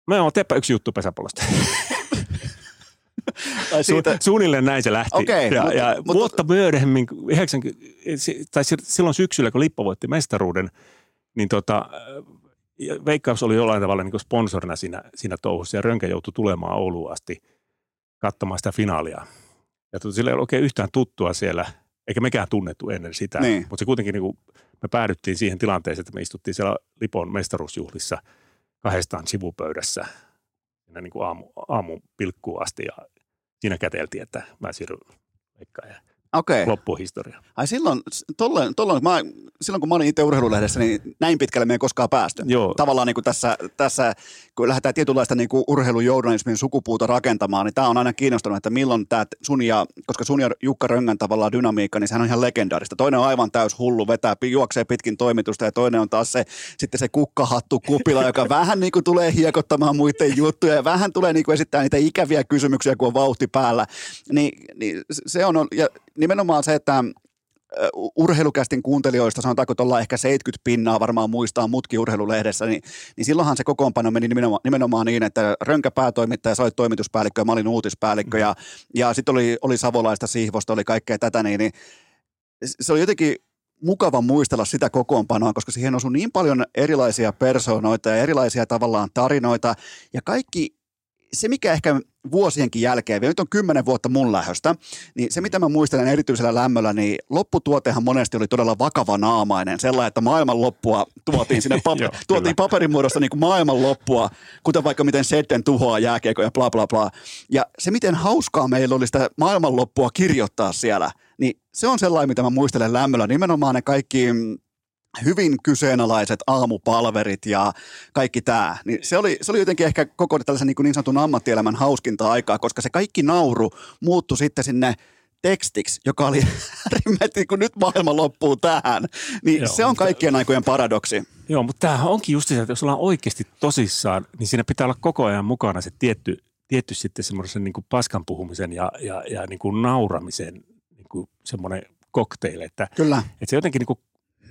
Mä oon, teepä yksi juttu pesäpallosta. *laughs* *laughs*
Tai
Su,
siitä,
suunnilleen näin se lähti.
Okei,
ja,
mutta-
ja
mutta-
vuotta myöhemmin, 90, si- tai si- silloin syksyllä, kun Lippo voitti mestaruuden, niin tota, Veikkaus oli jollain tavalla niin sponsorina siinä, siinä touhussa ja Rönkä joutui tulemaan Ouluun asti katsomaan sitä finaalia. Ja tota, sillä ei ollut oikein yhtään tuttua siellä, eikä mekään tunnettu ennen sitä.
Niin.
Mutta se kuitenkin, niin kuin, me päädyttiin siihen tilanteeseen, että me istuttiin siellä Lipon mestaruusjuhlissa kahdestaan sivupöydässä siinä niin kuin aamu, aamun pilkkuun asti ja siinä käteltiin, että mä siirryn Veikkaan ja
okei.
loppuu historia.
Ai silloin, tolloin, tolloin, mä, silloin kun mä olin itse urheilulehdessä, niin näin pitkälle me ei koskaan päästy.
Joo.
Tavallaan niin kuin tässä, tässä, kun lähdetään tietynlaista niin kuin urheilujournalismin sukupuuta rakentamaan, niin tämä on aina kiinnostunut, että milloin tämä sun ja, koska sun ja Jukka Röngän tavallaan dynamiikka, niin sehän on ihan legendaarista. Toinen on aivan täys hullu, vetää, juoksee pitkin toimitusta ja toinen on taas se, sitten se kukkahattu kupila, joka *laughs* vähän niin kuin tulee hiekottamaan muiden juttuja ja vähän tulee niin kuin esittää niitä ikäviä kysymyksiä, kun on vauhti päällä. Niin, niin se on, ja nimenomaan se, että urheilukästin kuuntelijoista, sanotaanko että ollaan ehkä 70 pinnaa varmaan muistaa mutki urheilulehdessä, niin, niin silloinhan se kokoonpano meni nimenomaan, nimenomaan niin, että Rönkä päätoimittaja, sä olit toimituspäällikkö ja mä olin uutispäällikkö ja, ja sitten oli, oli Savolaista, Sihvosta, oli kaikkea tätä, niin, niin se oli jotenkin mukava muistella sitä kokoonpanoa, koska siihen osui niin paljon erilaisia persoonoita ja erilaisia tavallaan tarinoita ja kaikki se, mikä ehkä vuosienkin jälkeen, vielä nyt on kymmenen vuotta mun lähöstä, niin se, mitä mä muistelen erityisellä lämmöllä, niin lopputuotehan monesti oli todella vakava naamainen, sellainen, että maailman loppua tuotiin sinne, pap- *laughs*
Joo,
tuotiin paperin muodossa niin kuin maailman loppua, kuten vaikka miten Sedden tuhoaa jääkiekko ja bla bla bla. Ja se, miten hauskaa meillä oli sitä maailmanloppua kirjoittaa siellä, niin se on sellainen, mitä mä muistelen lämmöllä. Nimenomaan ne kaikki mm, hyvin kyseenalaiset aamupalverit ja kaikki tämä. Niin se, oli, se oli jotenkin ehkä koko tällaisen niin, niin sanotun ammattielämän hauskinta aikaa, koska se kaikki nauru muuttui sitten sinne tekstiksi, joka oli *laughs* äärimmäisesti, kun nyt maailma loppuu tähän. Niin
Joo,
se on
mutta-
kaikkien aikojen paradoksi.
Joo, mutta tämähän onkin just se, että jos ollaan oikeasti tosissaan, niin siinä pitää olla koko ajan mukana se tietty, tietty sitten semmoisen niin kuin paskan puhumisen ja, ja, ja niin kuin nauramisen niin kuin semmoinen cocktail, että,
Kyllä.
että se jotenkin niin kuin,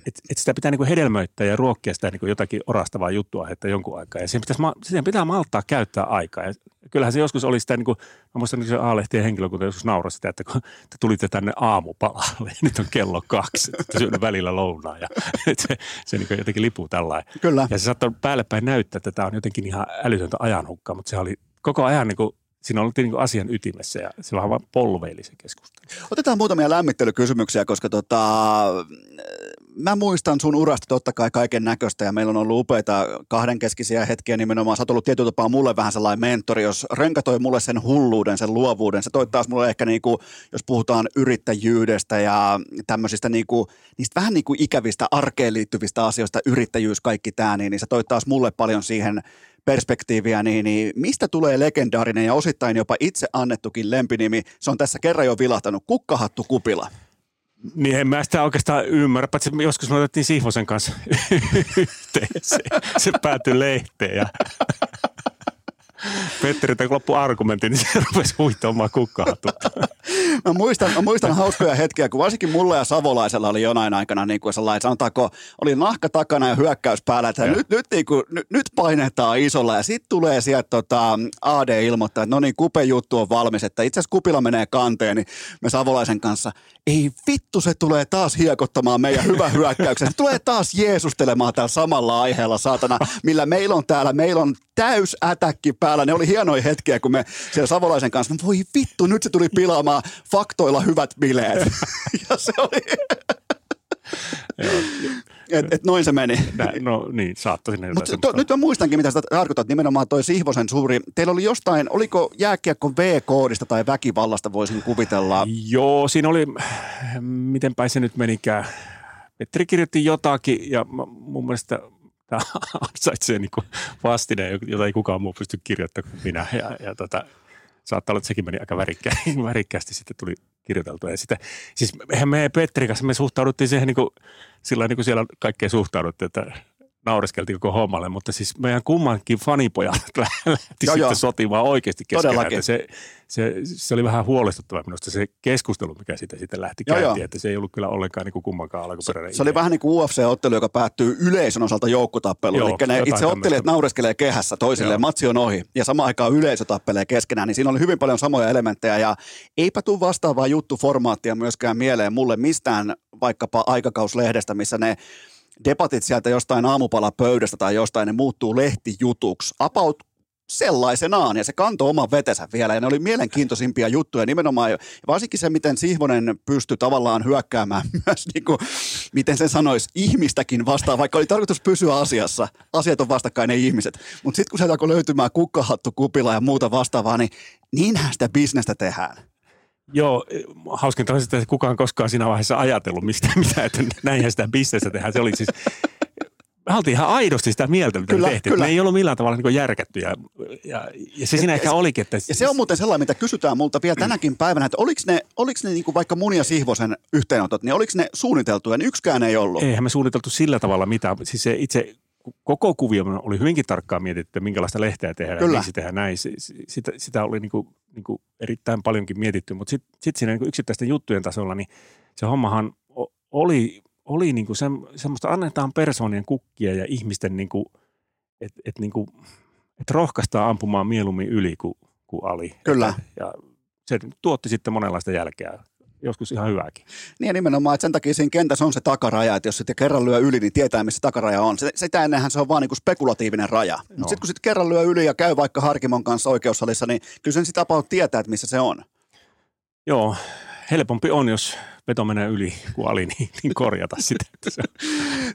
että, että sitä pitää niin kuin hedelmöittää ja ruokkia sitä niin kuin jotakin orastavaa juttua että jonkun aikaa. Ja siihen, pitäisi, siihen pitää malttaa käyttää aikaa. Ja kyllähän se joskus oli sitä, niin kuin, mä muistan niin se A-lehtien henkilökunta joskus nauroi sitä, että kun te tulitte tänne aamupalalle ja nyt on kello kaksi, että syönyt välillä lounaa ja *laughs* se, se niin jotenkin lipuu tällainen.
Kyllä.
Ja se saattoi päälle päin näyttää, että tämä on jotenkin ihan älytöntä ajanhukkaa, mutta se oli koko ajan niin kuin, siinä oltiin niin asian ytimessä ja se vähän polveili se keskustelu.
Otetaan muutamia lämmittelykysymyksiä, koska tota, mä muistan sun urasta totta kai kaiken näköistä ja meillä on ollut upeita kahdenkeskisiä hetkiä nimenomaan. Sä oot ollut tietyllä tapaa mulle vähän sellainen mentori, jos Rönkä toi mulle sen hulluuden, sen luovuuden. Se toi taas mulle ehkä niinku, jos puhutaan yrittäjyydestä ja tämmöisistä niinku, niistä vähän niinku ikävistä arkeen liittyvistä asioista, yrittäjyys, kaikki tämä, niin, niin se toi taas mulle paljon siihen perspektiiviä, niin, niin mistä tulee legendaarinen ja osittain jopa itse annettukin lempinimi? Se on tässä kerran jo vilahtanut, Kukkahattu Kupila.
Niin en mä sitä oikeastaan ymmärrä, paitsi joskus me otettiin Sihvosen kanssa *laughs* yhteen. Se, se päätyi lehteen ja Petteri, kun loppui argumentti, niin se rupesi huitoamaan kukkahattua.
Mä muistan, mä muistan hauskoja hetkiä, kun varsinkin mulla ja Savolaisella oli jonain aikana niin kuin sellainen, sanotaanko, oli nahka takana ja hyökkäys päällä, että nyt, nyt, niin kuin, nyt, nyt painetaan isolla. Ja sitten tulee sieltä tota, AD ilmoittaa, että no niin, Kupe juttu on valmis, että itse asiassa Kupila menee kanteen, niin me Savolaisen kanssa, ei vittu se tulee taas hiekottamaan meidän hyvä hyökkäyksen, se tulee taas jeesustelemaan täällä samalla aiheella, saatana, millä meillä on täällä, meillä on täys ätäkki päällä, ne oli hienoja hetkiä, kun me siellä Savolaisen kanssa, voi vittu, nyt se tuli pilaamaan faktoilla hyvät bileet. *laughs* ja se oli, et, et noin se meni.
Nä, no niin, saattoi sinne
Mutta
semmoista.
nyt mä muistankin, mitä sä tarkoitat, nimenomaan toi Sihvosen suuri. Teillä oli jostain, oliko jääkiekko V-koodista tai väkivallasta voisin kuvitella.
Joo, siinä oli, miten päin se nyt menikään. Petteri kirjoitti jotakin ja mun mielestä tämä *laughs* ansaitsee niin vastineen, jota ei kukaan muu pysty kirjoittamaan kuin minä. Ja, ja tota, saattaa olla, että sekin meni aika värikkää, *laughs* värikkäästi sitten tuli kirjoiteltua. Ja sitten, siis eihän me Petterin kanssa me suhtauduttiin siihen niin kuin, sillä niin kuin siellä kaikkea suhtauduttiin, että naureskeltiin koko hommalle, mutta siis meidän kummankin fanipojat *laughs* lähti
Joo,
sitten
joo.
sotimaan oikeasti keskenään. Se, se, se, oli vähän huolestuttava minusta se keskustelu, mikä siitä sitten lähti
Joo,
käyntiin,
joo.
että se ei ollut kyllä ollenkaan niin kuin kummankaan alkuperäinen
Se oli
idea.
vähän niin kuin UFC-ottelu, joka päättyy yleisön osalta joukkotappeluun.
Joo,
Eli ne itse ottelijat naureskelee kehässä toisilleen, matsi on ohi ja samaan aikaan yleisö tappelee keskenään. Niin siinä oli hyvin paljon samoja elementtejä ja eipä tule vastaavaa juttuformaattia myöskään mieleen mulle mistään vaikkapa aikakauslehdestä, missä ne debatit sieltä jostain aamupalapöydästä tai jostain, ne muuttuu lehtijutuksi. About sellaisenaan, ja se kantoi oman vetensä vielä, ja ne oli mielenkiintoisimpia juttuja nimenomaan, varsinkin se, miten Sihvonen pystyi tavallaan hyökkäämään *laughs* myös, niin kuin, miten sen sanoisi, ihmistäkin vastaan, vaikka oli tarkoitus pysyä asiassa, asiat on vastakkain, ei ihmiset, mutta sitten kun sieltä alkoi löytymään kukkahattu, kupila ja muuta vastaavaa, niin niinhän sitä bisnestä tehdään.
Joo, hauskinta on sitten, että kukaan koskaan siinä vaiheessa ajatellut mistä, *laughs* mitä, että näinhän sitä bisnestä tehdään. Se oli siis, me oltiin ihan aidosti sitä mieltä, mitä
Kyllä,
me tehtiin.
kyllä.
Me ei ollut millään tavalla niin järkätty ja, ja, ja se siinä
Ja-
ehkä olikin, että...
Ja se on muuten sellainen, mitä kysytään multa vielä tänäkin *clears throat* päivänä, että oliko ne, oliko ne niin kuin vaikka mun ja Sihvosen yhteenotot, niin oliko ne suunniteltuja, niin yksikään ei ollut.
Eihän me suunniteltu sillä tavalla mitään. Siis se itse koko kuvio oli hyvinkin tarkkaan mietitty, että minkälaista lehteä tehdään,
Kyllä.
Miksi tehdään näin. Sitä, sitä oli niin kuin, niin kuin erittäin paljonkin mietitty, mutta sitten sit siinä niin yksittäisten juttujen tasolla, niin se hommahan oli, oli niin kuin se, semmoista, annetaan persoonien kukkia ja ihmisten, niin kuin, että et, niin kuin, et rohkaistaan ampumaan mieluummin yli kuin, kuin ali.
Kyllä.
Että, ja se tuotti sitten monenlaista jälkeä, joskus ihan hyvääkin.
Niin ja nimenomaan, että sen takia siinä kentässä on se takaraja, että jos sitten kerran lyö yli, niin tietää, missä takaraja on. Se, sitä ennenhän se on vaan niin kuin spekulatiivinen raja. Mutta sitten kun sitten kerran lyö yli ja käy vaikka Harkimon kanssa oikeussalissa, niin kyllä sen sitä tietää, että missä se on.
Joo, helpompi on, jos veto menee yli kuin ali, niin, niin korjata sitä.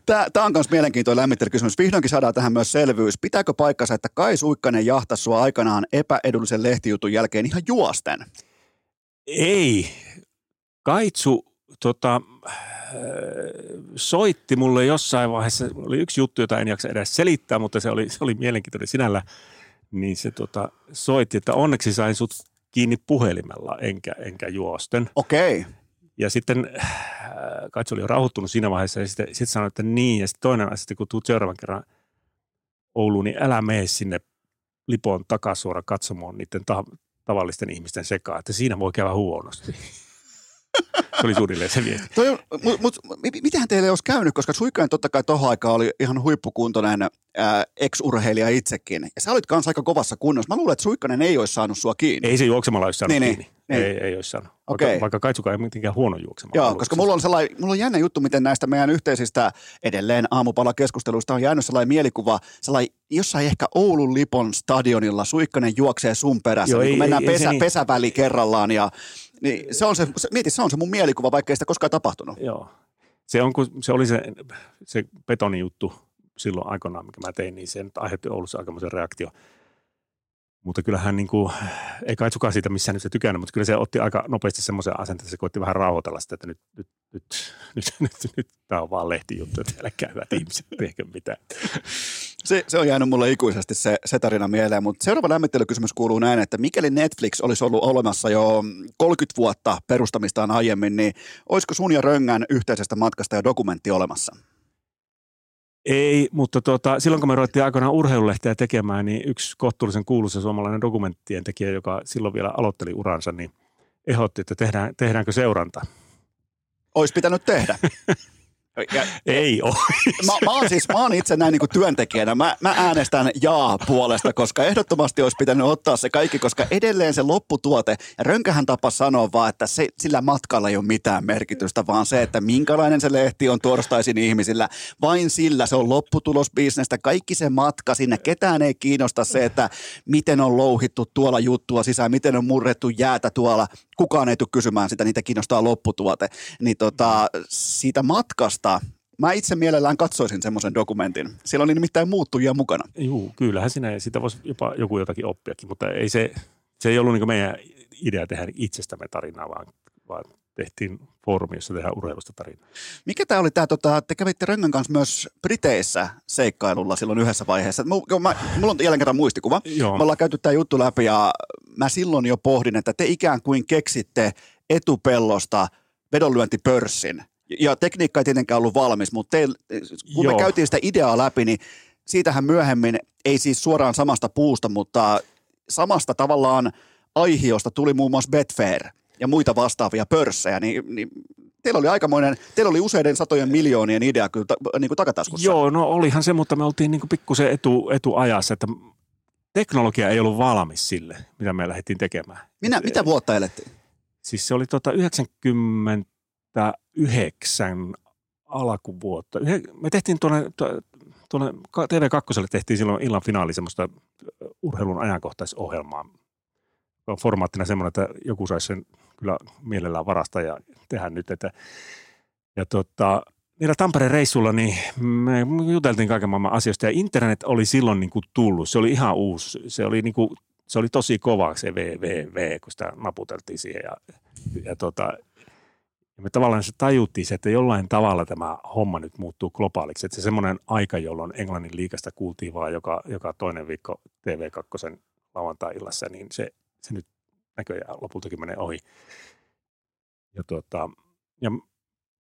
*laughs*
Tämä on myös mielenkiintoinen lämmittelykysymys. Vihdoinkin saadaan tähän myös selvyys. Pitääkö paikkansa, että Kai Suikkanen jahtasi sua aikanaan epäedullisen lehtijutun jälkeen ihan juosten?
ei. Kaitsu tota, äh, soitti mulle jossain vaiheessa, oli yksi juttu, jota en jaksa edes selittää, mutta se oli, se oli mielenkiintoinen sinällä, niin se tota, soitti, että onneksi sain sut kiinni puhelimella, enkä, enkä juosten.
Okei.
Ja sitten äh, Kaitsu oli jo rauhoittunut siinä vaiheessa ja sitten, sitten sanoi, että niin. Ja sitten toinen asia, kun tuut seuraavan kerran Ouluun, niin älä mene sinne Lipon takasuora katsomaan niiden ta- tavallisten ihmisten sekaan, että siinä voi käydä huonosti. Se oli suunnilleen se viesti.
Toi mut, mut, mi- mitähän teille olisi käynyt, koska Suikkanen totta kai tohon aikaan oli ihan huippukuntoinen ää, ex-urheilija itsekin. Ja sä olit kanssa aika kovassa kunnossa. Mä luulen, että Suikkanen ei olisi saanut sua kiinni.
Ei se juoksemalla olisi saanut
Niin, niin,
kiinni.
niin.
Ei, ei olisi saanut.
Okei.
Vaikka, vaikka Kaitsukaan ei mitenkään huono juoksemalla.
Joo, koska mulla on, sellainen, mulla on jännä juttu, miten näistä meidän yhteisistä edelleen aamupalakeskusteluista on jäänyt sellainen mielikuva, sellainen jossain ehkä Oulun Lipon stadionilla Suikkanen juoksee sun perässä,
Joo,
niin kun
ei-
mennään
ei- ei
pesä,
niin.
pesäväli kerrallaan ja niin se on se, se, mieti, se on se mun mielikuva, vaikka ei sitä koskaan tapahtunut.
Joo. Se, on, kun se oli se, se betonijuttu silloin aikoinaan, mikä mä tein, niin se aiheutti Oulussa aikamoisen reaktio. Mutta kyllähän niin kuin, ei kai sukaan siitä missään nyt se tykännyt, mutta kyllä se otti aika nopeasti semmoisen asenteen, että se koitti vähän rauhoitella sitä, että nyt, nyt, nyt, nyt, *laughs* nyt, nyt, nyt tämä on vaan lehtijuttu, että älä käyvät ihmiset, tehkö mitään.
Se, se on jäänyt mulle ikuisesti se, se tarina mieleen, mutta seuraava lämmittelykysymys kuuluu näin, että mikäli Netflix olisi ollut olemassa jo 30 vuotta perustamistaan aiemmin, niin olisiko sun ja Röngän yhteisestä matkasta jo dokumentti olemassa?
Ei, mutta tota, silloin kun me ruvettiin aikoinaan urheilulehteä tekemään, niin yksi kohtuullisen kuuluisa suomalainen dokumenttien tekijä, joka silloin vielä aloitteli uransa, niin ehdotti, että tehdään, tehdäänkö seuranta.
Olisi pitänyt tehdä. *laughs* Ja,
Ei ole.
mä, mä, oon siis, mä oon itse näin niin kuin työntekijänä, mä, mä äänestän jaa puolesta, koska ehdottomasti olisi pitänyt ottaa se kaikki, koska edelleen se lopputuote, ja Rönkähän tapa sanoa vaan, että se, sillä matkalla ei ole mitään merkitystä, vaan se, että minkälainen se lehti on torstaisin ihmisillä, vain sillä se on lopputulosbisnestä, kaikki se matka sinne, ketään ei kiinnosta se, että miten on louhittu tuolla juttua sisään, miten on murrettu jäätä tuolla, kukaan ei tule kysymään sitä, niitä kiinnostaa lopputuote, niin tota, siitä matkasta Mä itse mielellään katsoisin semmoisen dokumentin. Siellä oli nimittäin muuttujia mukana.
Juu, kyllähän sinä, sitä voisi jopa joku jotakin oppiakin, mutta ei se, se ei ollut niin meidän idea tehdä itsestämme tarinaa, vaan, vaan tehtiin foorumi, jossa tehdään urheilusta tarinaa.
Mikä tämä oli tämä, tota, te kävitte Röngän kanssa myös Briteissä seikkailulla silloin yhdessä vaiheessa. Mulla, mä, mulla on jälleen kerran muistikuva.
Joo.
Me ollaan käyty tämä juttu läpi ja mä silloin jo pohdin, että te ikään kuin keksitte etupellosta vedonlyöntipörssin, ja tekniikka ei tietenkään ollut valmis, mutta teille, kun Joo. me käytiin sitä ideaa läpi, niin siitähän myöhemmin, ei siis suoraan samasta puusta, mutta samasta tavallaan aihiosta tuli muun muassa Betfair ja muita vastaavia pörssejä, niin, niin teillä oli aikamoinen, teillä oli useiden satojen miljoonien idea kyllä ta, niin kuin takataskussa.
Joo, no olihan se, mutta me oltiin niin pikkusen etu, etuajassa, että teknologia ei ollut valmis sille, mitä me lähdettiin tekemään.
Minä, mitä vuotta elettiin?
Siis se oli tuota 90 2009 alkuvuotta. Me tehtiin tuonne, tuonne TV2 tehtiin silloin illan finaali semmoista urheilun ajankohtaisohjelmaa. Formaattina semmoinen, että joku saisi sen kyllä mielellään varastaa ja tehdä nyt. Että, ja tota, niillä Tampereen reissulla niin me juteltiin kaiken maailman asioista ja internet oli silloin niin kuin tullut. Se oli ihan uusi. Se oli, niin kuin, se oli tosi kova se VVV, kun sitä naputeltiin siihen. Ja, ja tota, ja me tavallaan se tajuttiin se, että jollain tavalla tämä homma nyt muuttuu globaaliksi. Että se semmoinen aika, jolloin Englannin liikasta kuultiin vaan joka, joka toinen viikko TV2 lauantai-illassa, niin se, se nyt näköjään lopultakin menee ohi. Ja, tuota, ja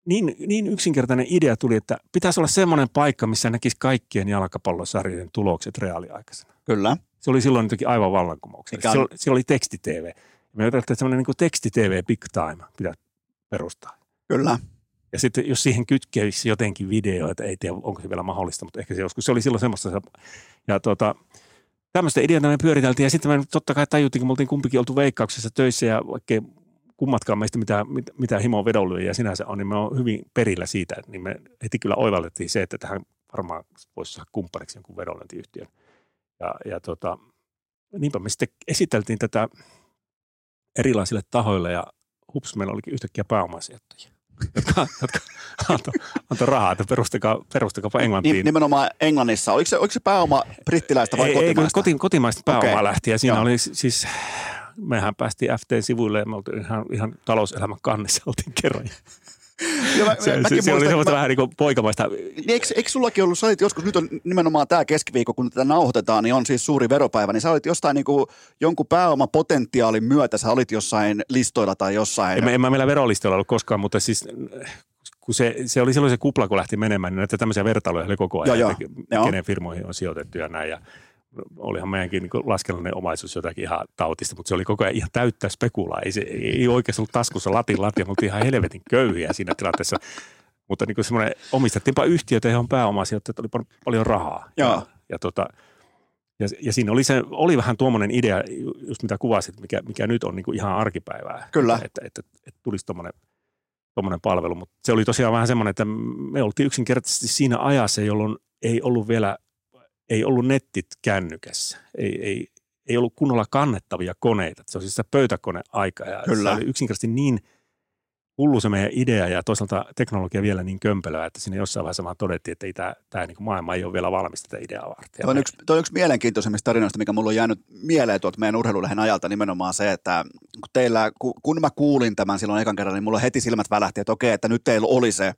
niin, niin yksinkertainen idea tuli, että pitäisi olla semmoinen paikka, missä näkisi kaikkien jalkapallosarjojen tulokset reaaliaikaisena.
Kyllä.
Se oli silloin jotenkin aivan vallankumouksellinen. Se, oli, se oli teksti-TV. Me ajattelin, että semmoinen niin teksti-TV big time pitää perustaa.
Kyllä.
Ja sitten jos siihen kytkeisi jotenkin videoita, ei tiedä onko se vielä mahdollista, mutta ehkä se joskus, se oli silloin semmoista. Ja tuota, tämmöistä ideaa me pyöriteltiin ja sitten me totta kai tajuttiin, kun me oltiin kumpikin oltu veikkauksessa töissä ja vaikkei kummatkaan meistä mitä, mitä, mitä himoa ja sinänsä on, niin me on hyvin perillä siitä, niin me heti kyllä oivallettiin se, että tähän varmaan voisi saada kumppaniksi jonkun vedonlyöntiyhtiön. Ja, ja tota, niinpä me sitten esiteltiin tätä erilaisille tahoille ja hups, meillä olikin yhtäkkiä pääomasijoittajia jotka, *laughs* jotka antoi, antoi rahaa, että perustakaa, perustakaapa Englantiin.
Nimenomaan Englannissa. Oliko se, oliko se pääoma brittiläistä vai ei, kotimaista?
Ei, koti, kotimaista pääomaa okay. lähti ja siinä Joo. oli siis, mehän päästiin FT-sivuille ja me oltiin ihan, ihan talouselämän kannessa, oltiin kerran. Ja mä, se, se, se oli semmoista mä... vähän niin kuin poikamaista.
Niin eikö, eikö sullakin ollut, sä olit joskus, nyt on nimenomaan tämä keskiviikko, kun tätä nauhoitetaan, niin on siis suuri veropäivä, niin sä olit jostain niin kuin, jonkun pääomapotentiaalin myötä, sä olit jossain listoilla tai jossain.
En, mä, en mä meillä verolistoilla ollut koskaan, mutta siis kun se, se oli silloin se kupla, kun lähti menemään, niin näitä tämmöisiä vertailuja oli koko ajan, joo, joo. kenen firmoihin on sijoitettu ja näin. Ja olihan meidänkin niin laskennallinen omaisuus jotakin ihan tautista, mutta se oli koko ajan ihan täyttä spekulaa. Ei, se, ei oikeasti ollut taskussa latin latia, mutta ihan helvetin köyhiä siinä tilanteessa. Mutta niin semmoinen, omistettiinpa yhtiötä, johon pääomasijoittajat oli paljon rahaa.
Joo.
Ja, ja, tota, ja, ja siinä oli, se, oli vähän tuommoinen idea, just mitä kuvasit, mikä, mikä nyt on niin ihan arkipäivää.
Kyllä.
Että, että, että, että tulisi tuommoinen tuommoinen palvelu, mutta se oli tosiaan vähän semmoinen, että me oltiin yksinkertaisesti siinä ajassa, jolloin ei ollut vielä ei ollut nettit kännykässä. Ei, ei, ei ollut kunnolla kannettavia koneita. Se oli siis se pöytäkoneaika ja Kyllä. se oli yksinkertaisesti niin hullu se meidän idea ja toisaalta teknologia vielä niin kömpelöä, että siinä jossain vaiheessa vaan todettiin, että ei tämä, tämä niin maailma ei ole vielä valmis tätä ideaa varten.
Toi on, yksi, toi on yksi mielenkiintoisemmista tarinoista, mikä mulla on jäänyt mieleen tuolta meidän urheilulehen ajalta nimenomaan se, että kun, teillä, kun mä kuulin tämän silloin ekan kerran, niin mulla heti silmät välähti, että okei, että nyt teillä oli se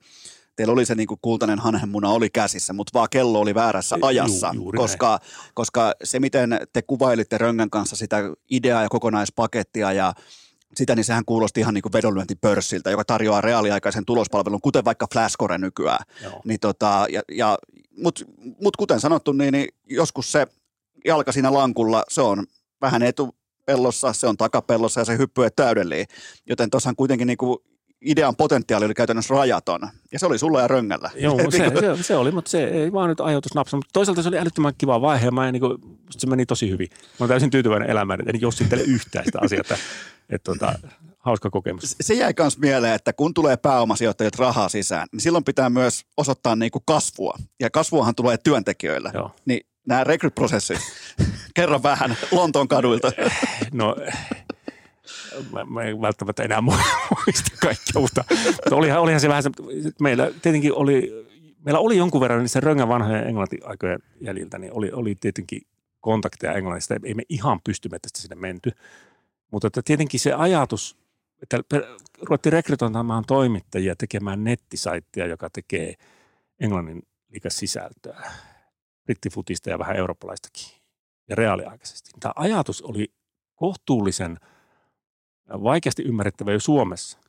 teillä oli se niin kuin kultainen hanhenmuna oli käsissä, mutta vaan kello oli väärässä ajassa, Ju, koska, koska se, miten te kuvailitte Röngän kanssa sitä ideaa ja kokonaispakettia ja sitä, niin sehän kuulosti ihan niin kuin vedonlyöntipörssiltä, joka tarjoaa reaaliaikaisen tulospalvelun, kuten vaikka Flashcore nykyään. Niin tota, ja, ja, Mutta mut kuten sanottu, niin, niin joskus se jalka siinä lankulla, se on vähän etupellossa, se on takapellossa ja se hyppyy täydellinen. Joten tuossa kuitenkin niin kuin idean potentiaali oli käytännössä rajaton. Ja se oli sulla ja Röngällä.
Joo, *laughs* se, se, se, oli, mutta se ei vaan nyt ajoitus napsa. Mutta toisaalta se oli älyttömän kiva vaihe ja mä, niin kuin, se meni tosi hyvin. Mä olen täysin tyytyväinen elämään, en jossittele *laughs* yhtään sitä asiaa. Että, että, että, hauska kokemus.
Se jäi myös mieleen, että kun tulee pääomasijoittajat rahaa sisään, niin silloin pitää myös osoittaa niin kuin kasvua. Ja kasvuahan tulee työntekijöillä. Joo. Niin nämä rekryprosessit, *laughs* kerro vähän Lontoon kaduilta.
No mä, mä en välttämättä enää *laughs* muista kaikkea, mutta, olihan, olihan se vähän se, meillä tietenkin oli, meillä oli jonkun verran niissä Röngän vanhojen englantiaikojen jäljiltä, niin oli, oli tietenkin kontakteja Englannista, ei me ihan pystymetsästä sinne menty, mutta että tietenkin se ajatus, että ruvettiin rekrytoimaan toimittajia tekemään nettisaittia, joka tekee Englannin sisältöä, brittifutista ja vähän eurooppalaistakin ja reaaliaikaisesti. Tämä ajatus oli kohtuullisen – vaikeasti ymmärrettävä jo Suomessa,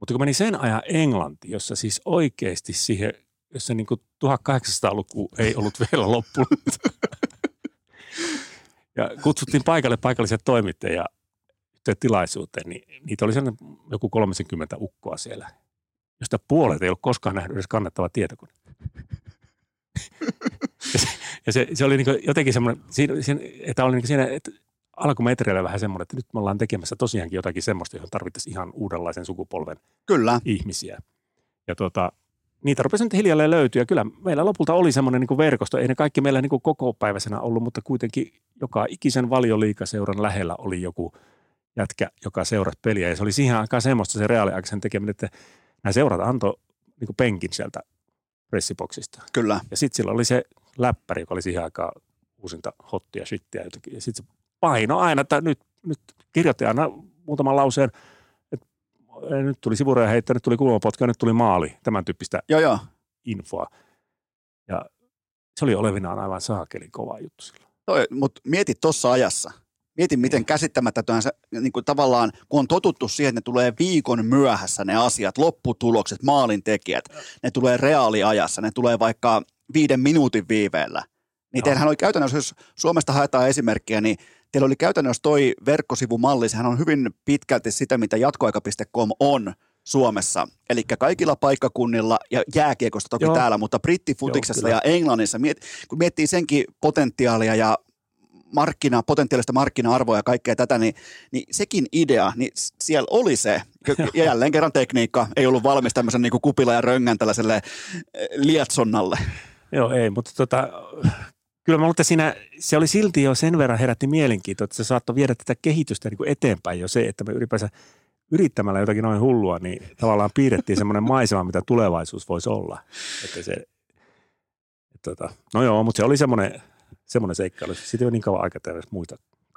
Mutta kun meni sen ajan Englanti, jossa siis oikeasti siihen, jossa niin kuin 1800-luku ei ollut *laughs* vielä loppunut. *laughs* ja kutsuttiin paikalle paikallisia toimittajia tilaisuuteen, niin niitä oli sellainen joku 30 ukkoa siellä, josta puolet ei ollut koskaan nähnyt edes kannattava tietokone. *laughs* ja se, ja se, se oli niin jotenkin semmoinen, siinä, siinä, että oli niin siinä, että alkumetreillä vähän semmoinen, että nyt me ollaan tekemässä tosiaankin jotakin semmoista, johon tarvittaisiin ihan uudenlaisen sukupolven
Kyllä.
ihmisiä. Ja tota, niitä rupesi nyt hiljalleen löytyä. Kyllä meillä lopulta oli semmoinen niin verkosto. Ei ne kaikki meillä niin koko päiväisenä ollut, mutta kuitenkin joka ikisen valioliikaseuran lähellä oli joku jätkä, joka seurasi peliä. Ja se oli siihen aikaan semmoista se reaaliaikaisen tekeminen, että nämä seurat antoi niin penkin sieltä pressiboksista.
Kyllä.
Ja sitten sillä oli se läppäri, joka oli siihen aikaan uusinta hottia, shittiä jotakin. Ja sitten se paino aina, että nyt, nyt kirjoitti aina muutaman lauseen, että nyt tuli sivureja heittää, nyt tuli kulmapotka, nyt tuli maali, tämän tyyppistä
joo, joo.
infoa. Ja se oli olevinaan aivan saakeli kova juttu silloin.
Mutta mieti tuossa ajassa, Mieti, miten käsittämättä se, niin kuin tavallaan, kun on totuttu siihen, että ne tulee viikon myöhässä ne asiat, lopputulokset, maalintekijät, ne tulee reaaliajassa, ne tulee vaikka viiden minuutin viiveellä. Niin teillähän oli käytännössä, jos Suomesta haetaan esimerkkiä, niin teillä oli käytännössä toi verkkosivumalli, sehän on hyvin pitkälti sitä, mitä jatkoaika.com on Suomessa. Eli kaikilla paikkakunnilla ja jääkiekosta toki Joo. täällä, mutta brittifutiksessa Joo, ja Englannissa, kun miettii senkin potentiaalia ja markkina, potentiaalista markkina-arvoa ja kaikkea tätä, niin, niin sekin idea, niin siellä oli se, ja jälleen kerran tekniikka ei ollut valmis tämmöisen niin kupila ja röngän tällaiselle eh, lietsonnalle.
Joo, ei, mutta tota, kyllä mä että siinä se oli silti jo sen verran herätti mielenkiintoa, että se saattoi viedä tätä kehitystä niin kuin eteenpäin jo se, että me ylipäänsä yrittämällä jotakin noin hullua, niin tavallaan piirrettiin semmoinen maisema, mitä tulevaisuus voisi olla. Että se, että tota, no joo, mutta se oli semmoinen semmoinen seikkailu. Siitä ei ole niin kauan aikaa muita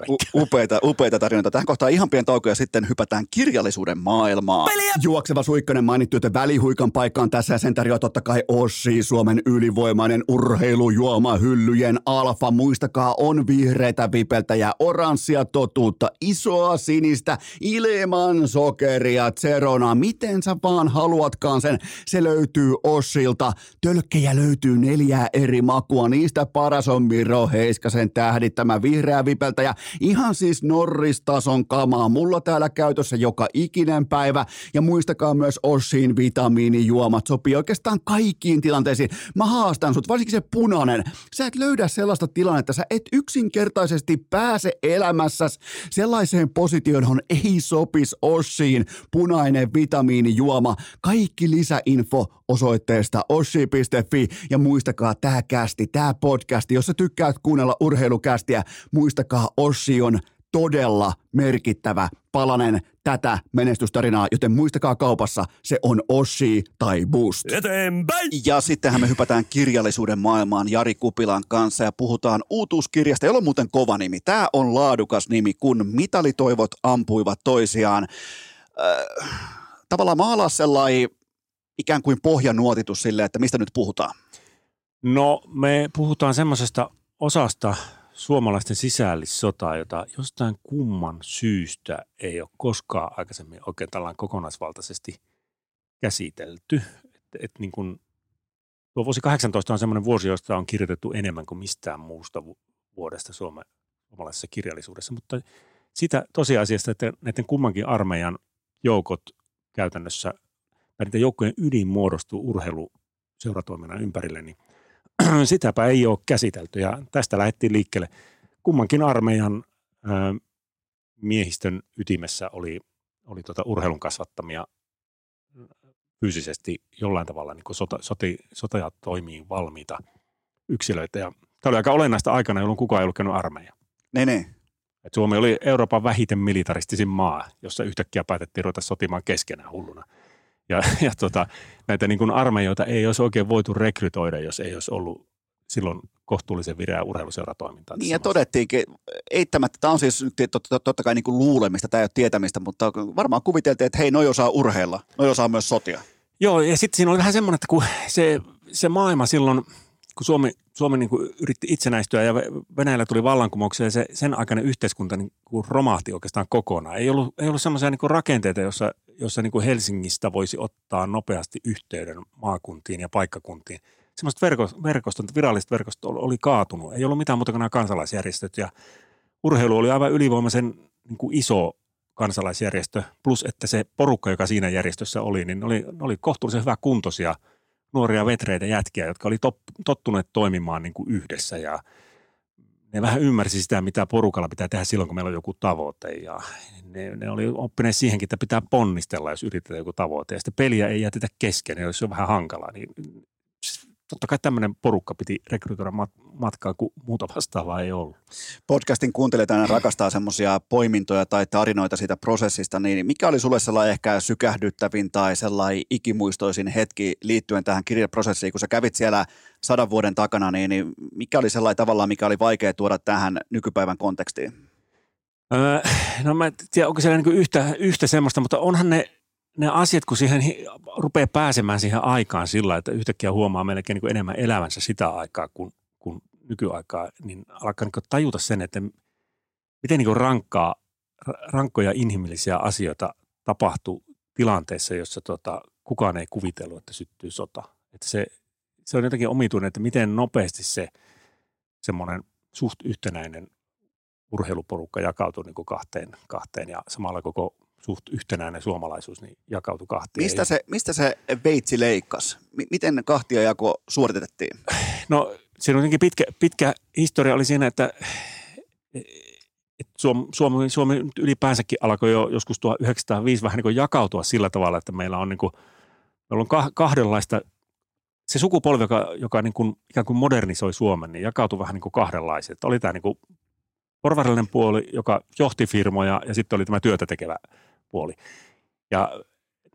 U- upeita, upeita tarinoita. Tähän kohtaan ihan pieni tauko ja sitten hypätään kirjallisuuden maailmaan. Peliä! Juokseva Suikkanen mainittu, että välihuikan paikkaan tässä ja sen tarjoaa totta kai Ossi, Suomen ylivoimainen urheilujuoma hyllyjen alfa. Muistakaa, on vihreitä vipeltä ja oranssia totuutta, isoa sinistä, ilman sokeria, zerona, miten sä vaan haluatkaan sen. Se löytyy Ossilta. Tölkkejä löytyy neljää eri makua, niistä paras on Miro Heiskasen tähdittämä vihreä vipeltä ja Ihan siis Norris-tason kamaa. Mulla täällä käytössä joka ikinen päivä. Ja muistakaa myös Oshin vitamiinijuomat. Sopii oikeastaan kaikkiin tilanteisiin. Mä haastan sut, varsinkin se punainen. Sä et löydä sellaista tilannetta, sä et yksinkertaisesti pääse elämässä sellaiseen positioon, johon ei sopis Oshiin punainen vitamiinijuoma. Kaikki lisäinfo osoitteesta oshi.fi ja muistakaa tämä kästi, tämä podcasti, jos sä tykkäät kuunnella urheilukästiä, muistakaa Ossi on todella merkittävä palanen tätä menestystarinaa, joten muistakaa kaupassa, se on Oshi tai Boost.
Eteenpäin!
Ja sittenhän me hypätään kirjallisuuden maailmaan Jari Kupilan kanssa ja puhutaan uutuuskirjasta, jolla on muuten kova nimi. Tämä on laadukas nimi, kun mitalitoivot ampuivat toisiaan. Äh, tavallaan maalaa sellainen ikään kuin pohjanuotitus sille, että mistä nyt puhutaan?
No me puhutaan semmoisesta osasta suomalaisten sisällissotaa, jota jostain kumman syystä ei ole koskaan aikaisemmin oikein tällainen kokonaisvaltaisesti käsitelty. Et, et niin kun, tuo vuosi 18 on semmoinen vuosi, josta on kirjoitettu enemmän kuin mistään muusta vuodesta Suomen, suomalaisessa kirjallisuudessa, mutta sitä tosiasiasta, että näiden kummankin armeijan joukot käytännössä, tai niiden joukkojen ydin muodostuu urheiluseuratoiminnan ympärille, niin – *clears throat* sitäpä ei ole käsitelty ja tästä lähdettiin liikkeelle. Kummankin armeijan ö, miehistön ytimessä oli, oli tota urheilun kasvattamia fyysisesti jollain tavalla niin sota, soti, sotajat toimii valmiita yksilöitä. Ja tämä oli aika olennaista aikana, jolloin kukaan ei ollut käynyt armeija.
Ne, ne.
Et Suomi oli Euroopan vähiten militaristisin maa, jossa yhtäkkiä päätettiin ruveta sotimaan keskenään hulluna. Ja, ja tota, näitä niin kuin armeijoita ei olisi oikein voitu rekrytoida, jos ei olisi ollut silloin kohtuullisen vireä urheiluseuratoimintaa.
Niin ja todettiinkin, eittämättä, tämä on siis totta, totta kai niin kuin luulemista, tämä ei ole tietämistä, mutta varmaan kuviteltiin, että hei, noi osaa urheilla, noi osaa myös sotia.
Joo, ja sitten siinä oli vähän semmoinen, että kun se, se maailma silloin, kun Suomi, Suomi niin kuin yritti itsenäistyä ja Venäjällä tuli vallankumouksia ja se, sen aikainen yhteiskunta niin kuin romahti oikeastaan kokonaan. Ei ollut, ei ollut semmoisia niin rakenteita, jossa jossa niin kuin Helsingistä voisi ottaa nopeasti yhteyden maakuntiin ja paikkakuntiin. Semmoiset verkostot, viralliset verkostot oli kaatunut. Ei ollut mitään muuta kuin nämä kansalaisjärjestöt ja urheilu oli aivan ylivoimaisen niin kuin iso kansalaisjärjestö, plus että se porukka, joka siinä järjestössä oli, niin oli, oli kohtuullisen hyvä kuntoisia nuoria vetreitä jätkiä, jotka oli top, tottuneet toimimaan niin kuin yhdessä ja ne vähän ymmärsi sitä, mitä porukalla pitää tehdä silloin, kun meillä on joku tavoite. Ja ne, ne oli oppineet siihenkin, että pitää ponnistella, jos yritetään joku tavoite. Ja sitten peliä ei jätetä kesken, jos se on vähän hankalaa, niin totta kai tämmöinen porukka piti rekrytoida matkaa, kun muuta vastaavaa ei ollut.
Podcastin kuuntelijat aina rakastaa semmoisia poimintoja tai tarinoita siitä prosessista, niin mikä oli sulle sellainen ehkä sykähdyttävin tai sellainen ikimuistoisin hetki liittyen tähän kirjaprosessiin, kun sä kävit siellä sadan vuoden takana, niin, niin mikä oli sellainen tavallaan, mikä oli vaikea tuoda tähän nykypäivän kontekstiin?
Öö, no mä en tiedä, onko siellä niin yhtä, yhtä semmoista, mutta onhan ne ne asiat, kun siihen rupeaa pääsemään siihen aikaan sillä, että yhtäkkiä huomaa melkein niin enemmän elävänsä sitä aikaa kuin, kuin nykyaikaa, niin alkaa niin tajuta sen, että miten niin rankkaa, rankkoja inhimillisiä asioita tapahtuu tilanteessa, jossa tota, kukaan ei kuvitellut, että syttyy sota. Että se, se on jotenkin omituinen, että miten nopeasti se semmoinen suht yhtenäinen urheiluporukka jakautuu niin kahteen, kahteen ja samalla koko suht yhtenäinen suomalaisuus niin jakautui kahtia.
Mistä se, mistä se veitsi leikkasi? Miten kahtia jako suoritettiin?
No siinä on pitkä, pitkä historia oli siinä, että Suomi, Suomi, Suomi ylipäänsäkin alkoi jo joskus 1905 vähän niin kuin jakautua sillä tavalla, että meillä on, niin kuin, meillä on kahdenlaista, se sukupolvi, joka, joka niin kuin, ikään kuin modernisoi Suomen, niin jakautui vähän niin kuin kahdenlaiset. Oli tämä niin kuin porvarillinen puoli, joka johti firmoja ja sitten oli tämä työtä tekevä puoli. Ja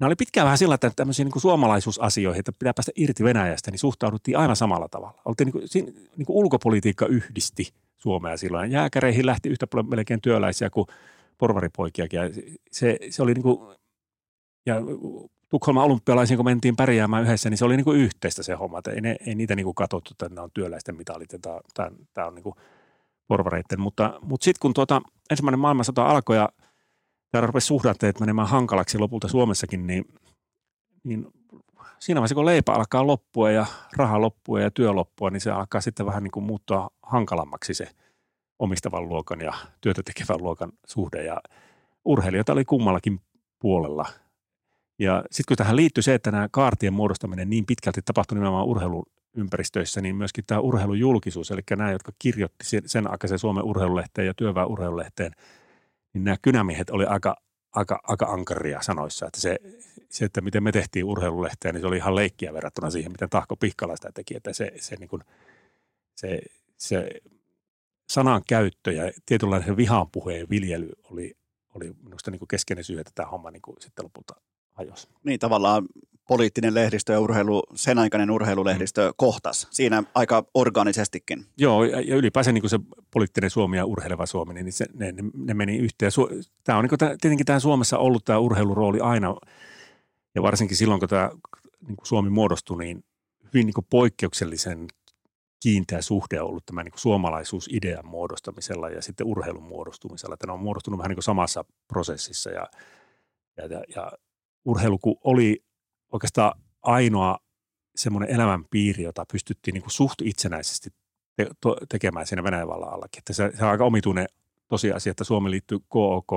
nämä oli pitkään vähän sillä, että tämmöisiin niin kuin suomalaisuusasioihin, että pitää päästä irti Venäjästä, niin suhtauduttiin aivan samalla tavalla. Oltiin niin kuin, niin kuin ulkopolitiikka yhdisti Suomea silloin. Jääkäreihin lähti yhtä paljon melkein työläisiä kuin porvaripoikiakin. Ja se, se oli niin kuin, ja Tukholman olympialaisiin, kun mentiin pärjäämään yhdessä, niin se oli niin kuin yhteistä se homma. Että ei, ne, ei niitä niin kuin katsottu, että nämä on työläisten mitalit ja tämä, tämä, tämä on niin kuin porvareiden. Mutta, mutta sitten kun tuota, ensimmäinen maailmansota alkoi ja – täällä rupesi suhdanteet menemään hankalaksi lopulta Suomessakin, niin, niin siinä vaiheessa kun leipä alkaa loppua ja raha loppua ja työ loppua, niin se alkaa sitten vähän niin kuin muuttua hankalammaksi se omistavan luokan ja työtä tekevän luokan suhde. Ja urheilijoita oli kummallakin puolella. Ja sitten kun tähän liittyy se, että nämä kaartien muodostaminen niin pitkälti tapahtui nimenomaan urheiluympäristöissä, niin myöskin tämä urheilujulkisuus, eli nämä, jotka kirjoitti sen aikaisen Suomen urheilulehteen ja työväen urheilulehteen – niin nämä kynämiehet oli aika, aika, aika ankaria sanoissa, että se, se, että miten me tehtiin urheilulehteä, niin se oli ihan leikkiä verrattuna siihen, miten Tahko Pihkala sitä teki, että se, se, niin kuin, se, se sanan käyttö ja tietynlainen vihan puheen viljely oli, oli minusta niin kuin keskeinen syy, että tämä homma niin kuin sitten lopulta hajosi.
Niin tavallaan poliittinen lehdistö ja urheilu, sen aikainen urheilulehdistö mm. kohtas siinä aika organisestikin.
Joo, ja ylipäänsä niin kuin se poliittinen Suomi ja urheileva Suomi, niin se, ne, ne meni yhteen. Tämä on niin kuin, tietenkin tämä Suomessa ollut tämä urheilurooli aina, ja varsinkin silloin, kun tämä niin kuin Suomi muodostui, niin hyvin niin kuin poikkeuksellisen kiinteä suhde on ollut tämä niin kuin suomalaisuusidean muodostamisella ja sitten urheilun muodostumisella. Ne on muodostunut vähän niin kuin samassa prosessissa ja, ja, ja, ja urheilu kun oli oikeastaan ainoa semmoinen elämänpiiri, jota pystyttiin niin kuin suht itsenäisesti te- to- tekemään siinä Venäjän vallan allakin. Että se, se on aika omituinen tosiasia, että Suomi liittyy KOK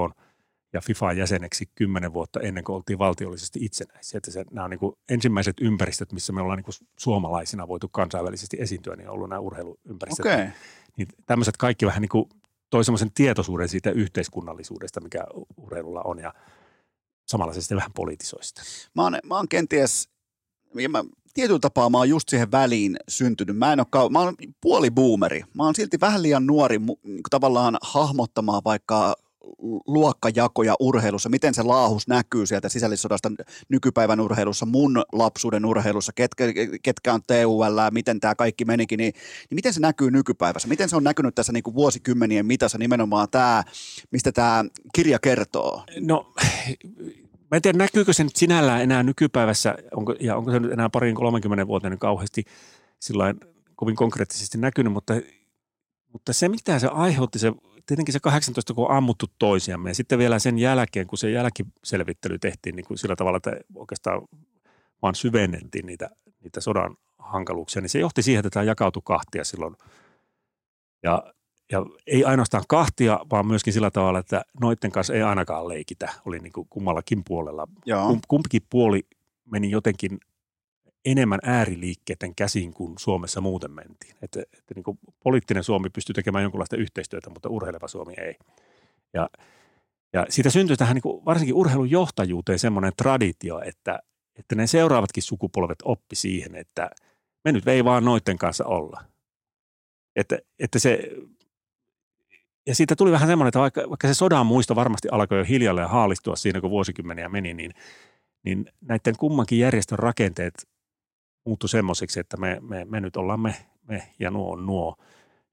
ja FIFA jäseneksi kymmenen vuotta ennen kuin oltiin valtiollisesti itsenäisiä. Että se, nämä on niin kuin ensimmäiset ympäristöt, missä me ollaan niin kuin suomalaisina voitu kansainvälisesti esiintyä, niin on ollut nämä urheiluympäristöt.
Okay.
Niin tämmöiset kaikki vähän niin kuin toi semmoisen tietoisuuden siitä yhteiskunnallisuudesta, mikä urheilulla on. Ja samalla se sitten vähän politisoi sitä.
Mä oon, mä oon kenties, ja mä, tietyllä tapaa mä oon just siihen väliin syntynyt. Mä en ole kau- mä oon puoli boomeri. Mä oon silti vähän liian nuori niin tavallaan hahmottamaan vaikka luokkajakoja urheilussa, miten se laahus näkyy sieltä sisällissodasta nykypäivän urheilussa, mun lapsuuden urheilussa, ketkä, ketkä on TUL, miten tämä kaikki menikin, niin, niin miten se näkyy nykypäivässä? Miten se on näkynyt tässä niin kuin vuosikymmenien mitassa nimenomaan tämä, mistä tämä kirja kertoo?
No Mä en tiedä, näkyykö se nyt sinällään enää nykypäivässä, onko, ja onko se nyt enää parin 30 vuoteen kauheasti sillain kovin konkreettisesti näkynyt, mutta, mutta se mitä se aiheutti se tietenkin se 18, kun on ammuttu toisiamme ja sitten vielä sen jälkeen, kun se jälkiselvittely tehtiin niin kuin sillä tavalla, että oikeastaan vaan syvennettiin niitä, niitä sodan hankaluuksia, niin se johti siihen, että tämä jakautui kahtia silloin. Ja, ja ei ainoastaan kahtia, vaan myöskin sillä tavalla, että noiden kanssa ei ainakaan leikitä. Oli niin kuin kummallakin puolella.
Joo.
Kumpikin puoli meni jotenkin enemmän ääriliikkeiden käsiin kuin Suomessa muuten mentiin. Että, että niin kuin poliittinen Suomi pystyy tekemään jonkinlaista yhteistyötä, mutta urheileva Suomi ei. Ja, ja siitä syntyy tähän niin kuin varsinkin urheilun johtajuuteen semmoinen traditio, että, että ne seuraavatkin sukupolvet oppi siihen, että me nyt ei vaan noiden kanssa olla. Että, että se, ja siitä tuli vähän semmoinen, että vaikka, vaikka se sodan muisto varmasti alkoi jo hiljalleen haalistua siinä, kun vuosikymmeniä meni, niin, niin näiden kummankin järjestön rakenteet muuttui semmoiseksi, että me, me, me nyt ollaan me, me ja nuo on nuo.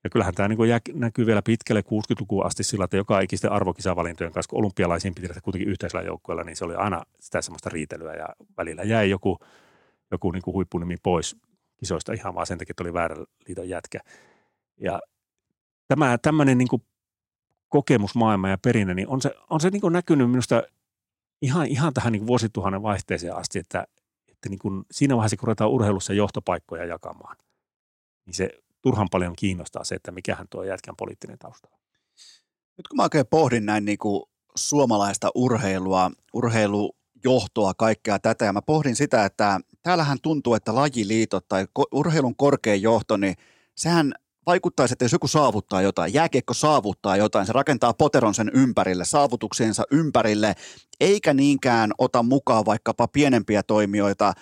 Ja kyllähän tämä niin jä, näkyy vielä pitkälle 60-lukuun asti sillä, että joka ikisten arvokisavalintojen kanssa, kun olympialaisiin piti tehdä kuitenkin yhteisellä joukkueella, niin se oli aina sitä semmoista riitelyä ja välillä jäi joku, joku niin kuin huippunimi pois kisoista ihan vaan sen takia, että oli väärä liiton jätkä. Ja tämä tämmöinen niin kuin kokemusmaailma ja perinne, niin on se, on se niin kuin näkynyt minusta ihan, ihan tähän niin kuin vuosituhannen vaihteeseen asti, että, että niin kuin siinä vaiheessa, kun ruvetaan urheilussa johtopaikkoja jakamaan, niin se turhan paljon kiinnostaa se, että mikähän tuo jätkän poliittinen tausta on.
Nyt kun mä oikein pohdin näin niin kuin suomalaista urheilua, urheilujohtoa, kaikkea tätä, ja mä pohdin sitä, että täällähän tuntuu, että lajiliitot tai urheilun korkein johto, niin sehän vaikuttaisi, että jos joku saavuttaa jotain, jääkiekko saavuttaa jotain, se rakentaa poteron sen ympärille, saavutuksiensa ympärille, eikä niinkään ota mukaan vaikkapa pienempiä toimijoita.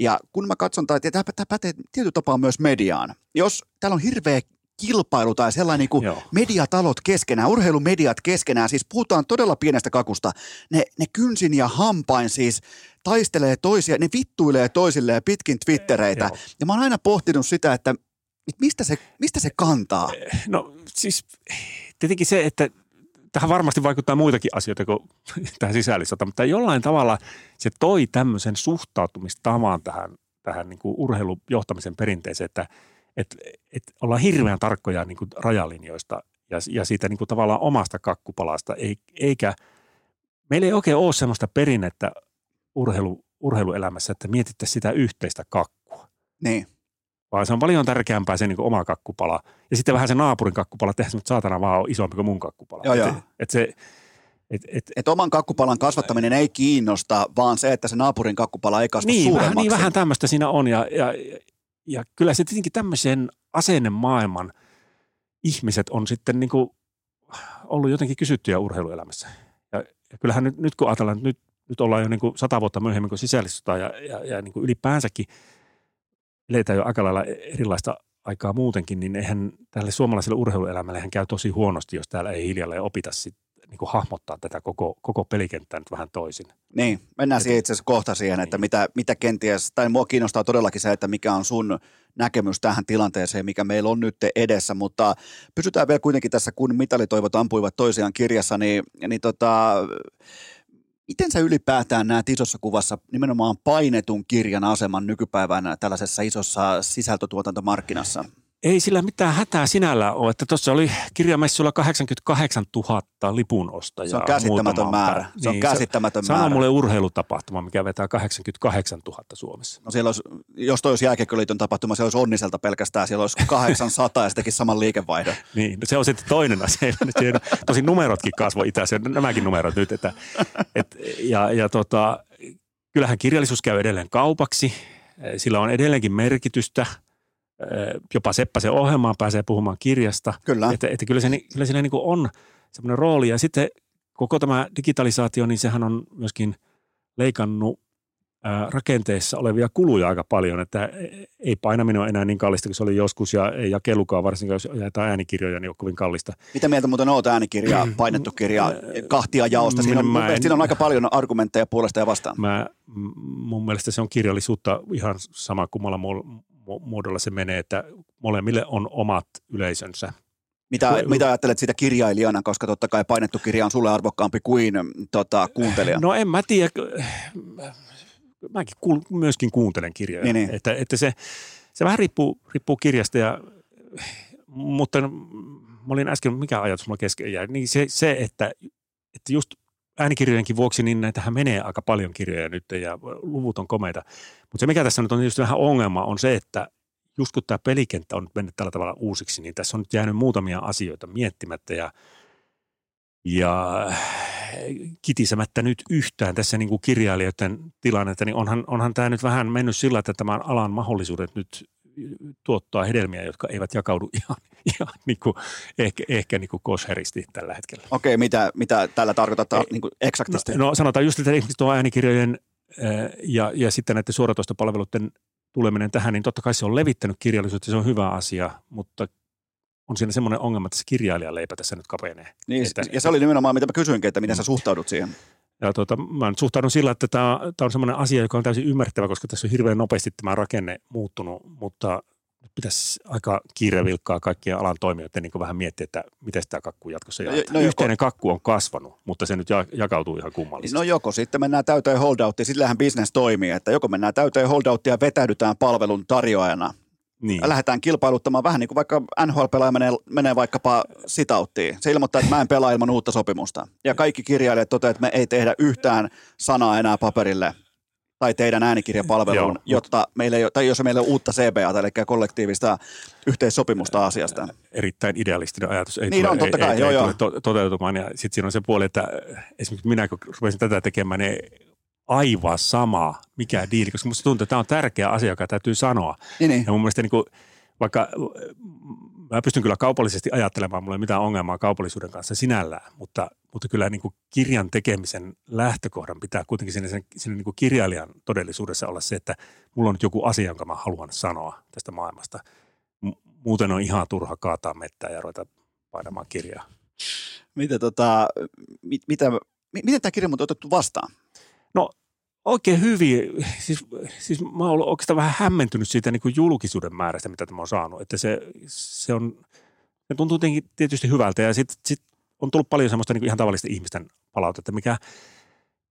Ja kun mä katson, tai tämä pätee tietyllä tapaa myös mediaan. Jos täällä on hirveä kilpailu tai sellainen niin kuin mediatalot keskenään, urheilumediat keskenään, siis puhutaan todella pienestä kakusta. Ne, ne kynsin ja hampain siis taistelee toisia, ne vittuilee toisilleen pitkin twittereitä. Joo. Ja mä oon aina pohtinut sitä, että mistä se, mistä se kantaa?
No siis tietenkin se, että tähän varmasti vaikuttaa muitakin asioita kuin tähän sisällissota, mutta jollain tavalla se toi tämmöisen suhtautumistavan tähän, tähän niin kuin urheilujohtamisen perinteeseen, että – että et ollaan hirveän tarkkoja niin kuin rajalinjoista ja, ja siitä niin kuin tavallaan omasta kakkupalasta, eikä meillä ei oikein ole sellaista perinnettä urheilu, urheiluelämässä, että mietittäisiin sitä yhteistä kakkua.
Niin.
Vaan se on paljon tärkeämpää se niin kuin oma kakkupala. Ja sitten vähän se naapurin kakkupala tehdä että saatana vaan on isompi kuin mun kakkupala.
Joo, joo.
Et se,
et, et, et oman kakkupalan kasvattaminen ei kiinnosta, vaan se, että se naapurin kakkupala ei kasva
niin,
suuremmaksi.
Vähän, niin vähän tämmöistä siinä on ja, ja, ja kyllä se tietenkin tämmöisen asennemaailman ihmiset on sitten niin kuin ollut jotenkin kysyttyjä urheiluelämässä. Ja, ja kyllähän nyt, nyt kun ajatellaan, että nyt, nyt ollaan jo niin kuin sata vuotta myöhemmin kuin sisällissota ja, ja, ja niin kuin ylipäänsäkin eletään jo aika lailla erilaista aikaa muutenkin, niin eihän tälle suomalaiselle urheiluelämälle käy tosi huonosti, jos täällä ei hiljalleen opita sit niin kuin hahmottaa tätä koko, koko pelikenttää nyt vähän toisin.
Niin, mennään siihen itse asiassa kohta siihen, että niin. mitä, mitä kenties, tai mua kiinnostaa todellakin se, että mikä on sun näkemys tähän tilanteeseen, mikä meillä on nyt edessä, mutta pysytään vielä kuitenkin tässä, kun mitalitoivot ampuivat toisiaan kirjassa, niin, niin tota, Miten sä ylipäätään näet isossa kuvassa nimenomaan painetun kirjan aseman nykypäivänä tällaisessa isossa sisältötuotantomarkkinassa?
Ei sillä mitään hätää sinällä ole, että tuossa oli kirjamessuilla 88 000 lipun ostajaa.
Se on käsittämätön määrä. Se on niin, käsittämätön
se,
määrä.
Sano mulle urheilutapahtuma, mikä vetää 88 000 Suomessa.
No siellä olisi, jos toi olisi jääkiekkoliiton tapahtuma, se olisi onniselta pelkästään. Siellä olisi 800 ja se tekisi saman liikevaihdon. *laughs*
niin, no se on sitten toinen asia. *laughs* Tosin numerotkin kasvoi itäisiä, nämäkin numerot nyt. Että, et, ja, ja tota, kyllähän kirjallisuus käy edelleen kaupaksi. Sillä on edelleenkin merkitystä – jopa Seppäsen ohjelmaan pääsee puhumaan kirjasta.
Kyllä.
Että, että kyllä, se, kyllä siinä niin on semmoinen rooli. Ja sitten koko tämä digitalisaatio, niin sehän on myöskin leikannut rakenteessa olevia kuluja aika paljon, että ei painaminen ole enää niin kallista kuin se oli joskus ja ei jakelukaan, varsinkin jos jaetaan äänikirjoja, niin on kovin kallista.
Mitä mieltä muuten olet äänikirjaa, painettu kirjaa, kahtia jaosta? Siinä on, en, siinä on aika paljon argumentteja puolesta ja vastaan.
Mä, mun mielestä se on kirjallisuutta ihan sama kummalla muodolla se menee, että molemmille on omat yleisönsä.
Mitä, mitä ajattelet siitä kirjailijana, koska totta kai painettu kirja on sulle arvokkaampi kuin tota, kuuntelija?
No en mä tiedä. Mäkin kuul, myöskin kuuntelen kirjoja.
Niin, niin.
Että, että se, se vähän riippuu, riippuu kirjasta, ja, mutta mä olin äsken, mikä ajatus mulla kesken jäi, niin se, se että, että just äänikirjojenkin vuoksi, niin näitähän menee aika paljon kirjoja nyt ja luvut on komeita. Mutta se, mikä tässä nyt on just vähän ongelma, on se, että just kun tämä pelikenttä on nyt mennyt tällä tavalla uusiksi, niin tässä on nyt jäänyt muutamia asioita miettimättä ja, ja kitisemättä nyt yhtään tässä niin kuin kirjailijoiden tilannetta, niin onhan, onhan tämä nyt vähän mennyt sillä, että tämän alan mahdollisuudet nyt tuottaa hedelmiä, jotka eivät jakaudu *laughs* ihan, ihan niin kuin, ehkä, ehkä niin kuin kosheristi tällä hetkellä.
Okei, mitä, mitä tällä tarkoitetaan niin kuin eksaktisti?
No, no sanotaan just, että esimerkiksi tuo äänikirjojen ja, ja sitten näiden suoratoistopalveluiden tuleminen tähän, niin totta kai se on levittänyt kirjallisuutta, se on hyvä asia, mutta on siinä semmoinen ongelma, että se kirjailijaleipä tässä nyt kapenee.
Niin,
että,
ja se oli nimenomaan, mitä mä kysyinkin, että miten sä suhtaudut siihen.
Ja tuota, mä nyt suhtaudun sillä, että tämä, tämä on semmoinen asia, joka on täysin ymmärrettävä, koska tässä on hirveän nopeasti tämä rakenne muuttunut, mutta pitäisi aika kiirevilkkaa kaikkien alan toimijoiden niin vähän miettiä, että miten tämä kakku jatkossa no, jaetaan. No, Yhteinen joko, kakku on kasvanut, mutta se nyt jakautuu ihan kummallisesti.
No joko sitten mennään täyteen holdouttiin, sillähän business toimii, että joko mennään täyteen holdouttiin ja vetäydytään palvelun tarjoajana niin. lähdetään kilpailuttamaan vähän niin kuin vaikka NHL-pelaaja menee, menee vaikkapa sitauttiin. Se ilmoittaa, että mä en pelaa ilman uutta sopimusta. Ja kaikki kirjailijat toteavat, että me ei tehdä yhtään sanaa enää paperille tai teidän äänikirjapalveluun, jotta meillä ei, tai jos meillä on uutta CBA, eli kollektiivista yhteissopimusta asiasta.
Erittäin idealistinen ajatus. Ei
niin
tule,
on, totta kai,
ei,
joo,
ei
joo.
Tule toteutumaan. Ja sitten siinä on se puoli, että esimerkiksi minä kun rupesin tätä tekemään, niin aivan sama, mikä diili, koska minusta tuntuu, että tämä on tärkeä asia, joka täytyy sanoa.
Niin, niin.
Ja mun mielestä niin kuin, vaikka mä pystyn kyllä kaupallisesti ajattelemaan, mulla ei mitään ongelmaa kaupallisuuden kanssa sinällään, mutta, mutta kyllä niin kuin kirjan tekemisen lähtökohdan pitää kuitenkin siinä, siinä niin kuin kirjailijan todellisuudessa olla se, että mulla on nyt joku asia, jonka mä haluan sanoa tästä maailmasta. Muuten on ihan turha kaataa mettää ja ruveta painamaan kirjaa.
Mitä tota, mit, mitä, miten tämä kirja on otettu vastaan?
No oikein hyvin. Siis, siis mä oon oikeastaan vähän hämmentynyt siitä niin kuin julkisuuden määrästä, mitä tämä on saanut. Että se, se, on, se tuntuu tietysti hyvältä ja sitten sit on tullut paljon semmoista niin kuin ihan tavallisten ihmisten palautetta, mikä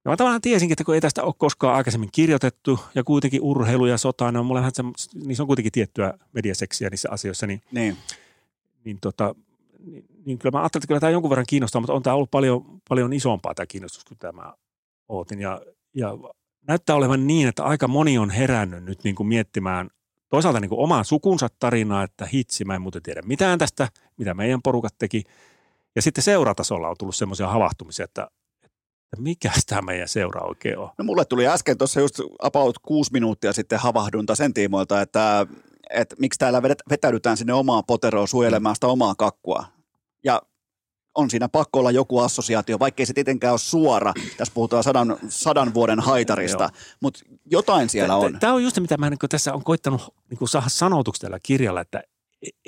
ja mä tavallaan tiesinkin, että kun ei tästä ole koskaan aikaisemmin kirjoitettu ja kuitenkin urheilu ja sota, niin on, mulle vähän niin se on kuitenkin tiettyä mediaseksiä niissä asioissa, niin,
niin.
niin, tota, niin, niin kyllä mä ajattelin, että kyllä tämä jonkun verran kiinnostaa, mutta on tämä ollut paljon, paljon isompaa tämä kiinnostus kuin tämä ootin. Ja, ja näyttää olevan niin, että aika moni on herännyt nyt niin kuin miettimään toisaalta niin kuin omaa sukunsa tarinaa, että hitsi, mä en muuten tiedä mitään tästä, mitä meidän porukat teki. Ja sitten seuratasolla on tullut semmoisia havahtumisia, että, että mikä tämä meidän seura oikein on.
No mulle tuli äsken tuossa just about kuusi minuuttia sitten havahdunta sen tiimoilta, että, että miksi täällä vetäydytään sinne omaan poteroon suojelemaan sitä omaa kakkua. Ja on siinä pakko olla joku assosiaatio, vaikkei se tietenkään ole suora. Tässä puhutaan sadan, sadan vuoden haitarista, mutta jotain siellä on.
Tämä on just se, mitä mä niin tässä on koittanut niin saada sanotuksi tällä kirjalla, että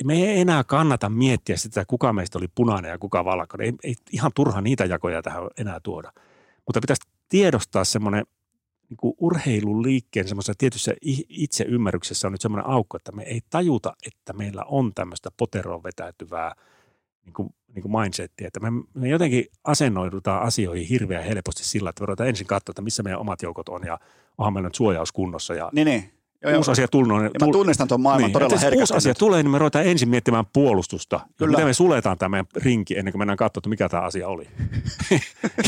me ei enää kannata miettiä sitä, kuka meistä oli punainen ja kuka valkoinen. Ei, ei ihan turha niitä jakoja tähän enää tuoda. Mutta pitäisi tiedostaa semmoinen niin kuin urheilun liikkeen semmoisessa tietyssä itseymmärryksessä on nyt semmoinen aukko, että me ei tajuta, että meillä on tämmöistä poteroon vetäytyvää – niin kuin, niin kuin mindsettiä, että me, me jotenkin asennoidutaan asioihin hirveän helposti sillä, että voidaan ensin katsoa, että missä meidän omat joukot on ja onhan meillä nyt suojaus kunnossa. Ja
niin, niin.
Joo, uusi asia tullut.
Ja mä tunnistan tuon maailman niin, todella herkästi.
uusi asia tulee, niin me ruvetaan ensin miettimään puolustusta. Kyllä. Miten me suletaan tämä meidän rinki ennen kuin mennään katsomaan, mikä tämä asia oli. *laughs*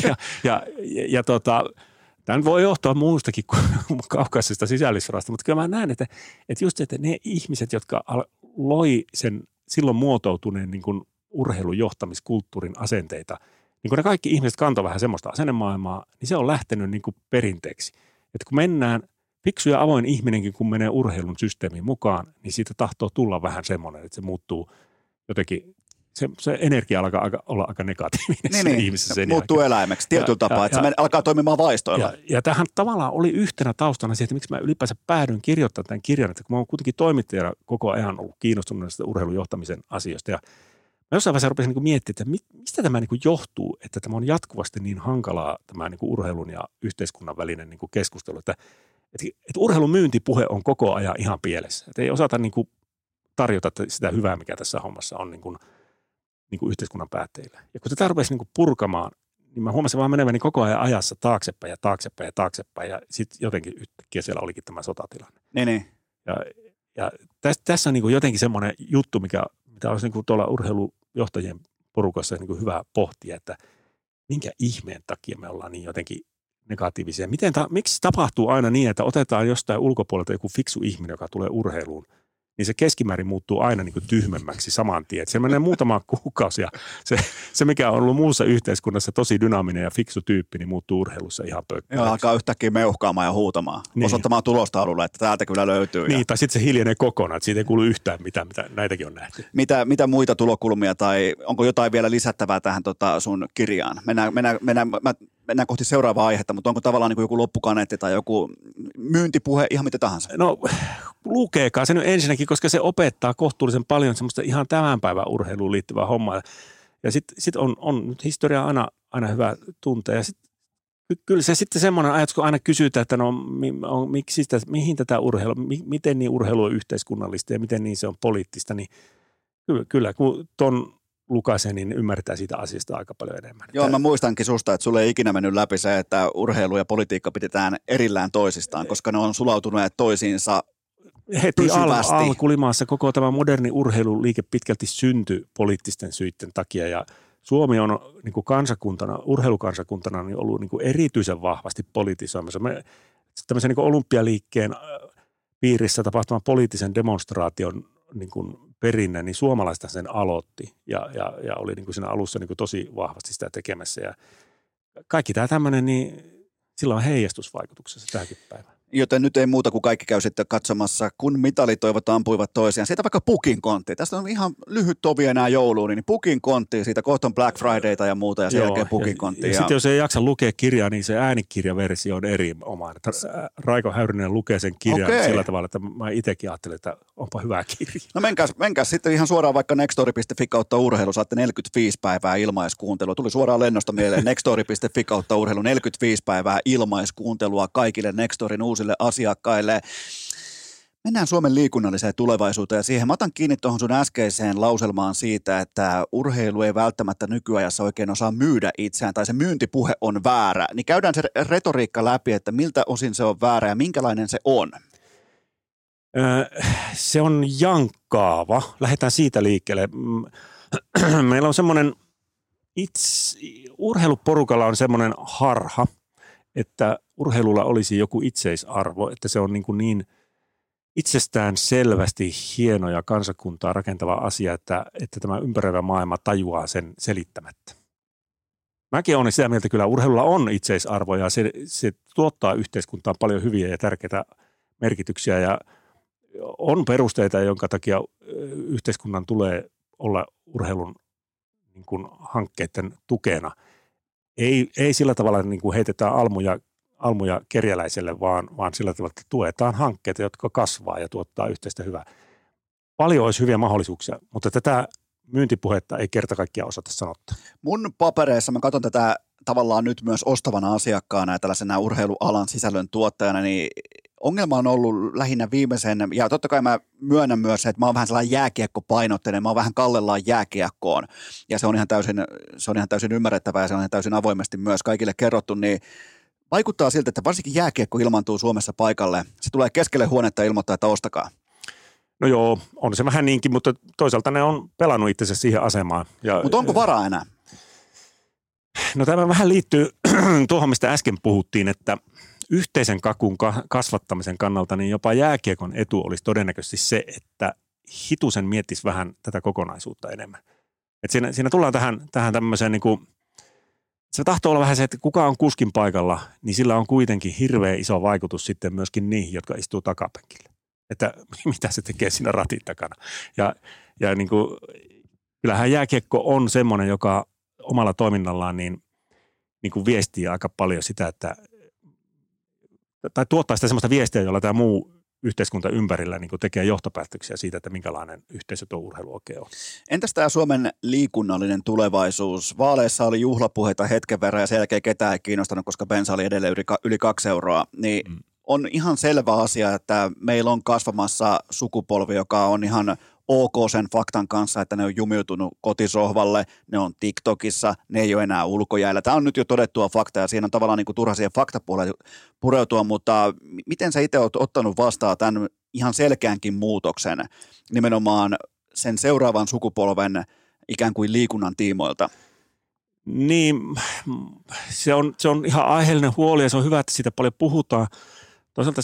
ja, ja, ja, ja tota, Tämä voi johtua muustakin kuin kaukaisesta sisällissodasta, mutta kyllä mä näen, että, että just että ne ihmiset, jotka loi sen silloin muotoutuneen niin kuin urheilujohtamiskulttuurin asenteita, niin kun ne kaikki ihmiset kantoi vähän semmoista asennemaailmaa, niin se on lähtenyt niin kuin perinteeksi. Että kun mennään, fiksu ja avoin ihminenkin, kun menee urheilun systeemiin mukaan, niin siitä tahtoo tulla vähän semmoinen, että se muuttuu jotenkin se, se energia alkaa aika, olla aika negatiivinen
niin, niin.
ihmisessä sen
Muuttuu
jälkeen.
eläimeksi tietyllä tapaa, että ja, se alkaa toimimaan vaistoilla.
Ja, ja tähän tavallaan oli yhtenä taustana se, että miksi mä ylipäänsä päädyin kirjoittamaan tämän kirjan, että kun mä oon kuitenkin toimittajana koko ajan ollut kiinnostunut näistä urheilujohtamisen asioista ja Mä jossain vaiheessa rupesin niin miettimään, että mistä tämä niin johtuu, että tämä on jatkuvasti niin hankalaa tämä niin urheilun ja yhteiskunnan välinen niin keskustelu, että, että, että urheilun myyntipuhe on koko ajan ihan pielessä. Että ei osata niin tarjota sitä hyvää, mikä tässä hommassa on niin kuin, niin kuin yhteiskunnan päätteillä. Ja kun tätä rupesi niin purkamaan, niin mä huomasin vaan meneväni koko ajan ajassa taaksepäin ja taaksepäin ja taaksepäin. Ja sitten jotenkin yhtäkkiä siellä olikin tämä sotatilanne.
Niin, niin.
Ja, ja tässä, tässä on niin jotenkin semmoinen juttu, mikä mitä olisi niin tuolla urheilu johtajien porukassa niin kuin hyvä pohtia, että minkä ihmeen takia me ollaan niin jotenkin negatiivisia. Miten ta, miksi tapahtuu aina niin, että otetaan jostain ulkopuolelta joku fiksu ihminen, joka tulee urheiluun – niin se keskimäärin muuttuu aina niin kuin tyhmemmäksi saman tien. Et se menee muutama *laughs* kuukausi ja se, se, mikä on ollut muussa yhteiskunnassa tosi dynaaminen ja fiksu tyyppi, niin muuttuu urheilussa ihan pökköön.
Joo, alkaa yhtäkkiä meuhkaamaan ja huutamaan, niin. osoittamaan tulostaululle, että täältä kyllä löytyy.
Niin,
ja...
tai sitten se hiljenee kokonaan, että siitä ei kuulu yhtään mitään, mitä näitäkin on nähty.
Mitä, mitä muita tulokulmia tai onko jotain vielä lisättävää tähän tota sun kirjaan? Mennään, mennään, mennään, mä mennään kohti seuraavaa aihetta, mutta onko tavallaan niin joku loppukaneetti tai joku myyntipuhe, ihan mitä tahansa?
No lukeekaa se nyt ensinnäkin, koska se opettaa kohtuullisen paljon semmoista ihan tämän päivän urheiluun liittyvää hommaa. Ja sitten sit on, on historia aina, aina hyvä tuntea. Ja sit, kyllä se sitten semmoinen ajatus, kun aina kysytään, että no on, miksi sitä, mihin tätä urheilu, miten niin urheilu on yhteiskunnallista ja miten niin se on poliittista, niin kyllä, kyllä kun ton lukaisen, niin ymmärtää siitä asiasta aika paljon enemmän.
Joo, mä muistankin susta, että sulle ei ikinä mennyt läpi se, että urheilu ja politiikka pidetään erillään toisistaan, koska ne on sulautuneet toisiinsa heti al-
alkulimaassa koko tämä moderni urheiluliike pitkälti syntyi poliittisten syiden takia ja Suomi on niin kuin kansakuntana, urheilukansakuntana niin ollut niin kuin erityisen vahvasti politisoimassa. Me tämmöisen niin olympialiikkeen äh, piirissä tapahtuvan poliittisen demonstraation niin kuin perinne, niin suomalaista sen aloitti ja, ja, ja oli niin kuin siinä alussa niin kuin tosi vahvasti sitä tekemässä. Ja kaikki tämä tämmöinen, niin sillä on heijastusvaikutuksessa tähänkin päivään.
Joten nyt ei muuta kuin kaikki käy sitten katsomassa, kun mitalitoivot ampuivat toisiaan. Siitä vaikka pukin kontti. Tästä on ihan lyhyt tovi enää jouluun, niin pukin kontti, siitä kohta on Black Fridayta ja muuta ja sen Joo, jälkeen pukin kontti.
Ja, ja, ja sitten jos ei jaksa lukea kirjaa, niin se äänikirjaversio on eri omaan. Raiko Häyrinen lukee sen kirjan okay. sillä tavalla, että mä itsekin ajattelin, että onpa hyvä kirja.
No menkääs, menkääs sitten ihan suoraan vaikka nextori.fi kautta urheilu, saatte 45 päivää ilmaiskuuntelua. Tuli suoraan lennosta mieleen nextori.fi kautta urheilu, 45 päivää ilmaiskuuntelua kaikille Nextorin uusille asiakkaille. Mennään Suomen liikunnalliseen tulevaisuuteen ja siihen. Mä otan kiinni tuohon sun äskeiseen lauselmaan siitä, että urheilu ei välttämättä nykyajassa oikein osaa myydä itseään tai se myyntipuhe on väärä. Niin käydään se retoriikka läpi, että miltä osin se on väärä ja minkälainen se on?
se on jankkaava. Lähdetään siitä liikkeelle. *clears throat* Meillä on semmoinen, urheiluporukalla on semmoinen harha, että urheilulla olisi joku itseisarvo, että se on niin, kuin niin itsestään selvästi hieno ja kansakuntaa rakentava asia, että, että tämä ympäröivä maailma tajuaa sen selittämättä. Mäkin olen sitä mieltä, että kyllä urheilulla on itseisarvo ja se, se tuottaa yhteiskuntaan paljon hyviä ja tärkeitä merkityksiä ja on perusteita, jonka takia yhteiskunnan tulee olla urheilun niin kuin hankkeiden tukena – ei, ei sillä tavalla niin kuin heitetään almuja, almuja kerjäläiselle, vaan, vaan sillä tavalla, että tuetaan hankkeita, jotka kasvaa ja tuottaa yhteistä hyvää. Paljon olisi hyviä mahdollisuuksia, mutta tätä myyntipuhetta ei kerta kaikkiaan osata sanottaa.
Mun papereissa, mä katson tätä tavallaan nyt myös ostavana asiakkaana ja tällaisena urheilualan sisällön tuottajana, niin ongelma on ollut lähinnä viimeisen, ja totta kai mä myönnän myös, että mä oon vähän sellainen jääkiekkopainotteinen, mä oon vähän kallellaan jääkiekkoon, ja se on ihan täysin, se on ihan täysin ymmärrettävää ja se on ihan täysin avoimesti myös kaikille kerrottu, niin vaikuttaa siltä, että varsinkin jääkiekko ilmantuu Suomessa paikalle. Se tulee keskelle huonetta ilmoittaa, että ostakaa.
No joo, on se vähän niinkin, mutta toisaalta ne on pelannut itse siihen asemaan.
Mutta onko varaa enää?
No tämä vähän liittyy *clears throat* tuohon, mistä äsken puhuttiin, että yhteisen kakun kasvattamisen kannalta, niin jopa jääkiekon etu olisi todennäköisesti se, että hitusen miettisi vähän tätä kokonaisuutta enemmän. Et siinä, siinä tullaan tähän, tähän tämmöiseen niin kuin, se tahtoo olla vähän se, että kuka on kuskin paikalla, niin sillä on kuitenkin hirveän iso vaikutus sitten myöskin niihin, jotka istuu takapenkillä. Että *laughs* mitä se tekee siinä ratin takana. Ja, ja niin kuin, kyllähän jääkiekko on semmoinen, joka omalla toiminnallaan niin, niin kuin viestii aika paljon sitä, että tai tuottaa sitä sellaista viestiä, jolla tämä muu yhteiskunta ympärillä niin tekee johtopäätöksiä siitä, että minkälainen yhteisö tuo urheilu oikein on.
Entäs tämä Suomen liikunnallinen tulevaisuus? Vaaleissa oli juhlapuheita hetken verran ja sen jälkeen ketään ei kiinnostanut, koska bensa oli edelleen yli, yli kaksi euroa. Niin mm. on ihan selvä asia, että meillä on kasvamassa sukupolvi, joka on ihan ok sen faktan kanssa, että ne on jumiutunut kotisohvalle, ne on TikTokissa, ne ei ole enää ulkojäällä. Tämä on nyt jo todettua fakta ja siinä on tavallaan niin kuin turha siihen faktapuolelle pureutua, mutta miten sä itse olet ottanut vastaan tämän ihan selkeänkin muutoksen nimenomaan sen seuraavan sukupolven ikään kuin liikunnan tiimoilta.
Niin, se on, se on ihan aiheellinen huoli ja se on hyvä, että siitä paljon puhutaan. Toisaalta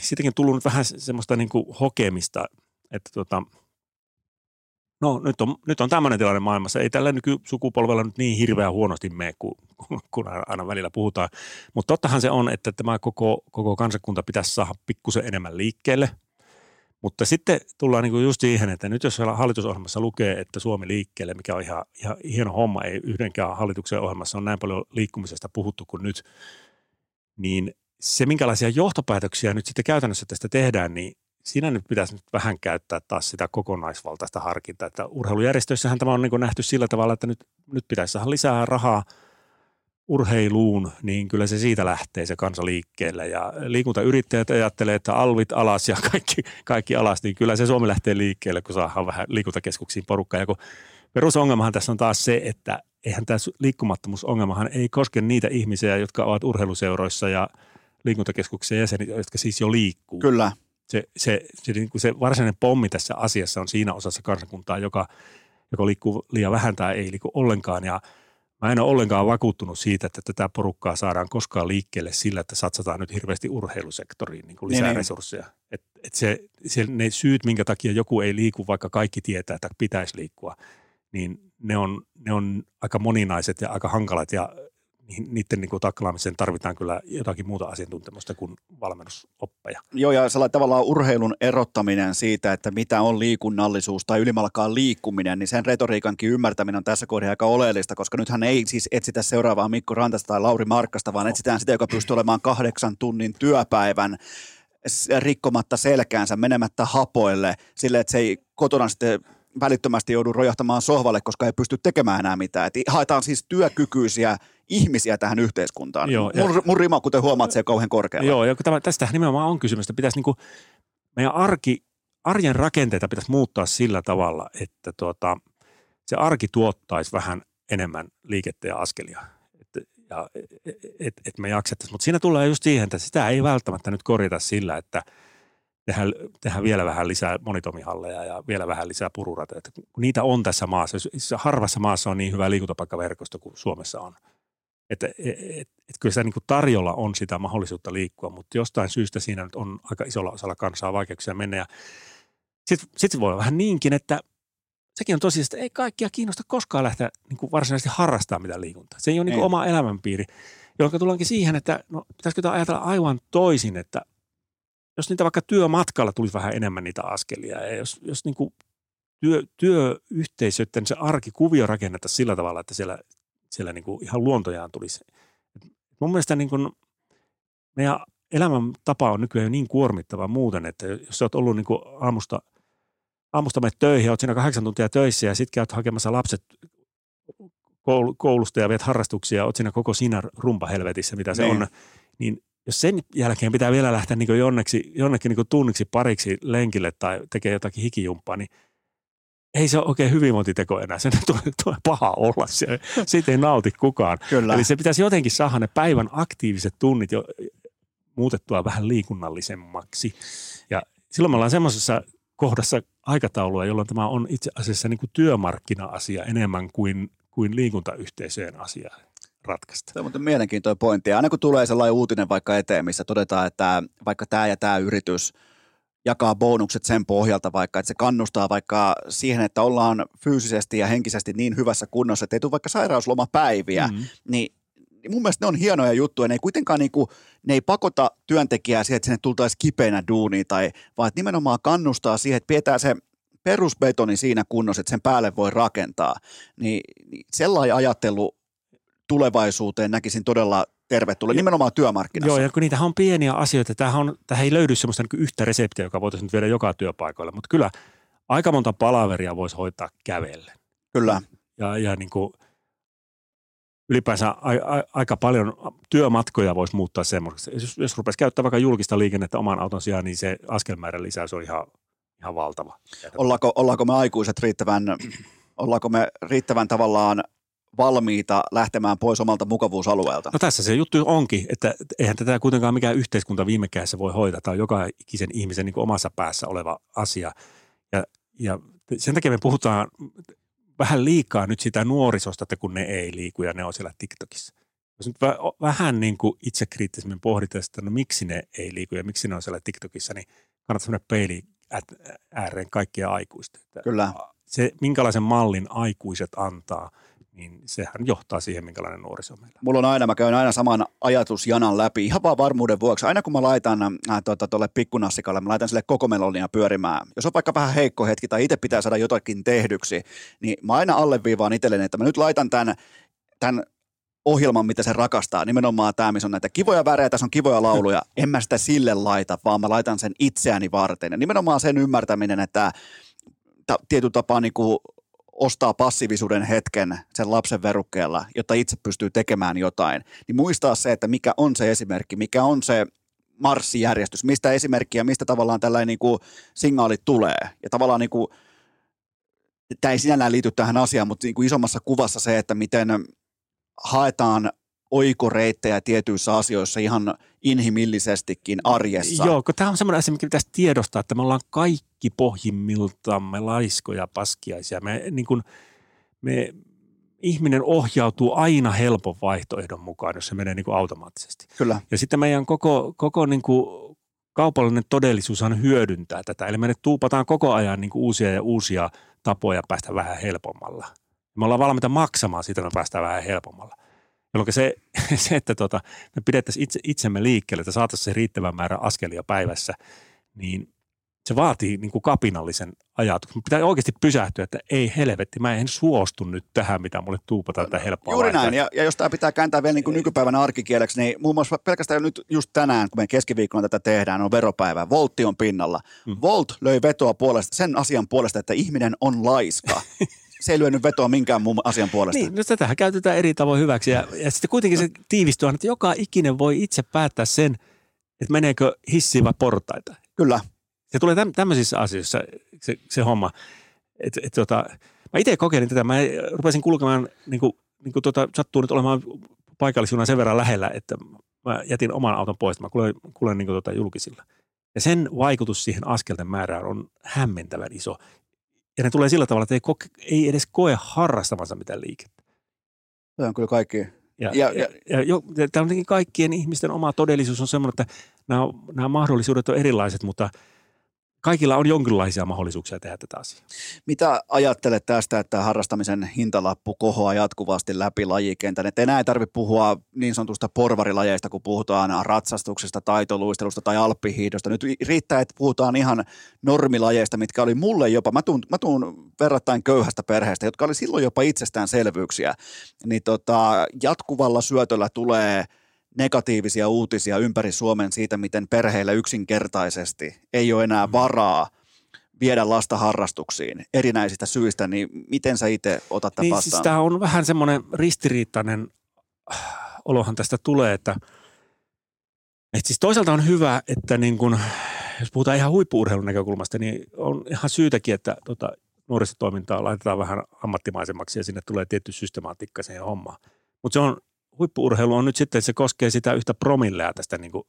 siitäkin tullut vähän semmoista niin kuin hokemista, että tota, no nyt on, nyt on tämmöinen tilanne maailmassa. Ei tällä nykysukupolvella nyt niin hirveän huonosti mene, kun, kun aina välillä puhutaan. Mutta tottahan se on, että tämä koko, koko kansakunta pitäisi saada pikkusen enemmän liikkeelle – mutta sitten tullaan niin just siihen, että nyt jos hallitusohjelmassa lukee, että Suomi liikkeelle, mikä on ihan, ihan hieno homma, ei yhdenkään hallituksen ohjelmassa on näin paljon liikkumisesta puhuttu kuin nyt, niin se, minkälaisia johtopäätöksiä nyt sitten käytännössä tästä tehdään, niin siinä nyt pitäisi nyt vähän käyttää taas sitä kokonaisvaltaista harkintaa. Että urheilujärjestöissähän tämä on niin nähty sillä tavalla, että nyt, nyt pitäisi saada lisää rahaa – urheiluun, niin kyllä se siitä lähtee se kansa liikkeelle. Ja liikuntayrittäjät ajattelee, että alvit alas ja kaikki, kaikki alas, niin kyllä se Suomi lähtee liikkeelle, kun saadaan vähän liikuntakeskuksiin porukkaa. Ja kun perusongelmahan tässä on taas se, että eihän tämä liikkumattomuusongelmahan ei koske niitä ihmisiä, jotka ovat urheiluseuroissa ja liikuntakeskuksen jäseniä, jotka siis jo liikkuu.
Kyllä.
Se, se, se, se, se varsinainen pommi tässä asiassa on siinä osassa kansakuntaa, joka, joka liikkuu liian vähän tai ei liiku ollenkaan. Ja Mä en ole ollenkaan vakuuttunut siitä, että tätä porukkaa saadaan koskaan liikkeelle sillä, että satsataan nyt hirveästi urheilusektoriin niin kuin lisää niin, niin. resursseja. Et, et se, se, ne syyt, minkä takia joku ei liiku, vaikka kaikki tietää, että pitäisi liikkua, niin ne on, ne on aika moninaiset ja aika hankalat ja niiden niin kuin taklaamiseen tarvitaan kyllä jotakin muuta asiantuntemusta kuin valmennusoppeja.
Joo, ja sellainen tavallaan urheilun erottaminen siitä, että mitä on liikunnallisuus tai ylimalkaan liikkuminen, niin sen retoriikankin ymmärtäminen on tässä kohdassa aika oleellista, koska nythän ei siis etsitä seuraavaa Mikko Rantasta tai Lauri Markkasta, vaan etsitään sitä, joka pystyy olemaan kahdeksan tunnin työpäivän rikkomatta selkäänsä, menemättä hapoille, sille, että se ei kotona sitten välittömästi joudu rojahtamaan sohvalle, koska ei pysty tekemään enää mitään. Et haetaan siis työkykyisiä ihmisiä tähän yhteiskuntaan. Joo, mun, mun rima, kuten huomaat, se on kauhean korkealla.
Joo, ja tämä, tästä nimenomaan on kysymys, että pitäisi niin kuin, meidän arki, arjen rakenteita pitäisi muuttaa sillä tavalla, että tuota, se arki tuottaisi vähän enemmän liikettä ja askelia. Että ja, et, et me jaksettaisiin. Mutta siinä tulee just siihen, että sitä ei välttämättä nyt korjata sillä, että tehdään, tehdään vielä vähän lisää monitomihalleja ja vielä vähän lisää pururateja. Niitä on tässä maassa, harvassa maassa on niin hyvä liikuntapaikkaverkosto kuin Suomessa on – että et, et, et kyllä sitä niin kuin tarjolla on sitä mahdollisuutta liikkua, mutta jostain syystä siinä nyt on aika isolla osalla kansaa vaikeuksia mennä. Sitten sit voi olla vähän niinkin, että sekin on tosiaan, että ei kaikkia kiinnosta koskaan lähteä niin kuin varsinaisesti harrastamaan mitään liikuntaa. Se ei ole niin kuin oma elämänpiiri, jolloin tullaankin siihen, että no, pitäisikö ajatella aivan toisin, että jos niitä vaikka työmatkalla tulisi vähän enemmän niitä askelia ja jos, jos niin kuin työ, työyhteisöiden se arkikuvio rakennettaisiin sillä tavalla, että siellä siellä niin kuin ihan luontojaan tulisi. Mun mielestä niin kuin meidän elämäntapa on nykyään niin kuormittava muuten, että jos sä oot ollut niin kuin aamusta, aamusta menet töihin, oot siinä kahdeksan tuntia töissä ja sitten käyt hakemassa lapset koulusta ja viet harrastuksia, oot siinä koko siinä rumpahelvetissä, mitä se niin. on, niin jos sen jälkeen pitää vielä lähteä niin jonneksi, jonnekin niin tunniksi pariksi lenkille tai tekee jotakin hikijumppaa, niin ei se ole oikein hyvinvointiteko enää. Se tulee, tulee paha olla. Se, siitä ei nauti kukaan. Kyllä. Eli se pitäisi jotenkin saada ne päivän aktiiviset tunnit jo muutettua vähän liikunnallisemmaksi. Ja silloin me ollaan semmoisessa kohdassa aikataulua, jolloin tämä on itse asiassa niin kuin työmarkkina-asia enemmän kuin, kuin liikuntayhteisöjen asia ratkaista.
Se on muuten mielenkiintoinen pointti. aina kun tulee sellainen uutinen vaikka eteen, missä todetaan, että vaikka tämä ja tämä yritys – jakaa bonukset sen pohjalta vaikka, että se kannustaa vaikka siihen, että ollaan fyysisesti ja henkisesti niin hyvässä kunnossa, että ei tule vaikka sairauslomapäiviä, mm-hmm. niin mun mielestä ne on hienoja juttuja. Ne ei kuitenkaan niinku, ne ei pakota työntekijää siihen, että sinne tultaisiin kipeänä duuniin, tai, vaan että nimenomaan kannustaa siihen, että pidetään se perusbetoni siinä kunnossa, että sen päälle voi rakentaa. Niin, niin sellainen ajattelu tulevaisuuteen näkisin todella tervetulleet, nimenomaan työmarkkinassa.
Joo, ja kun niitä on pieniä asioita, tämähän, on, tämähän ei löydy sellaista niin yhtä reseptiä, joka voitaisiin nyt viedä joka työpaikalle, mutta kyllä aika monta palaveria voisi hoitaa kävelle.
Kyllä.
Ja, ja niin kuin ylipäänsä a, a, aika paljon työmatkoja voisi muuttaa semmoiseksi. Jos, jos rupesi käyttää vaikka julkista liikennettä oman auton sijaan, niin se askelmäärän lisäys on ihan, ihan valtava.
Ollaanko, ollaanko me aikuiset riittävän, ollaanko me riittävän tavallaan valmiita lähtemään pois omalta mukavuusalueelta.
No tässä se juttu onkin, että eihän tätä kuitenkaan mikään yhteiskunta viime kädessä voi hoitaa. Tämä on joka ikisen ihmisen niin omassa päässä oleva asia. Ja, ja sen takia me puhutaan vähän liikaa nyt sitä nuorisosta, että kun ne ei liiku ja ne on siellä TikTokissa. Jos nyt vä- vähän niin kuin itsekriittisemmin pohditaan että no miksi ne ei liiku ja miksi ne on siellä TikTokissa, niin kannattaa mennä peiliin ääreen kaikkia aikuista.
Kyllä.
Se, minkälaisen mallin aikuiset antaa, niin sehän johtaa siihen, minkälainen nuoriso meillä.
Mulla on aina, mä käyn aina saman ajatusjanan läpi, ihan vaan varmuuden vuoksi. Aina kun mä laitan äh, tuota, tuolle pikkunassikalle, mä laitan sille koko melonia pyörimään. Jos on vaikka vähän heikko hetki tai itse pitää saada jotakin tehdyksi, niin mä aina alleviivaan itselleni, että mä nyt laitan tämän, tämän ohjelman, mitä se rakastaa. Nimenomaan tämä, missä on näitä kivoja värejä, tässä on kivoja lauluja. *laughs* En mä sitä sille laita, vaan mä laitan sen itseäni varten. Ja nimenomaan sen ymmärtäminen, että ta- tietyllä tapaa niin kuin ostaa passiivisuuden hetken sen lapsen verukkeella, jotta itse pystyy tekemään jotain, niin muistaa se, että mikä on se esimerkki, mikä on se marssijärjestys, mistä esimerkkiä, mistä tavallaan tällainen niin kuin signaali tulee. Ja tavallaan niin kuin, tämä ei sinällään liity tähän asiaan, mutta niin kuin isommassa kuvassa se, että miten haetaan oikoreittejä tietyissä asioissa ihan inhimillisestikin arjessa.
Joo, kun tämä on semmoinen asia, mikä pitäisi tiedostaa, että me ollaan kaikki pohjimmiltamme laiskoja, paskiaisia. Me, niin kuin, me, ihminen ohjautuu aina helpon vaihtoehdon mukaan, jos se menee niin kuin automaattisesti.
Kyllä.
Ja sitten meidän koko, koko niin kuin kaupallinen todellisuushan hyödyntää tätä. Eli me tuupataan koko ajan niin kuin uusia ja uusia tapoja päästä vähän helpommalla. Me ollaan valmiita maksamaan siitä, että me päästään vähän helpommalla. Jolloin se, *laughs* se että tota, me pidettäisiin itse, itsemme liikkeelle, että saataisiin se riittävän määrä askelia päivässä, niin se vaatii niin kuin kapinallisen ajatuksen. Pitää oikeasti pysähtyä, että ei helvetti, mä en suostu nyt tähän, mitä mulle tuupataan tätä helppoa
Juuri
vaihtoehtoa.
näin, ja, ja jos tämä pitää kääntää vielä niin kuin nykypäivänä arkikieleksi, niin muun muassa pelkästään nyt just tänään, kun me keskiviikkona tätä tehdään, on veropäivä, Voltti on pinnalla.
Mm.
Volt löi vetoa puolesta, sen asian puolesta, että ihminen on laiska. *laughs* Se ei lyönyt vetoa minkään muun asian puolesta.
Niin, no tätähän käytetään eri tavoin hyväksi. Ja, ja sitten kuitenkin se tiivistyy että joka ikinen voi itse päättää sen, että meneekö hissiin vai portaita.
Kyllä.
Se tulee täm, tämmöisissä asioissa se, se homma. Et, et, tota, mä itse kokeilin tätä. Mä rupesin kulkemaan, niin kuin, niin kuin tota, sattuu nyt olemaan paikallisjuna sen verran lähellä, että mä jätin oman auton pois. Mä kuljen, kuljen niin kuin, tota, julkisilla. Ja sen vaikutus siihen askelten määrään on hämmentävän iso. Ja ne tulee sillä tavalla, että ei, koke, ei edes koe harrastavansa mitään liikettä.
Se on kyllä kaikki.
Ja,
Ja-
ja,
ja-
jo, ja tämä kaikkien ihmisten oma todellisuus on semmoinen, että nämä, nämä mahdollisuudet on erilaiset, mutta kaikilla on jonkinlaisia mahdollisuuksia tehdä tätä asiaa.
Mitä ajattelet tästä, että harrastamisen hintalappu kohoaa jatkuvasti läpi lajikentän? Että enää ei tarvitse puhua niin sanotusta porvarilajeista, kun puhutaan ratsastuksesta, taitoluistelusta tai alppihiidosta. Nyt riittää, että puhutaan ihan normilajeista, mitkä oli mulle jopa, mä tuun, mä tuun verrattain köyhästä perheestä, jotka oli silloin jopa itsestäänselvyyksiä. Niin tota, jatkuvalla syötöllä tulee negatiivisia uutisia ympäri Suomen siitä, miten perheillä yksinkertaisesti ei ole enää varaa viedä lasta harrastuksiin erinäisistä syistä, niin miten sä itse otat tämän
Niin
vastaan?
siis tämä on vähän semmoinen ristiriitainen äh, olohan tästä tulee, että, että siis toisaalta on hyvä, että niin kun, jos puhutaan ihan huippuurheilun näkökulmasta, niin on ihan syytäkin, että tota, nuorisotoimintaa laitetaan vähän ammattimaisemmaksi ja sinne tulee tietty systematiikka siihen hommaan. Mutta se on, huippuurheilu on nyt sitten, että se koskee sitä yhtä promillea tästä niin kuin,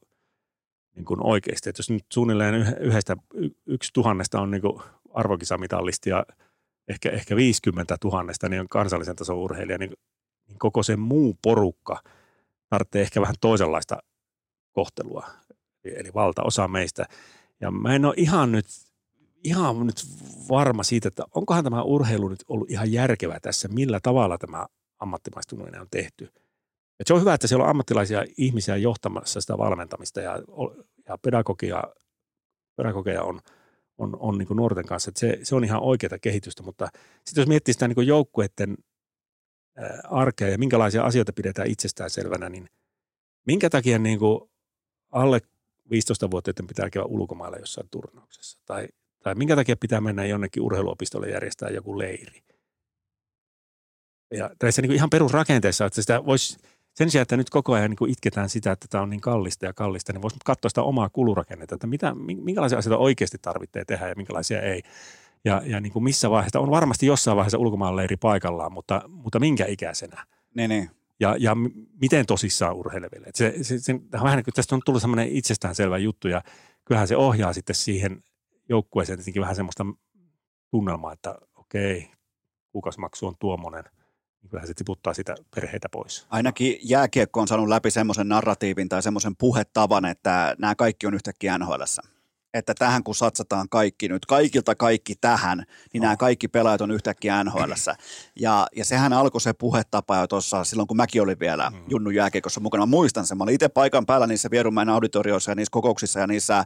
niin kuin oikeasti. Että jos nyt suunnilleen yh- yhdestä, yksi tuhannesta on niin kuin arvokisamitalisti ja ehkä, ehkä 50 tuhannesta niin on kansallisen tason urheilija, niin, niin koko se muu porukka tarvitsee ehkä vähän toisenlaista kohtelua. Eli, valtaosa meistä. Ja mä en ole ihan nyt, ihan nyt varma siitä, että onkohan tämä urheilu nyt ollut ihan järkevä tässä, millä tavalla tämä ammattimaistuminen on tehty. Et se on hyvä, että siellä on ammattilaisia ihmisiä johtamassa sitä valmentamista ja, ja pedagogia, pedagogia on, on, on niin nuorten kanssa. Et se, se on ihan oikeaa kehitystä, mutta sitten jos miettii sitä niin joukkueiden arkea ja minkälaisia asioita pidetään itsestäänselvänä, niin minkä takia niin kuin alle 15-vuotiaiden pitää käydä ulkomailla jossain turnauksessa? Tai, tai minkä takia pitää mennä jonnekin urheiluopistolle järjestää joku leiri? Ja tässä niin ihan perusrakenteessa, että sitä voisi sen sijaan, että nyt koko ajan niin kuin itketään sitä, että tämä on niin kallista ja kallista, niin voisi katsoa sitä omaa kulurakennetta, että mitä, minkälaisia asioita oikeasti tarvitsee tehdä ja minkälaisia ei. Ja, ja niin kuin missä vaiheessa, on varmasti jossain vaiheessa ulkomaanleiri paikallaan, mutta, mutta minkä ikäisenä?
Niin, niin.
Ja, ja miten tosissaan urheileville. Se, se, se, vähän niin kuin tästä on tullut semmoinen itsestäänselvä juttu ja kyllähän se ohjaa sitten siihen joukkueeseen tietenkin vähän semmoista tunnelmaa, että okei, kuukausimaksu on tuommoinen, niin kyllähän se tiputtaa sitä perheitä pois.
Ainakin jääkiekko on saanut läpi semmoisen narratiivin tai semmoisen puhetavan, että nämä kaikki on yhtäkkiä nhl että tähän kun satsataan kaikki nyt, kaikilta kaikki tähän, niin nämä kaikki pelaajat on yhtäkkiä nhl ja, ja sehän alkoi se puhetapa jo tuossa silloin, kun mäkin olin vielä mm. Junnu jääkiekossa mukana. Mä muistan sen, mä olin itse paikan päällä niissä Vierumäen auditorioissa ja niissä kokouksissa ja niissä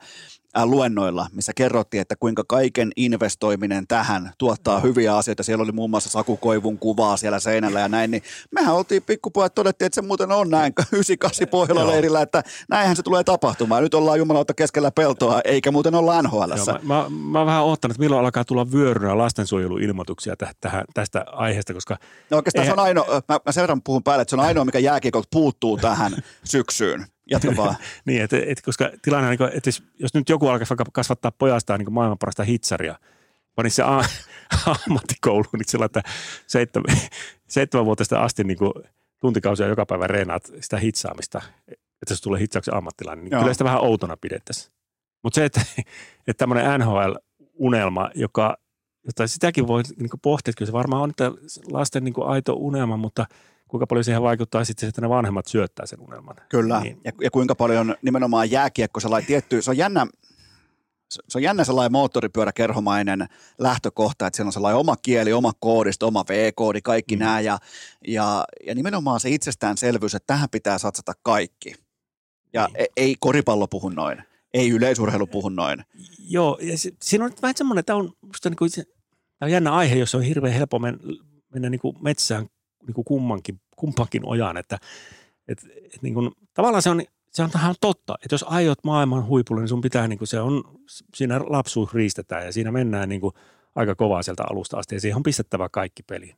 Äh, luennoilla, missä kerrottiin, että kuinka kaiken investoiminen tähän tuottaa no. hyviä asioita. Siellä oli muun muassa Saku Koivun kuvaa siellä seinällä ja näin, niin mehän oltiin pikkupojat, todettiin, että se muuten on näin *laughs* 98 pohjalla leirillä, että näinhän se tulee tapahtumaan. Nyt ollaan jumalauta keskellä peltoa, eikä muuten olla nhl
Joo, mä, mä, mä, oon vähän oottanut, että milloin alkaa tulla vyörynä lastensuojeluilmoituksia tähän, tästä aiheesta, koska...
No oikeastaan eihän... se on ainoa, mä, mä sen verran puhun päälle, että se on ainoa, mikä jääkiekot puuttuu tähän *laughs* syksyyn. Jatka vaan. *laughs*
niin, että et, koska tilanne on, niin että jos, nyt joku alkaa kasvattaa pojastaan niin maailman parasta hitsaria, panisi se a- *laughs* ammattikouluun niin sillä, että seitsemän, seitsemänvuotiaasta asti niin kuin tuntikausia joka päivä reenaat sitä hitsaamista, että se tulee hitsauksen ammattilainen, niin Joo. kyllä sitä vähän outona pidettäisiin. Mutta se, että, että tämmöinen NHL-unelma, joka, jota sitäkin voi niin pohtia, että kyllä se varmaan on että lasten niin aito unelma, mutta – kuinka paljon siihen vaikuttaa sitten että ne vanhemmat syöttää sen unelman.
Kyllä, niin. ja, ja kuinka paljon nimenomaan jääkiekko sellainen tietty, se on jännä, se on jännä sellainen moottoripyöräkerhomainen lähtökohta, että siellä on sellainen oma kieli, oma koodisto, oma V-koodi, kaikki mm. nämä ja, ja, ja nimenomaan se itsestäänselvyys, että tähän pitää satsata kaikki. Ja niin. E-, ei koripallo puhu noin, ei yleisurheilu puhu noin.
Joo, ja se, siinä on vähän semmoinen, että on, musta niin kuin, tämä on jännä aihe, jossa on hirveän helppo mennä, mennä niin kuin metsään niin kuin kummankin, kumpankin ojaan, että et, et niin kuin, tavallaan se on, se on tähän totta, että jos aiot maailman huipulle, niin sun pitää, niin kuin se on, siinä lapsuus riistetään ja siinä mennään niin kuin aika kovaa sieltä alusta asti ja siihen on pistettävä kaikki peliin.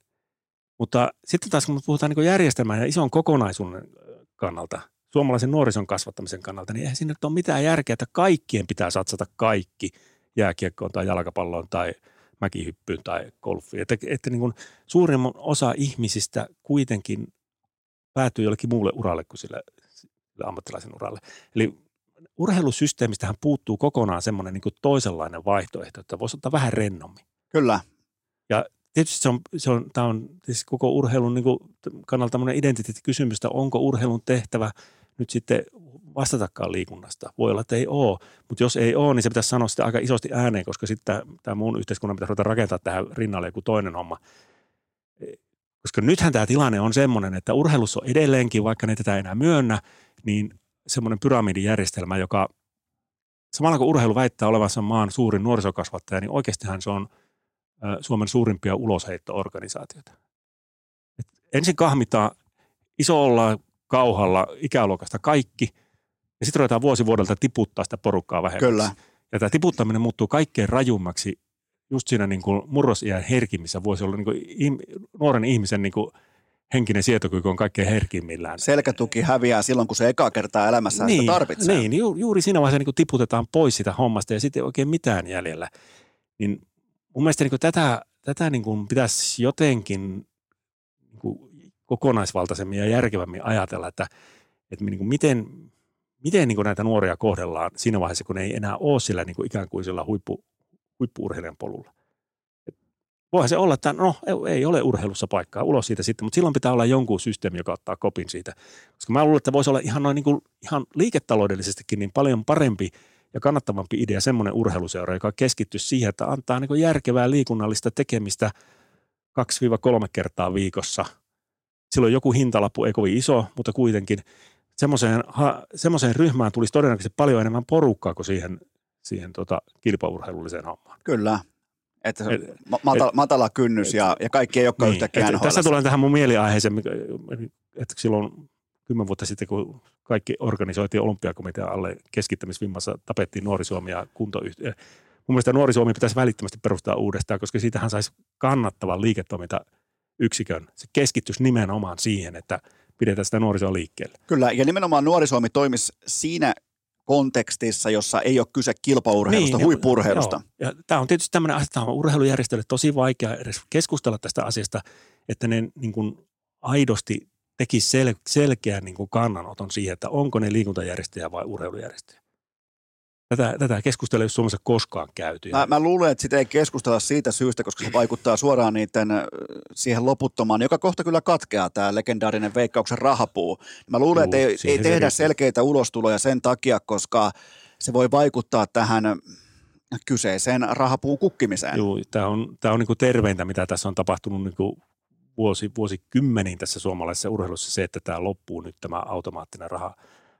Mutta sitten taas kun puhutaan niin järjestelmän ja ison kokonaisuuden kannalta, suomalaisen nuorison kasvattamisen kannalta, niin eihän siinä nyt ole mitään järkeä, että kaikkien pitää satsata kaikki jääkiekkoon tai jalkapalloon tai – mäkihyppyyn tai golfiin. Että, että niin kuin suurimman osa ihmisistä kuitenkin päätyy jollekin muulle uralle kuin sille, sille ammattilaisen uralle. Eli urheilusysteemistähän puuttuu kokonaan semmoinen niin toisenlainen vaihtoehto, että voisi ottaa vähän rennommin.
Kyllä.
Ja tietysti se on, se on, tämä on siis koko urheilun niin kuin kannalta tämmöinen identiteettikysymys, että onko urheilun tehtävä nyt sitten vastatakaan liikunnasta. Voi olla, että ei ole, mutta jos ei ole, niin se pitäisi sanoa sitä aika isosti ääneen, koska sitten tämä muun yhteiskunnan pitäisi ruveta rakentaa tähän rinnalle joku toinen homma. Koska nythän tämä tilanne on semmoinen, että urheilussa on edelleenkin, vaikka ne tätä enää myönnä, niin semmoinen pyramidijärjestelmä, joka samalla kun urheilu väittää olevansa maan suurin nuorisokasvattaja, niin oikeastihan se on Suomen suurimpia ulosheitto-organisaatioita. Et ensin kahmitaan isolla kauhalla ikäluokasta kaikki, ja sitten ruvetaan vuosi vuodelta tiputtaa sitä porukkaa vähemmäksi.
Kyllä.
Ja tämä tiputtaminen muuttuu kaikkein rajummaksi just siinä niin kuin murrosiän herkimmissä voisi olla niin kuin nuoren ihmisen niin kuin henkinen sietokyky on kaikkein herkimmillään.
Selkätuki häviää silloin, kun se eka kertaa elämässä
niin,
sitä tarvitsee.
Niin, ju, juuri siinä vaiheessa niin kuin tiputetaan pois sitä hommasta ja sitten ei oikein mitään jäljellä. Niin mun mielestä niin kuin tätä, tätä niin kuin pitäisi jotenkin kokonaisvaltaisemmin ja järkevämmin ajatella, että, että niin kuin miten, miten niin kuin näitä nuoria kohdellaan siinä vaiheessa, kun ne ei enää ole sillä niin kuin ikään kuin sillä huippu, huippuurheilijan polulla. voihan se olla, että no ei ole urheilussa paikkaa ulos siitä sitten, mutta silloin pitää olla jonkun systeemi, joka ottaa kopin siitä. Koska mä luulen, että voisi olla ihan, noin niin kuin, ihan liiketaloudellisestikin niin paljon parempi ja kannattavampi idea semmoinen urheiluseura, joka keskittyy siihen, että antaa niin järkevää liikunnallista tekemistä 2-3 kertaa viikossa – silloin joku hintalappu ei kovin iso, mutta kuitenkin semmoiseen, semmoiseen ryhmään tulisi todennäköisesti paljon enemmän porukkaa kuin siihen, siihen tota, kilpaurheilulliseen hommaan.
Kyllä. Että et, matala, et, matala kynnys et, ja, ja kaikki ei olekaan niin, yhtäkkiä et,
Tässä tulee tähän mun mieliaiheeseen, että silloin kymmen vuotta sitten, kun kaikki organisoitiin olympiakomitean alle keskittämisvimmassa, tapettiin Nuori Suomi ja kuntoyhtiö. Mun mielestä Nuori Suomi pitäisi välittömästi perustaa uudestaan, koska siitähän saisi kannattavan liiketoiminta yksikön. Se keskittyisi nimenomaan siihen, että pidetään sitä nuorisoa liikkeelle.
Kyllä, ja nimenomaan nuorisoimi toimisi siinä kontekstissa, jossa ei ole kyse kilpaurheilusta, niin, huippurheilusta.
Joo. Ja tämä on tietysti tämmöinen asia, että on urheilujärjestöille tosi vaikea edes keskustella tästä asiasta, että ne niin kuin aidosti tekisi sel- selkeän niin kuin kannanoton siihen, että onko ne liikuntajärjestöjä vai urheilujärjestöjä. Tätä, tätä keskustelua ei ole Suomessa koskaan käyty.
Mä, mä luulen, että sitä ei keskustella siitä syystä, koska se vaikuttaa suoraan niiden siihen loputtomaan, joka kohta kyllä katkeaa tämä legendaarinen veikkauksen rahapuu. Mä luulen,
Juu,
että ei, ei
se
tehdä
riippuu.
selkeitä ulostuloja sen takia, koska se voi vaikuttaa tähän kyseiseen rahapuun kukkimiseen.
Joo, tämä on, tämä on niin terveintä, mitä tässä on tapahtunut niin kuin vuosi, vuosikymmeniin tässä suomalaisessa urheilussa, se, että tämä loppuu nyt tämä automaattinen raha,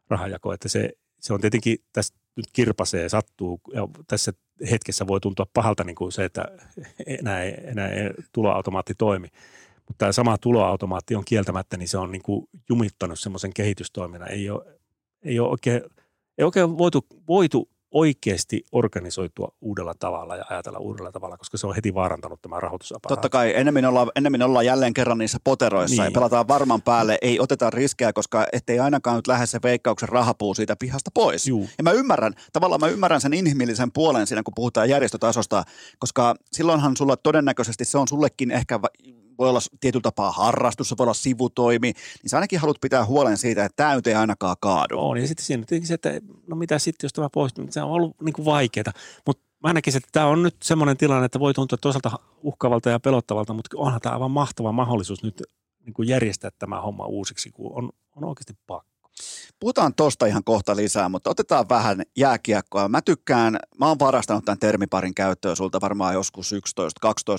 rahajako. Että se, se on tietenkin, tässä nyt kirpasee, sattuu, ja tässä hetkessä voi tuntua pahalta niin kuin se, että enää enää tuloautomaatti toimi. Mutta tämä sama tuloautomaatti on kieltämättä, niin se on niin kuin jumittanut semmoisen kehitystoiminnan. Ei ole, ei ole oikein, ei oikein voitu, voitu oikeasti organisoitua uudella tavalla ja ajatella uudella tavalla, koska se on heti vaarantanut tämä rahoitusaparaatti.
Totta kai enemmän ollaan, enemmän ollaan jälleen kerran niissä poteroissa niin. ja pelataan varman päälle, ei oteta riskejä, koska ettei ainakaan nyt lähde se veikkauksen rahapuu siitä pihasta pois.
Juu.
Ja mä ymmärrän, tavallaan mä ymmärrän sen inhimillisen puolen siinä, kun puhutaan järjestötasosta, koska silloinhan sulla todennäköisesti se on sullekin ehkä, voi olla tietyllä tapaa harrastus, se voi olla sivutoimi, niin sä ainakin haluat pitää huolen siitä, että tämä nyt ei ainakaan kaadu.
On, ja sitten siinä tietenkin se, että no mitä sitten, jos tämä poistuu, se on ollut niin kuin vaikeaa. Mutta mä näkisin, että tämä on nyt semmoinen tilanne, että voi tuntua toisaalta uhkaavalta ja pelottavalta, mutta onhan tämä aivan mahtava mahdollisuus nyt niin kuin järjestää tämä homma uusiksi, kun on, on oikeasti pakko.
Puhutaan tosta ihan kohta lisää, mutta otetaan vähän jääkiekkoa. Mä tykkään, mä oon varastanut tämän termiparin käyttöön sulta varmaan joskus 11-12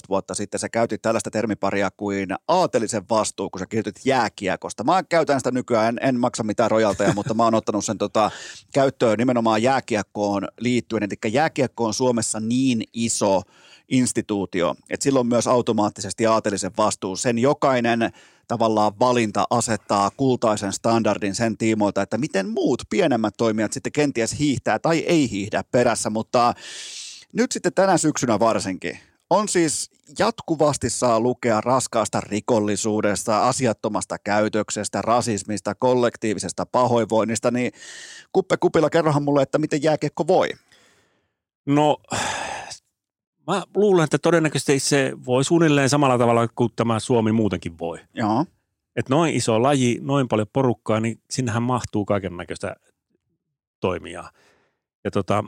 vuotta sitten. Sä käytit tällaista termiparia kuin aatelisen vastuu, kun sä kirjoitit jääkiekosta. Mä käytän sitä nykyään, en, en maksa mitään rojalteja, *laughs* mutta mä oon ottanut sen tota, käyttöön nimenomaan jääkiekkoon liittyen. Eli jääkiekko on Suomessa niin iso instituutio, että silloin myös automaattisesti aatelisen vastuu. Sen jokainen tavallaan valinta asettaa kultaisen standardin sen tiimoilta, että miten muut pienemmät toimijat sitten kenties hiihtää tai ei hiihdä perässä, mutta nyt sitten tänä syksynä varsinkin on siis jatkuvasti saa lukea raskaasta rikollisuudesta, asiattomasta käytöksestä, rasismista, kollektiivisesta pahoinvoinnista, niin Kuppe Kupila, kerrohan mulle, että miten jääkiekko voi.
No, mä luulen, että todennäköisesti se voi suunnilleen samalla tavalla kuin tämä Suomi muutenkin voi.
Joo,
Että noin iso laji, noin paljon porukkaa, niin sinnehän mahtuu kaiken näköistä toimijaa. Ja tota,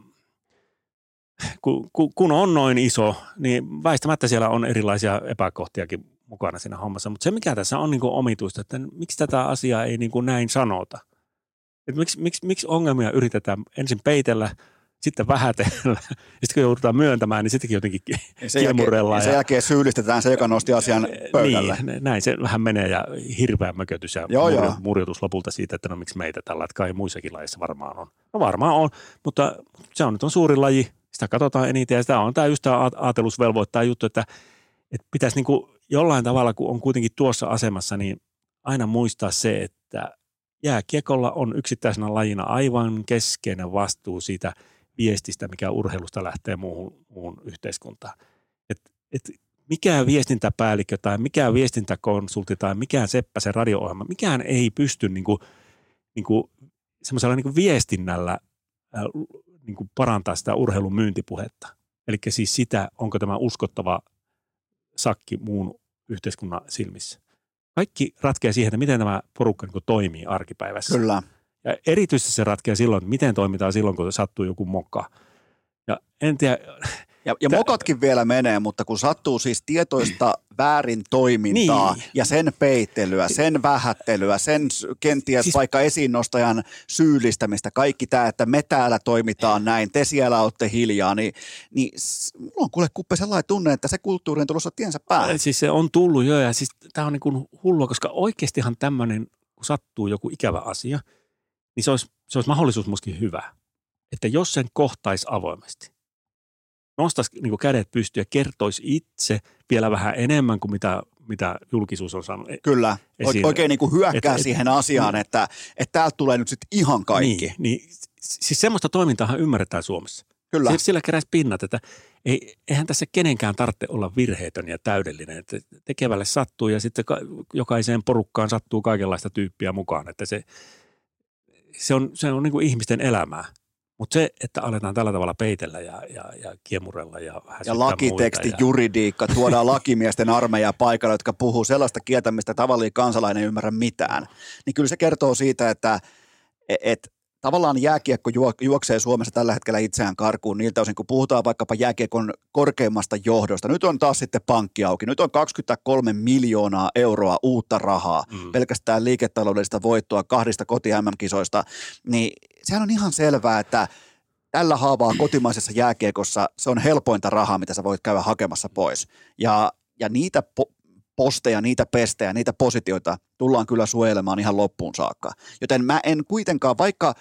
kun, kun, kun on noin iso, niin väistämättä siellä on erilaisia epäkohtiakin mukana siinä hommassa. Mutta se, mikä tässä on niin kuin omituista, että miksi tätä asiaa ei niin kuin näin sanota. Et miksi, miksi, miksi ongelmia yritetään ensin peitellä, sitten vähätellä, *laughs* ja sitten kun joudutaan myöntämään, niin sittenkin jotenkin
ja sen, jälkeen, ja sen jälkeen syyllistetään se, joka nosti asian pöydälle.
Niin, näin se vähän menee ja hirveä mökötys ja
Joo,
murjo,
joo.
murjotus lopulta siitä, että no miksi meitä tällä, että kai muissakin lajeissa varmaan on. No varmaan on, mutta se on nyt on suuri laji, sitä katsotaan eniten ja sitä on tämä just tämä aat- aatelusvelvoittaa juttu, että, että pitäisi niin kuin jollain tavalla, kun on kuitenkin tuossa asemassa, niin aina muistaa se, että jääkiekolla on yksittäisenä lajina aivan keskeinen vastuu siitä viestistä, mikä urheilusta lähtee muuhun, muuhun yhteiskuntaan. Et, et mikään viestintäpäällikkö tai mikään viestintäkonsultti tai mikään seppä se radio-ohjelma, mikään ei pysty niin kuin, niin kuin, semmoisella niin kuin viestinnällä äh, niin kuin parantaa sitä urheilun myyntipuhetta. Eli siis sitä, onko tämä uskottava sakki muun yhteiskunnan silmissä. Kaikki ratkeaa siihen, että miten tämä porukka niin toimii arkipäivässä.
Kyllä.
Ja erityisesti se ratkeaa silloin, että miten toimitaan silloin, kun sattuu joku mokka. Ja en tiedä,
Ja, ja mokatkin vielä menee, mutta kun sattuu siis tietoista väärin toimintaa
Niin.
ja sen peittelyä, sen vähättelyä, sen kenties siis, vaikka esiinnostajan syyllistämistä, kaikki tämä, että me täällä toimitaan näin, te siellä olette hiljaa, niin, niin mulla on kuule kuppe sellainen tunne, että se kulttuuri on tulossa tiensä päälle.
Siis se on tullut jo ja siis tämä on niin kuin hullua, koska oikeastihan tämmöinen, kun sattuu joku ikävä asia, niin se olisi, se olisi mahdollisuus myöskin hyvä. Että jos sen kohtaisi avoimesti, nostaisi niin kädet pystyyn ja kertoisi itse vielä vähän enemmän kuin mitä, mitä julkisuus on saanut. E-
Kyllä,
Esiin.
oikein niin kuin hyökkää
Et- et-
siihen asiaan, että, että täältä tulee nyt sitten ihan kaikki.
Niin, niin, siis semmoista toimintaahan ymmärretään Suomessa.
Kyllä.
Sillä, sillä keräisi pinnat, että ei, eihän tässä kenenkään tarvitse olla virheetön ja täydellinen. Että tekevälle sattuu ja sitten ka- jokaiseen porukkaan sattuu kaikenlaista tyyppiä mukaan. Että se, se on, se on niin kuin ihmisten elämää. Mutta se, että aletaan tällä tavalla peitellä ja, ja, ja kiemurella ja
Ja lakiteksti,
ja,
juridiikka, tuodaan *laughs* lakimiesten armeija paikalle, jotka puhuu sellaista kieltä, mistä tavallinen kansalainen ei ymmärrä mitään. Niin kyllä se kertoo siitä, että et, tavallaan jääkiekko juoksee Suomessa tällä hetkellä itseään karkuun niiltä osin, kun puhutaan vaikkapa jääkiekon korkeimmasta johdosta. Nyt on taas sitten pankki auki. Nyt on 23 miljoonaa euroa uutta rahaa, mm. pelkästään liiketaloudellista voittoa kahdesta koti MM-kisoista. Niin sehän on ihan selvää, että tällä haavaa kotimaisessa jääkiekossa se on helpointa rahaa, mitä sä voit käydä hakemassa pois. Ja, ja niitä po- posteja, niitä pestejä, niitä positioita tullaan kyllä suojelemaan ihan loppuun saakka. Joten mä en kuitenkaan, vaikka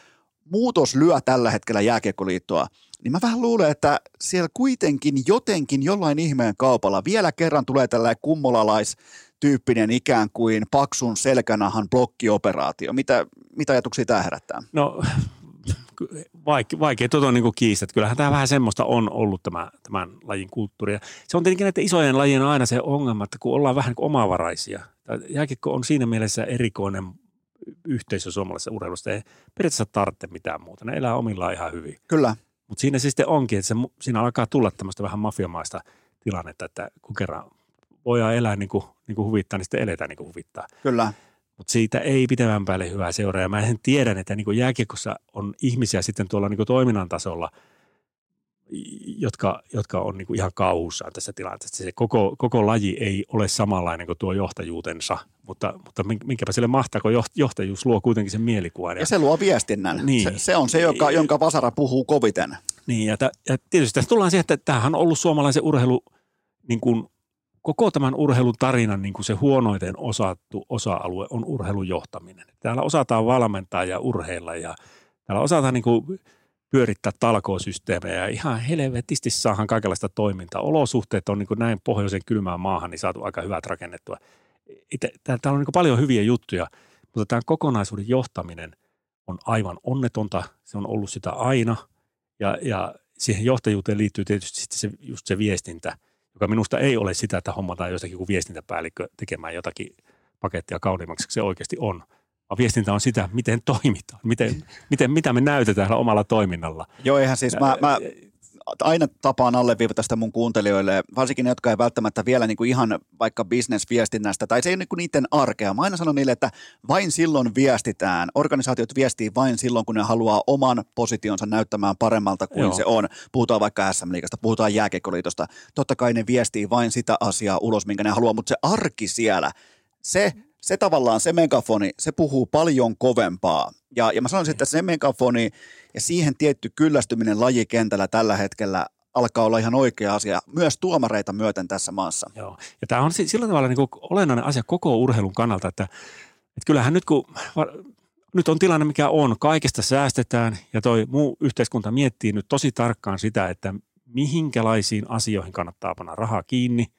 muutos lyö tällä hetkellä jääkiekkoliittoa, niin mä vähän luulen, että siellä kuitenkin jotenkin jollain ihmeen kaupalla vielä kerran tulee tällainen kummolalais tyyppinen ikään kuin paksun selkänahan blokkioperaatio. Mitä, mitä ajatuksia tämä herättää?
No vaikea, vaikea tuota on niin kiistä. Kyllähän tämä vähän semmoista on ollut tämä, tämän lajin kulttuuri. Ja se on tietenkin näiden isojen lajien aina se ongelma, että kun ollaan vähän niin omavaraisia. Jääkiekko on siinä mielessä erikoinen yhteisö suomalaisessa urheilusta. Ei periaatteessa tarvitse mitään muuta. Ne elää omillaan ihan hyvin.
Kyllä.
Mutta siinä se sitten onkin, että se, siinä alkaa tulla tämmöistä vähän mafiamaista tilannetta, että kun kerran voidaan elää niin kuin, niin kuin huvittaa, niin sitten eletään niin kuin huvittaa.
Kyllä.
Mutta siitä ei pitemmän päälle hyvää seuraa. Ja mä en tiedän, että niin jääkiekossa on ihmisiä sitten tuolla niin toiminnan tasolla, jotka, jotka on niin ihan kauhussaan tässä tilanteessa. Se koko, koko laji ei ole samanlainen kuin tuo johtajuutensa, mutta, mutta minkäpä sille mahtaa, kun johtajuus luo kuitenkin sen mielikuvan.
Ja, ja se luo viestinnän. Niin. Se, se on se, joka, jonka Vasara puhuu koviten.
Niin, ja, t- ja tietysti tässä tullaan siihen, että tämähän on ollut suomalaisen urheilu niin kuin koko tämän urheilun tarinan niin kuin se huonoiten osattu osa-alue on urheilun johtaminen. Täällä osataan valmentaa ja urheilla ja täällä osataan niin kuin pyörittää talkoosysteemejä ja ihan helvetisti saahan kaikenlaista toimintaa. Olosuhteet on niin kuin näin pohjoisen kylmään maahan niin saatu aika hyvät rakennettua. Täällä on niin kuin paljon hyviä juttuja, mutta tämä kokonaisuuden johtaminen on aivan onnetonta. Se on ollut sitä aina ja, ja siihen johtajuuteen liittyy tietysti sitten se, just se viestintä – joka minusta ei ole sitä, että hommataan jostakin kuin viestintäpäällikkö tekemään jotakin pakettia kauniimmaksi, se oikeasti on. Vaan viestintä on sitä, miten toimitaan, miten, miten, mitä me näytetään omalla toiminnalla.
Joo, eihän siis mä, mä aina tapaan alleviivata sitä mun kuuntelijoille, varsinkin ne, jotka ei välttämättä vielä niin kuin ihan vaikka bisnesviestinnästä, tai se ei ole niin kuin niiden arkea. Mä aina sanon niille, että vain silloin viestitään. Organisaatiot viestii vain silloin, kun ne haluaa oman positionsa näyttämään paremmalta kuin Joo. se on. Puhutaan vaikka SM-liigasta, puhutaan jääkiekkoliitosta. Totta kai ne viestii vain sitä asiaa ulos, minkä ne haluaa, mutta se arki siellä, se se tavallaan, se megafoni, se puhuu paljon kovempaa. Ja, ja mä sanoisin, että se megafoni ja siihen tietty kyllästyminen lajikentällä tällä hetkellä alkaa olla ihan oikea asia, myös tuomareita myöten tässä maassa.
Joo, ja tämä on sillä tavalla niin olennainen asia koko urheilun kannalta, että, että kyllähän nyt kun nyt on tilanne mikä on, kaikesta säästetään ja toi muu yhteiskunta miettii nyt tosi tarkkaan sitä, että mihinkälaisiin asioihin kannattaa panna rahaa kiinni –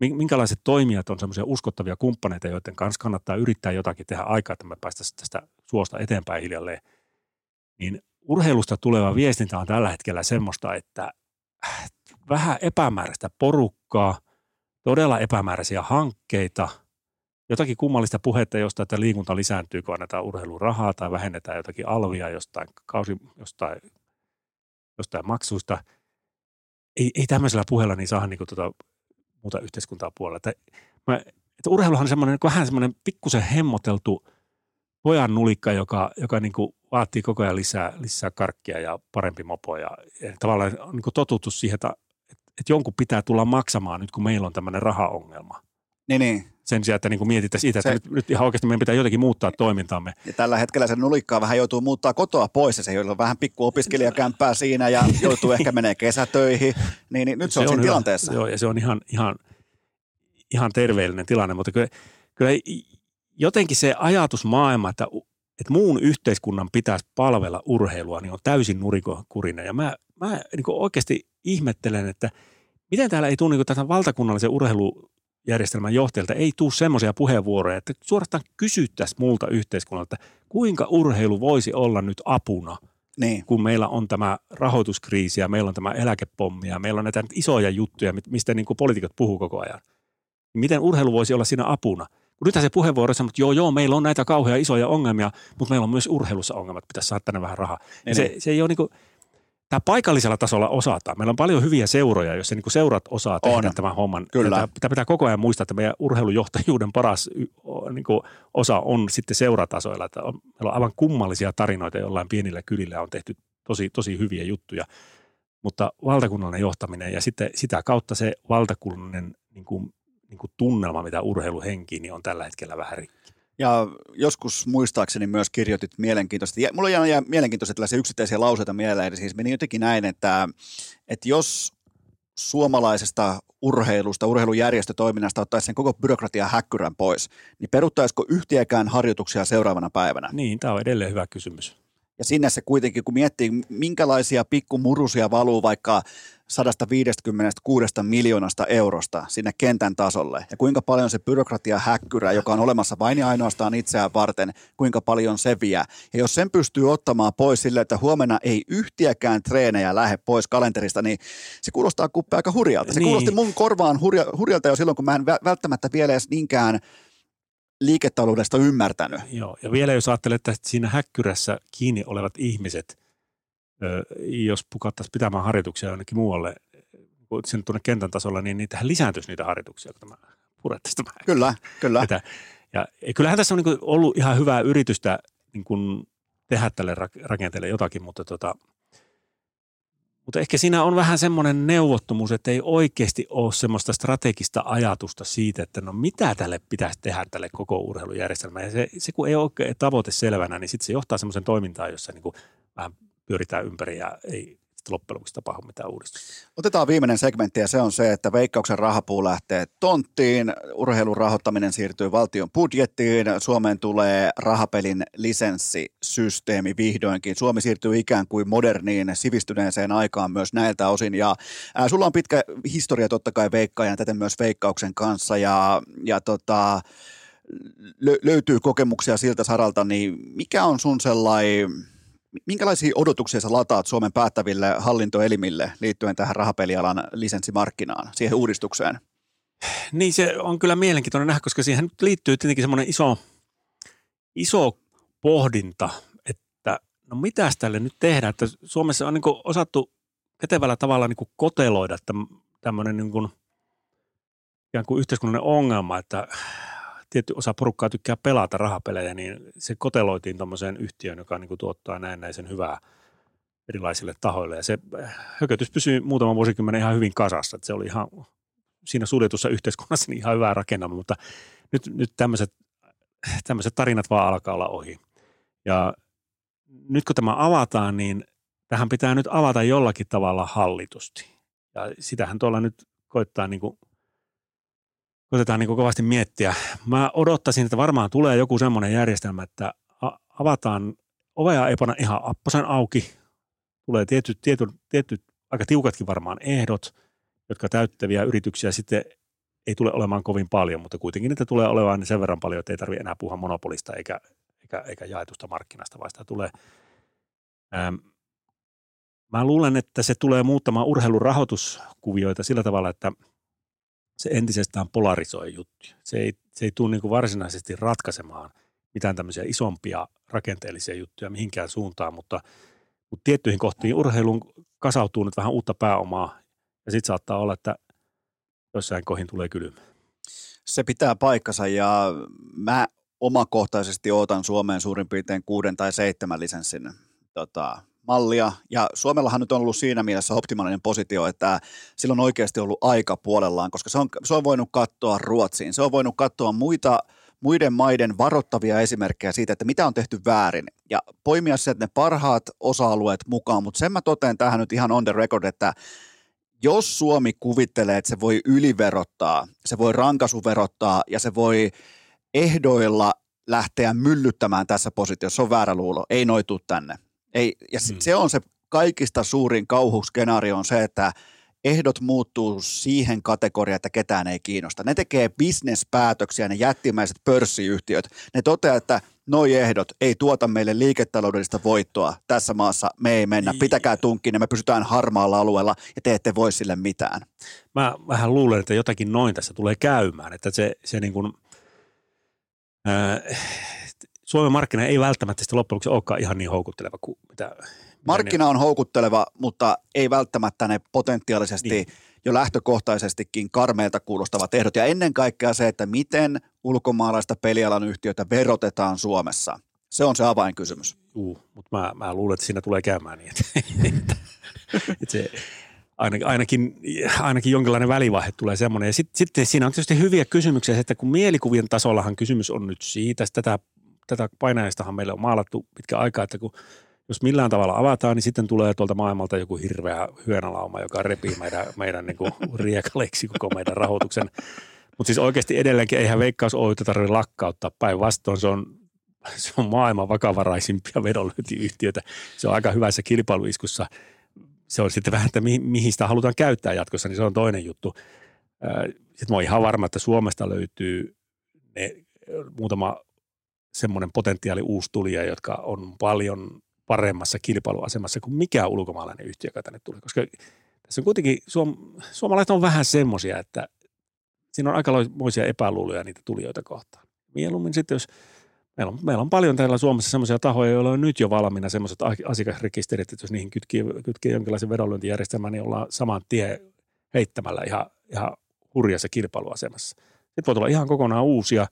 minkälaiset toimijat on semmoisia uskottavia kumppaneita, joiden kanssa kannattaa yrittää jotakin tehdä aikaa, että me päästäisiin tästä suosta eteenpäin hiljalleen, niin urheilusta tuleva viestintä on tällä hetkellä semmoista, että äh, vähän epämääräistä porukkaa, todella epämääräisiä hankkeita, jotakin kummallista puhetta josta, että liikunta lisääntyy, kun annetaan urheilurahaa tai vähennetään jotakin alvia jostain, kausi, jostain, jostain maksuista. Ei, ei tämmöisellä puheella niin saa niin kuin tuota muuta yhteiskuntaa puolella. Että, mä, että urheiluhan on semmoinen, vähän semmoinen pikkusen hemmoteltu pojan nulikka, joka, joka niin kuin vaatii koko ajan lisää, lisää karkkia ja parempi mopo. Ja, ja tavallaan on niin totuttu siihen, että, että jonkun pitää tulla maksamaan nyt, kun meillä on tämmöinen rahaongelma.
Niin, niin.
Sen sijaan, että niin kuin mietitään siitä, että se, nyt, nyt ihan oikeasti meidän pitää jotenkin muuttaa toimintaamme.
Ja tällä hetkellä se nulikkaa vähän joutuu muuttaa kotoa pois ja se on vähän pikku opiskelijakämppää siinä ja *laughs* joutuu ehkä menee kesätöihin. Niin, niin nyt se, se on, on siinä hyvä. tilanteessa.
Joo, ja se on ihan, ihan, ihan terveellinen tilanne, mutta kyllä, kyllä jotenkin se ajatusmaailma, että, että muun yhteiskunnan pitäisi palvella urheilua, niin on täysin nurikokurinen. Ja mä, mä niin oikeasti ihmettelen, että miten täällä ei tule niin tätä valtakunnallisen urheilu järjestelmän johtajalta ei tule semmoisia puheenvuoroja, että suorastaan kysyttäisiin multa yhteiskunnalta, kuinka urheilu voisi olla nyt apuna, niin. kun meillä on tämä rahoituskriisi ja meillä on tämä eläkepommi ja meillä on näitä isoja juttuja, mistä niin kuin poliitikot puhuu koko ajan. Miten urheilu voisi olla siinä apuna? Kun nythän se puheenvuoro on, että joo, joo, meillä on näitä kauhean isoja ongelmia, mutta meillä on myös urheilussa ongelmat, pitäisi saada tänne vähän rahaa. Niin. Se, niin. se ei ole niin kuin, tämä paikallisella tasolla osataan. Meillä on paljon hyviä seuroja, jos niin seurat osaa tehdä
On.
tämän homman.
Kyllä.
Ja Tämä pitää koko ajan muistaa, että meidän urheilujohtajuuden paras niin kuin osa on sitten seuratasoilla. Että on, meillä on aivan kummallisia tarinoita jollain pienillä kylillä on tehty tosi, tosi hyviä juttuja. Mutta valtakunnallinen johtaminen ja sitten sitä kautta se valtakunnallinen niin kuin, niin kuin tunnelma, mitä urheilu henkii, niin on tällä hetkellä vähän rikki.
Ja joskus muistaakseni myös kirjoitit mielenkiintoisesti, ja mulla jää, mielenkiintoisia tällaisia yksittäisiä lauseita mieleen, siis meni jotenkin näin, että, että jos suomalaisesta urheilusta, urheilujärjestötoiminnasta ottaisi sen koko byrokratia häkkyrän pois, niin peruttaisiko yhtiäkään harjoituksia seuraavana päivänä?
Niin, tämä on edelleen hyvä kysymys.
Ja sinne se kuitenkin, kun miettii, minkälaisia pikkumurusia valuu vaikka 156 miljoonasta eurosta sinne kentän tasolle, ja kuinka paljon se byrokratia häkkyrä, joka on olemassa vain ja ainoastaan itseään varten, kuinka paljon se vie. Ja jos sen pystyy ottamaan pois sille, että huomenna ei yhtiäkään treenejä lähde pois kalenterista, niin se kuulostaa kuppe aika hurjalta. Se
Niin.
kuulosti mun korvaan hurja, hurjalta jo silloin, kun mä en vä- välttämättä vielä edes niinkään liiketaloudesta ymmärtänyt.
Joo, ja vielä jos ajattelee, että siinä häkkyrässä kiinni olevat ihmiset, jos pukattaisiin pitämään harjoituksia jonnekin muualle, sen tuonne kentän tasolla, niin niitähän lisääntyisi niitä harjoituksia, kun tämä purettaisiin tämä
Kyllä, kyllä.
Että, ja ja kyllähän tässä on niin ollut ihan hyvää yritystä niin kuin tehdä tälle rak- rakenteelle jotakin, mutta, tota, mutta ehkä siinä on vähän semmoinen neuvottomuus, että ei oikeasti ole semmoista strategista ajatusta siitä, että no mitä tälle pitäisi tehdä tälle koko urheilujärjestelmään. Ja se, se kun ei ole oikein tavoite selvänä, niin sitten se johtaa semmoisen toimintaan, jossa niin kuin vähän pyöritään ympäri ja ei loppujen lopuksi tapahdu mitään uudistusta.
Otetaan viimeinen segmentti ja se on se, että veikkauksen rahapuu lähtee tonttiin, urheilun rahoittaminen siirtyy valtion budjettiin, Suomeen tulee rahapelin lisenssisysteemi vihdoinkin. Suomi siirtyy ikään kuin moderniin, sivistyneeseen aikaan myös näiltä osin ja ää, sulla on pitkä historia totta kai veikkaajan, täten myös veikkauksen kanssa ja, ja tota, lö- löytyy kokemuksia siltä saralta, niin mikä on sun sellainen Minkälaisia odotuksia sä lataat Suomen päättäville hallintoelimille liittyen tähän rahapelialan lisenssimarkkinaan, siihen uudistukseen?
Niin se on kyllä mielenkiintoinen nähdä, koska siihen liittyy tietenkin semmoinen iso, iso pohdinta, että no mitäs tälle nyt tehdään, että Suomessa on niin osattu kätevällä tavalla niin koteloida tämmöinen niin kuin, ikään kuin yhteiskunnallinen ongelma, että tietty osa porukkaa tykkää pelata rahapelejä, niin se koteloitiin tuommoiseen yhtiöön, joka niin kuin tuottaa näennäisen hyvää erilaisille tahoille. Ja se hökötys pysyi muutaman vuosikymmenen ihan hyvin kasassa. Että se oli ihan siinä suljetussa yhteiskunnassa niin ihan hyvää rakennelma, mutta nyt, nyt tämmöiset, tämmöiset tarinat vaan alkaa olla ohi. Ja nyt kun tämä avataan, niin tähän pitää nyt avata jollakin tavalla hallitusti. Ja sitähän tuolla nyt koittaa niin kuin koitetaan niin kovasti miettiä. Mä odottaisin, että varmaan tulee joku semmoinen järjestelmä, että avataan, ovea ei panna ihan apposen auki, tulee tietyt, tietyt, tietyt aika tiukatkin varmaan ehdot, jotka täyttäviä yrityksiä sitten ei tule olemaan kovin paljon, mutta kuitenkin niitä tulee olemaan sen verran paljon, että ei tarvitse enää puhua monopolista eikä, eikä, eikä jaetusta markkinasta, vaan sitä tulee. Ähm, mä luulen, että se tulee muuttamaan urheilun rahoituskuvioita sillä tavalla, että – se entisestään polarisoi juttuja. Se ei, se ei tule niin kuin varsinaisesti ratkaisemaan mitään tämmöisiä isompia rakenteellisia juttuja mihinkään suuntaan, mutta, mutta tiettyihin kohtiin urheilun kasautuu nyt vähän uutta pääomaa ja sitten saattaa olla, että jossain kohin tulee kylmä.
Se pitää paikkansa ja mä omakohtaisesti odotan Suomeen suurin piirtein kuuden tai seitsemän lisenssin tota, mallia, ja Suomellahan nyt on ollut siinä mielessä optimaalinen positio, että sillä on oikeasti ollut aika puolellaan, koska se on, se on voinut katsoa Ruotsiin, se on voinut katsoa muita muiden maiden varoittavia esimerkkejä siitä, että mitä on tehty väärin, ja poimia sieltä ne parhaat osa-alueet mukaan, mutta sen mä toteen tähän nyt ihan on the record, että jos Suomi kuvittelee, että se voi yliverottaa, se voi rankasuverottaa ja se voi ehdoilla lähteä myllyttämään tässä positiossa, se on väärä luulo, ei noitu tänne. Ei, ja hmm. se on se kaikista suurin kauhuskenaario on se, että ehdot muuttuu siihen kategoriaan, että ketään ei kiinnosta. Ne tekee bisnespäätöksiä, ne jättimäiset pörssiyhtiöt. Ne toteaa, että noi ehdot ei tuota meille liiketaloudellista voittoa tässä maassa, me ei mennä, pitäkää tunkkiin ja me pysytään harmaalla alueella ja te ette voi sille mitään.
Mä vähän luulen, että jotakin noin tässä tulee käymään, että se, se niin kuin, äh, Suomen markkina ei välttämättä sitten loppujen lopuksi olekaan ihan niin houkutteleva kuin mitä,
Markkina on houkutteleva, mutta ei välttämättä ne potentiaalisesti
Niin.
jo lähtökohtaisestikin karmeilta kuulostavat ehdot. Ja ennen kaikkea se, että miten ulkomaalaista pelialan yhtiötä verotetaan Suomessa. Se on se avainkysymys.
Juu, mutta mä, mä luulen, että siinä tulee käymään niin, että, että, *laughs* että se ainakin, ainakin, ainakin jonkinlainen välivaihe tulee semmoinen. Ja sitten sit siinä on tietysti hyviä kysymyksiä, että kun mielikuvien tasollahan kysymys on nyt siitä, että tätä, tätä painajaistahan meille on maalattu pitkä aikaa, että kun jos millään tavalla avataan, niin sitten tulee tuolta maailmalta joku hirveä hyönalauma, joka repii meidän, meidän niin kuin riekaleiksi koko meidän rahoituksen. Mutta siis oikeasti edelleenkin eihän Veikkaus Oytä tarvitse lakkauttaa. Päinvastoin se on, se on maailman vakavaraisimpia vedonlyöntiyhtiöitä. Se on aika hyvässä kilpailuiskussa. Se on sitten vähän, että mihin, sitä halutaan käyttää jatkossa, niin se on toinen juttu. Sitten mä oon ihan varma, että Suomesta löytyy ne muutama semmoinen potentiaali uusi tulija, jotka on paljon paremmassa kilpailuasemassa kuin mikä ulkomaalainen yhtiö, joka tänne tuli. Koska tässä on kuitenkin, suom, suomalaiset on vähän semmoisia, että siinä on aikamoisia epäluuloja niitä tulijoita kohtaan. Mieluummin sitten, jos meillä on, meillä on paljon täällä Suomessa semmoisia tahoja, joilla on nyt jo valmiina semmoiset asiakasrekisterit, että jos niihin kytkii, kytkii jonkinlaisen vedonlyöntijärjestelmän, niin ollaan saman tie heittämällä ihan, ihan hurjassa kilpailuasemassa. Sitten voi tulla ihan kokonaan uusia.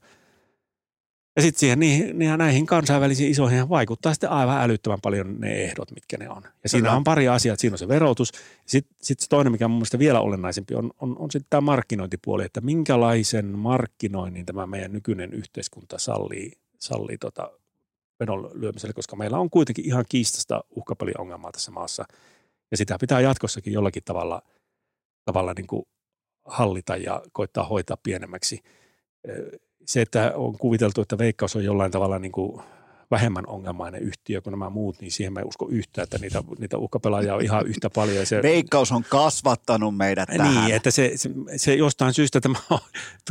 Ja sitten siihen niihin, näihin kansainvälisiin isoihin vaikuttaa sitten aivan älyttömän paljon ne ehdot, mitkä ne on. Ja siinä
Kyllä.
on pari asiaa, että siinä on se verotus. Sitten sit se toinen, mikä on mun mielestä vielä olennaisempi, on, on, on sitten tämä markkinointipuoli, että minkälaisen markkinoinnin tämä meidän nykyinen yhteiskunta sallii, sallii tota vedon lyömiselle, koska meillä on kuitenkin ihan kiistasta uhkapeliongelmaa tässä maassa. Ja sitä pitää jatkossakin jollakin tavalla, tavalla niin kuin hallita ja koittaa hoitaa pienemmäksi. Se, että on kuviteltu, että Veikkaus on jollain tavalla niin kuin vähemmän ongelmainen yhtiö kuin nämä muut, niin siihen mä en usko yhtään, että niitä, niitä uhkapelaajia on ihan yhtä paljon. Se,
Veikkaus on kasvattanut meidät tähän.
niin, että se, se, se jostain syystä tämä on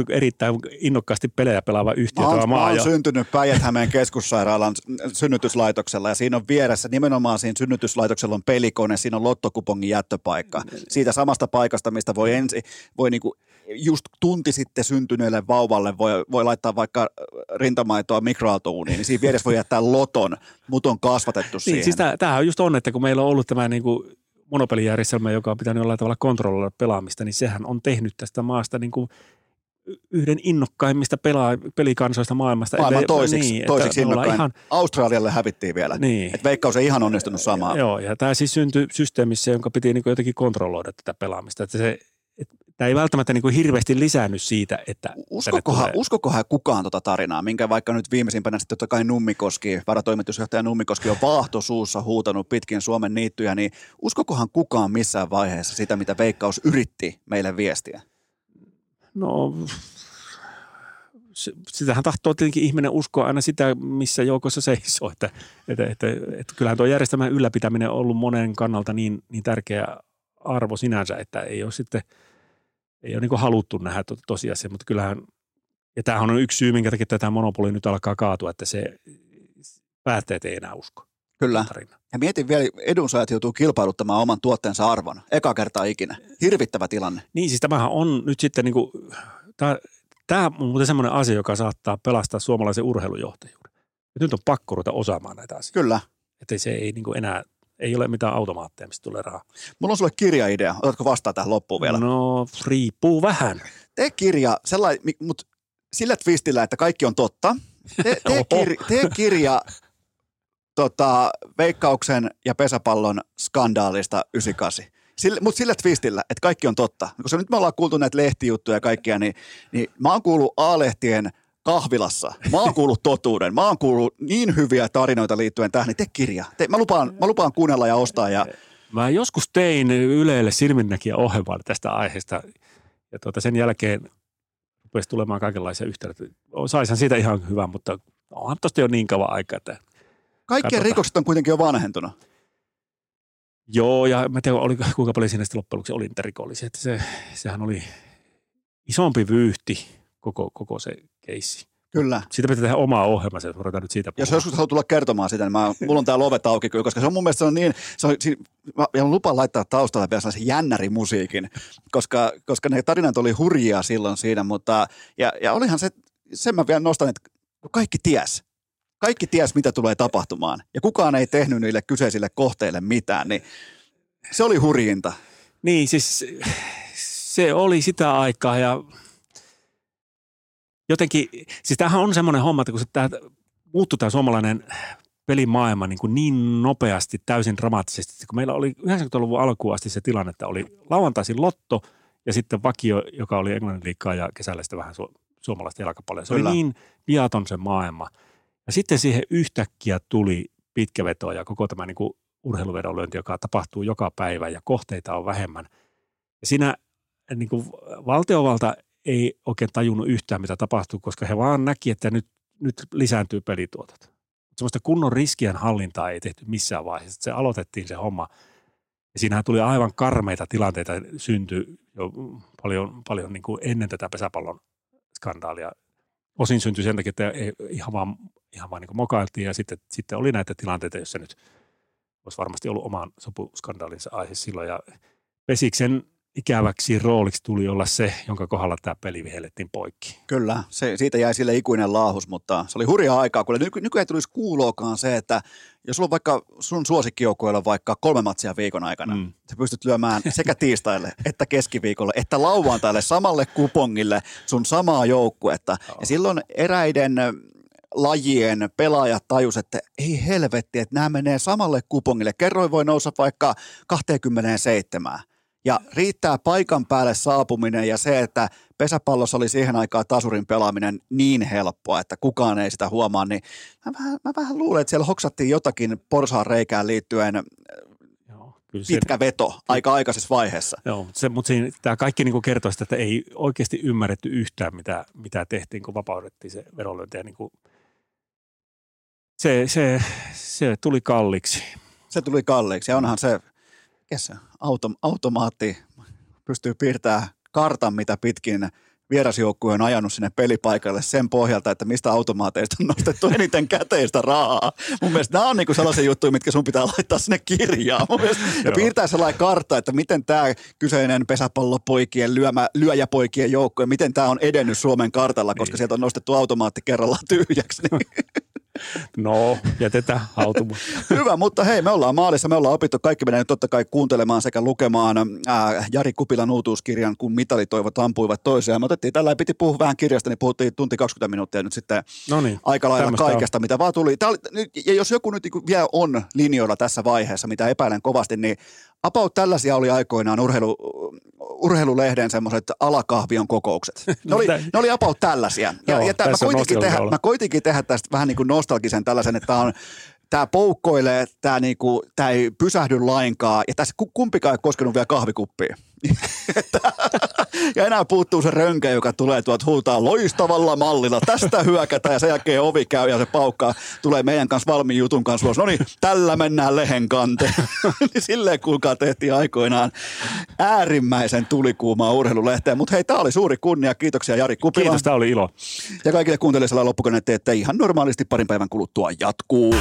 erittäin innokkaasti pelejä pelaava yhtiö
Mä oon, mä oon
Ja,
syntynyt Päijät-Hämeen keskussairaalan synnytyslaitoksella ja siinä on vieressä nimenomaan siinä synnytyslaitoksella on pelikone, siinä on lottokupongin jättöpaikka. Siitä samasta paikasta, mistä voi ensi, voi niinku just tunti sitten syntyneelle vauvalle voi, voi laittaa vaikka rintamaitoa mikroaaltouuniin, niin siinä vieressä voi jättää loton, mut on kasvatettu siihen.
niin, siis tämähän on just on, että kun meillä on ollut tämä niin kuin monopelijärjestelmä, joka on pitänyt jollain tavalla kontrolloida pelaamista, niin sehän on tehnyt tästä maasta niin kuin yhden innokkaimmista pelaa, pelikansoista maailmasta.
Maailman
Että-
toisiksi,
niin, että ollaan
innokkain. Ihan... Australialle hävittiin vielä.
Niin.
Et Veikkaus ei ihan onnistunut samaan.
Joo, ja tämä siis syntyi systeemissä, jonka piti niin jotenkin kontrolloida tätä pelaamista. Että se, tämä ei välttämättä niin hirveästi lisännyt siitä, että
Uskokohan, uskokohan kukaan tuota tarinaa, minkä vaikka nyt viimeisimpänä sitten totta kai Nummikoski, varatoimitusjohtaja Nummikoski on vaahto suussa huutanut pitkin Suomen niittyjä, niin uskokohan kukaan missään vaiheessa sitä, mitä Veikkaus yritti meille viestiä?
No, sitähän tahtoo tietenkin ihminen uskoa aina sitä, missä joukossa seisoo. Että, että, että, että kyllähän tuo järjestelmän ylläpitäminen on ollut monen kannalta niin, niin tärkeä arvo sinänsä, että ei ole sitten ei ole niin haluttu nähdä to, tosiasia, mutta kyllähän, ja tämähän on yksi syy, minkä takia tätä monopoli nyt alkaa kaatua, että se päättäjät ei enää usko
Kyllä.
tarina.
Ja mietin vielä, edunsaajat joutuu kilpailuttamaan oman tuotteensa arvon. Eka kertaa ikinä. Hirvittävä tilanne.
Niin, siis tämähän on nyt sitten niin kuin, tämä, tämä on muuten semmoinen asia, joka saattaa pelastaa suomalaisen urheilujohtajuuden. Nyt on pakko ruveta osaamaan näitä asioita.
Kyllä.
Että se ei niin kuin enää, ei ole mitään automaatteja, mistä tulee rahaa.
Mulla on sulle kirjaidea. Otatko vastaa tähän loppuun vielä?
No, riippuu vähän.
Tee kirja, sellainen, mutta sillä twistillä, että kaikki on totta. Tee, tee, kir, tee kirja tota, Veikkauksen ja pesäpallon skandaalista 98. Sillä, mutta sillä twistillä, että kaikki on totta. Koska nyt me ollaan kuultu näitä lehtijuttuja ja kaikkia, niin, niin mä oon kuullut A-lehtien kahvilassa. Mä oon kuullut totuuden. Mä oon kuullut niin hyviä tarinoita liittyen tähän, niin tee kirja. Tee, mä, lupaan, mä lupaan kuunnella ja ostaa. Ja,
Mä joskus tein Ylelle silminnäkiä ohjelman tästä aiheesta ja tuota, sen jälkeen rupesi tulemaan kaikenlaisia yhteyksiä. Saisin siitä ihan hyvän, mutta onhan tosta jo niin kauan aikaa, että
kaikkien
Katsotaan.
rikokset on kuitenkin jo vanhentunut.
Joo, ja mä tiedän, oli, kuinka paljon siinä sitten loppujen lopuksi oli niitä rikollisia. Että se, sehän oli isompi vyyhti koko, koko se keissi.
Kyllä.
Siitä pitää tehdä omaa ohjelmaa, että ruvetaan nyt siitä
Jos
puhumaan.
joskus haluat tulla kertomaan sitä, niin mä, mulla on tää lovet auki kyllä, koska se on mun mielestä se on niin, se on, si- mä, mä lupaan laittaa taustalla vielä sellaisen jännärimusiikin, koska, koska ne tarinat oli hurjia silloin siinä, mutta ja, ja olihan se, sen mä vielä nostan, että kaikki ties. kaikki ties, mitä tulee tapahtumaan. Ja kukaan ei tehnyt niille kyseisille kohteille mitään, niin se oli hurjinta.
Niin, siis se oli sitä aikaa ja jotenkin, siis tämähän on semmoinen homma, että kun se tämä muuttui tämä suomalainen pelimaailma niin, kuin niin nopeasti, täysin dramaattisesti, kun meillä oli 90-luvun alkuun asti se tilanne, että oli lauantaisin lotto ja sitten vakio, joka oli Englannin liikkaa ja kesällä sitten vähän su- suomalaista jalkapalloa. Se Kyllä. oli niin viaton se maailma. Ja sitten siihen yhtäkkiä tuli pitkä veto ja koko tämä niin kuin urheiluvedonlyönti, joka tapahtuu joka päivä ja kohteita on vähemmän. Ja siinä niin kuin valtiovalta ei oikein tajunnut yhtään, mitä tapahtuu, koska he vaan näki, että nyt, nyt lisääntyy pelituotot. Sellaista kunnon riskien hallintaa ei tehty missään vaiheessa. Se aloitettiin se homma. Ja siinähän tuli aivan karmeita tilanteita, syntyi jo paljon, paljon niin kuin ennen tätä pesäpallon skandaalia. Osin syntyi sen takia, että ihan vaan, ihan vaan niin kuin mokailtiin ja sitten, sitten oli näitä tilanteita, joissa nyt olisi varmasti ollut oman sopuskandaalinsa aihe silloin. Ja Pesiksen ikäväksi rooliksi tuli olla se, jonka kohdalla tämä peli vihellettiin poikki.
Kyllä, se, siitä jäi sille ikuinen laahus, mutta se oli hurjaa aikaa, kun nyky, nykyään ei tulisi kuuloakaan se, että jos sulla on vaikka sun suosikkijoukkueella vaikka kolme matsia viikon aikana, mm. sä pystyt lyömään sekä tiistaille *laughs* että keskiviikolle että lauantaille samalle kupongille sun samaa joukkuetta. Oh. Ja silloin eräiden lajien pelaajat tajus, että ei helvetti, että nämä menee samalle kupongille. Kerroin voi nousta vaikka 27 ja riittää paikan päälle saapuminen ja se, että pesäpallossa oli siihen aikaan tasurin pelaaminen niin helppoa, että kukaan ei sitä huomaa, niin mä vähän, mä vähän luulen, että siellä hoksattiin jotakin porsaan reikään liittyen Joo, kyllä pitkä se, veto aika aikaisessa vaiheessa.
Joo, se, mutta siinä, tämä kaikki niin kertoo sitä, että ei oikeasti ymmärretty yhtään, mitä, mitä tehtiin, kun vapaudettiin se vedonlyönti. Niin kuin, se, se, se tuli kalliiksi.
Se tuli kalliiksi ja onhan se, se auto, automaatti pystyy piirtämään kartan, mitä pitkin vierasjoukkue on ajanut sinne pelipaikalle sen pohjalta, että mistä automaateista on nostettu eniten käteistä rahaa. Mun mielestä nämä on niinku sellaisia juttuja, mitkä sun pitää laittaa sinne kirjaan. Mun mielestä, ja piirtää sellainen kartta, että miten tämä kyseinen pesäpallopoikien, lyömä, lyöjäpoikien joukkue, miten tämä on edennyt Suomen kartalla, koska niin. sieltä on nostettu automaatti kerrallaan tyhjäksi. Niin *laughs*
No, jätetään hautumaan.
Hyvä, mutta hei, me ollaan maalissa, me ollaan opittu. Kaikki menee totta kai kuuntelemaan sekä lukemaan äh, Jari Kupilan uutuuskirjan, kun mitalitoivot ampuivat toisiaan. Me otettiin tällä, piti puhua vähän kirjasta, niin puhuttiin tunti 20 minuuttia nyt sitten no niin, aika lailla kaikesta, on. mitä vaan tuli. Oli, ja jos joku nyt niinku vielä on linjoilla tässä vaiheessa, mitä epäilen kovasti, niin About tällaisia oli aikoinaan urheilu, urheilulehden semmoiset alakahvion kokoukset. *laughs* Ne oli, ne oli about tällaisia. Ja, Joo, ja tämän, mä, koitinkin tehdä, mä koitinkin tehdä tästä vähän niin kuin nostalgisen tällaisen, että tämä on tämä poukkoilee, tämä, niinku, tämä ei pysähdy lainkaan, ja tässä kumpikaan ei koskenut vielä kahvikuppia. Ja enää puuttuu se rönkä, joka tulee tuot huutaa loistavalla mallilla. Tästä hyökätään ja sen jälkeen ovi käy ja se paukkaa. Tulee meidän kanssa valmiin jutun kanssa ulos. No niin, tällä mennään lehen kanteen. *laughs* Niin silleen kuulkaa tehtiin aikoinaan äärimmäisen tulikuumaa urheilulehteen. Mutta hei, tämä oli suuri kunnia. Kiitoksia Jari Kupila.
Kiitos, tämä oli ilo.
Ja kaikille kuuntelijoille loppukoneet, että ihan normaalisti parin päivän kuluttua jatkuu.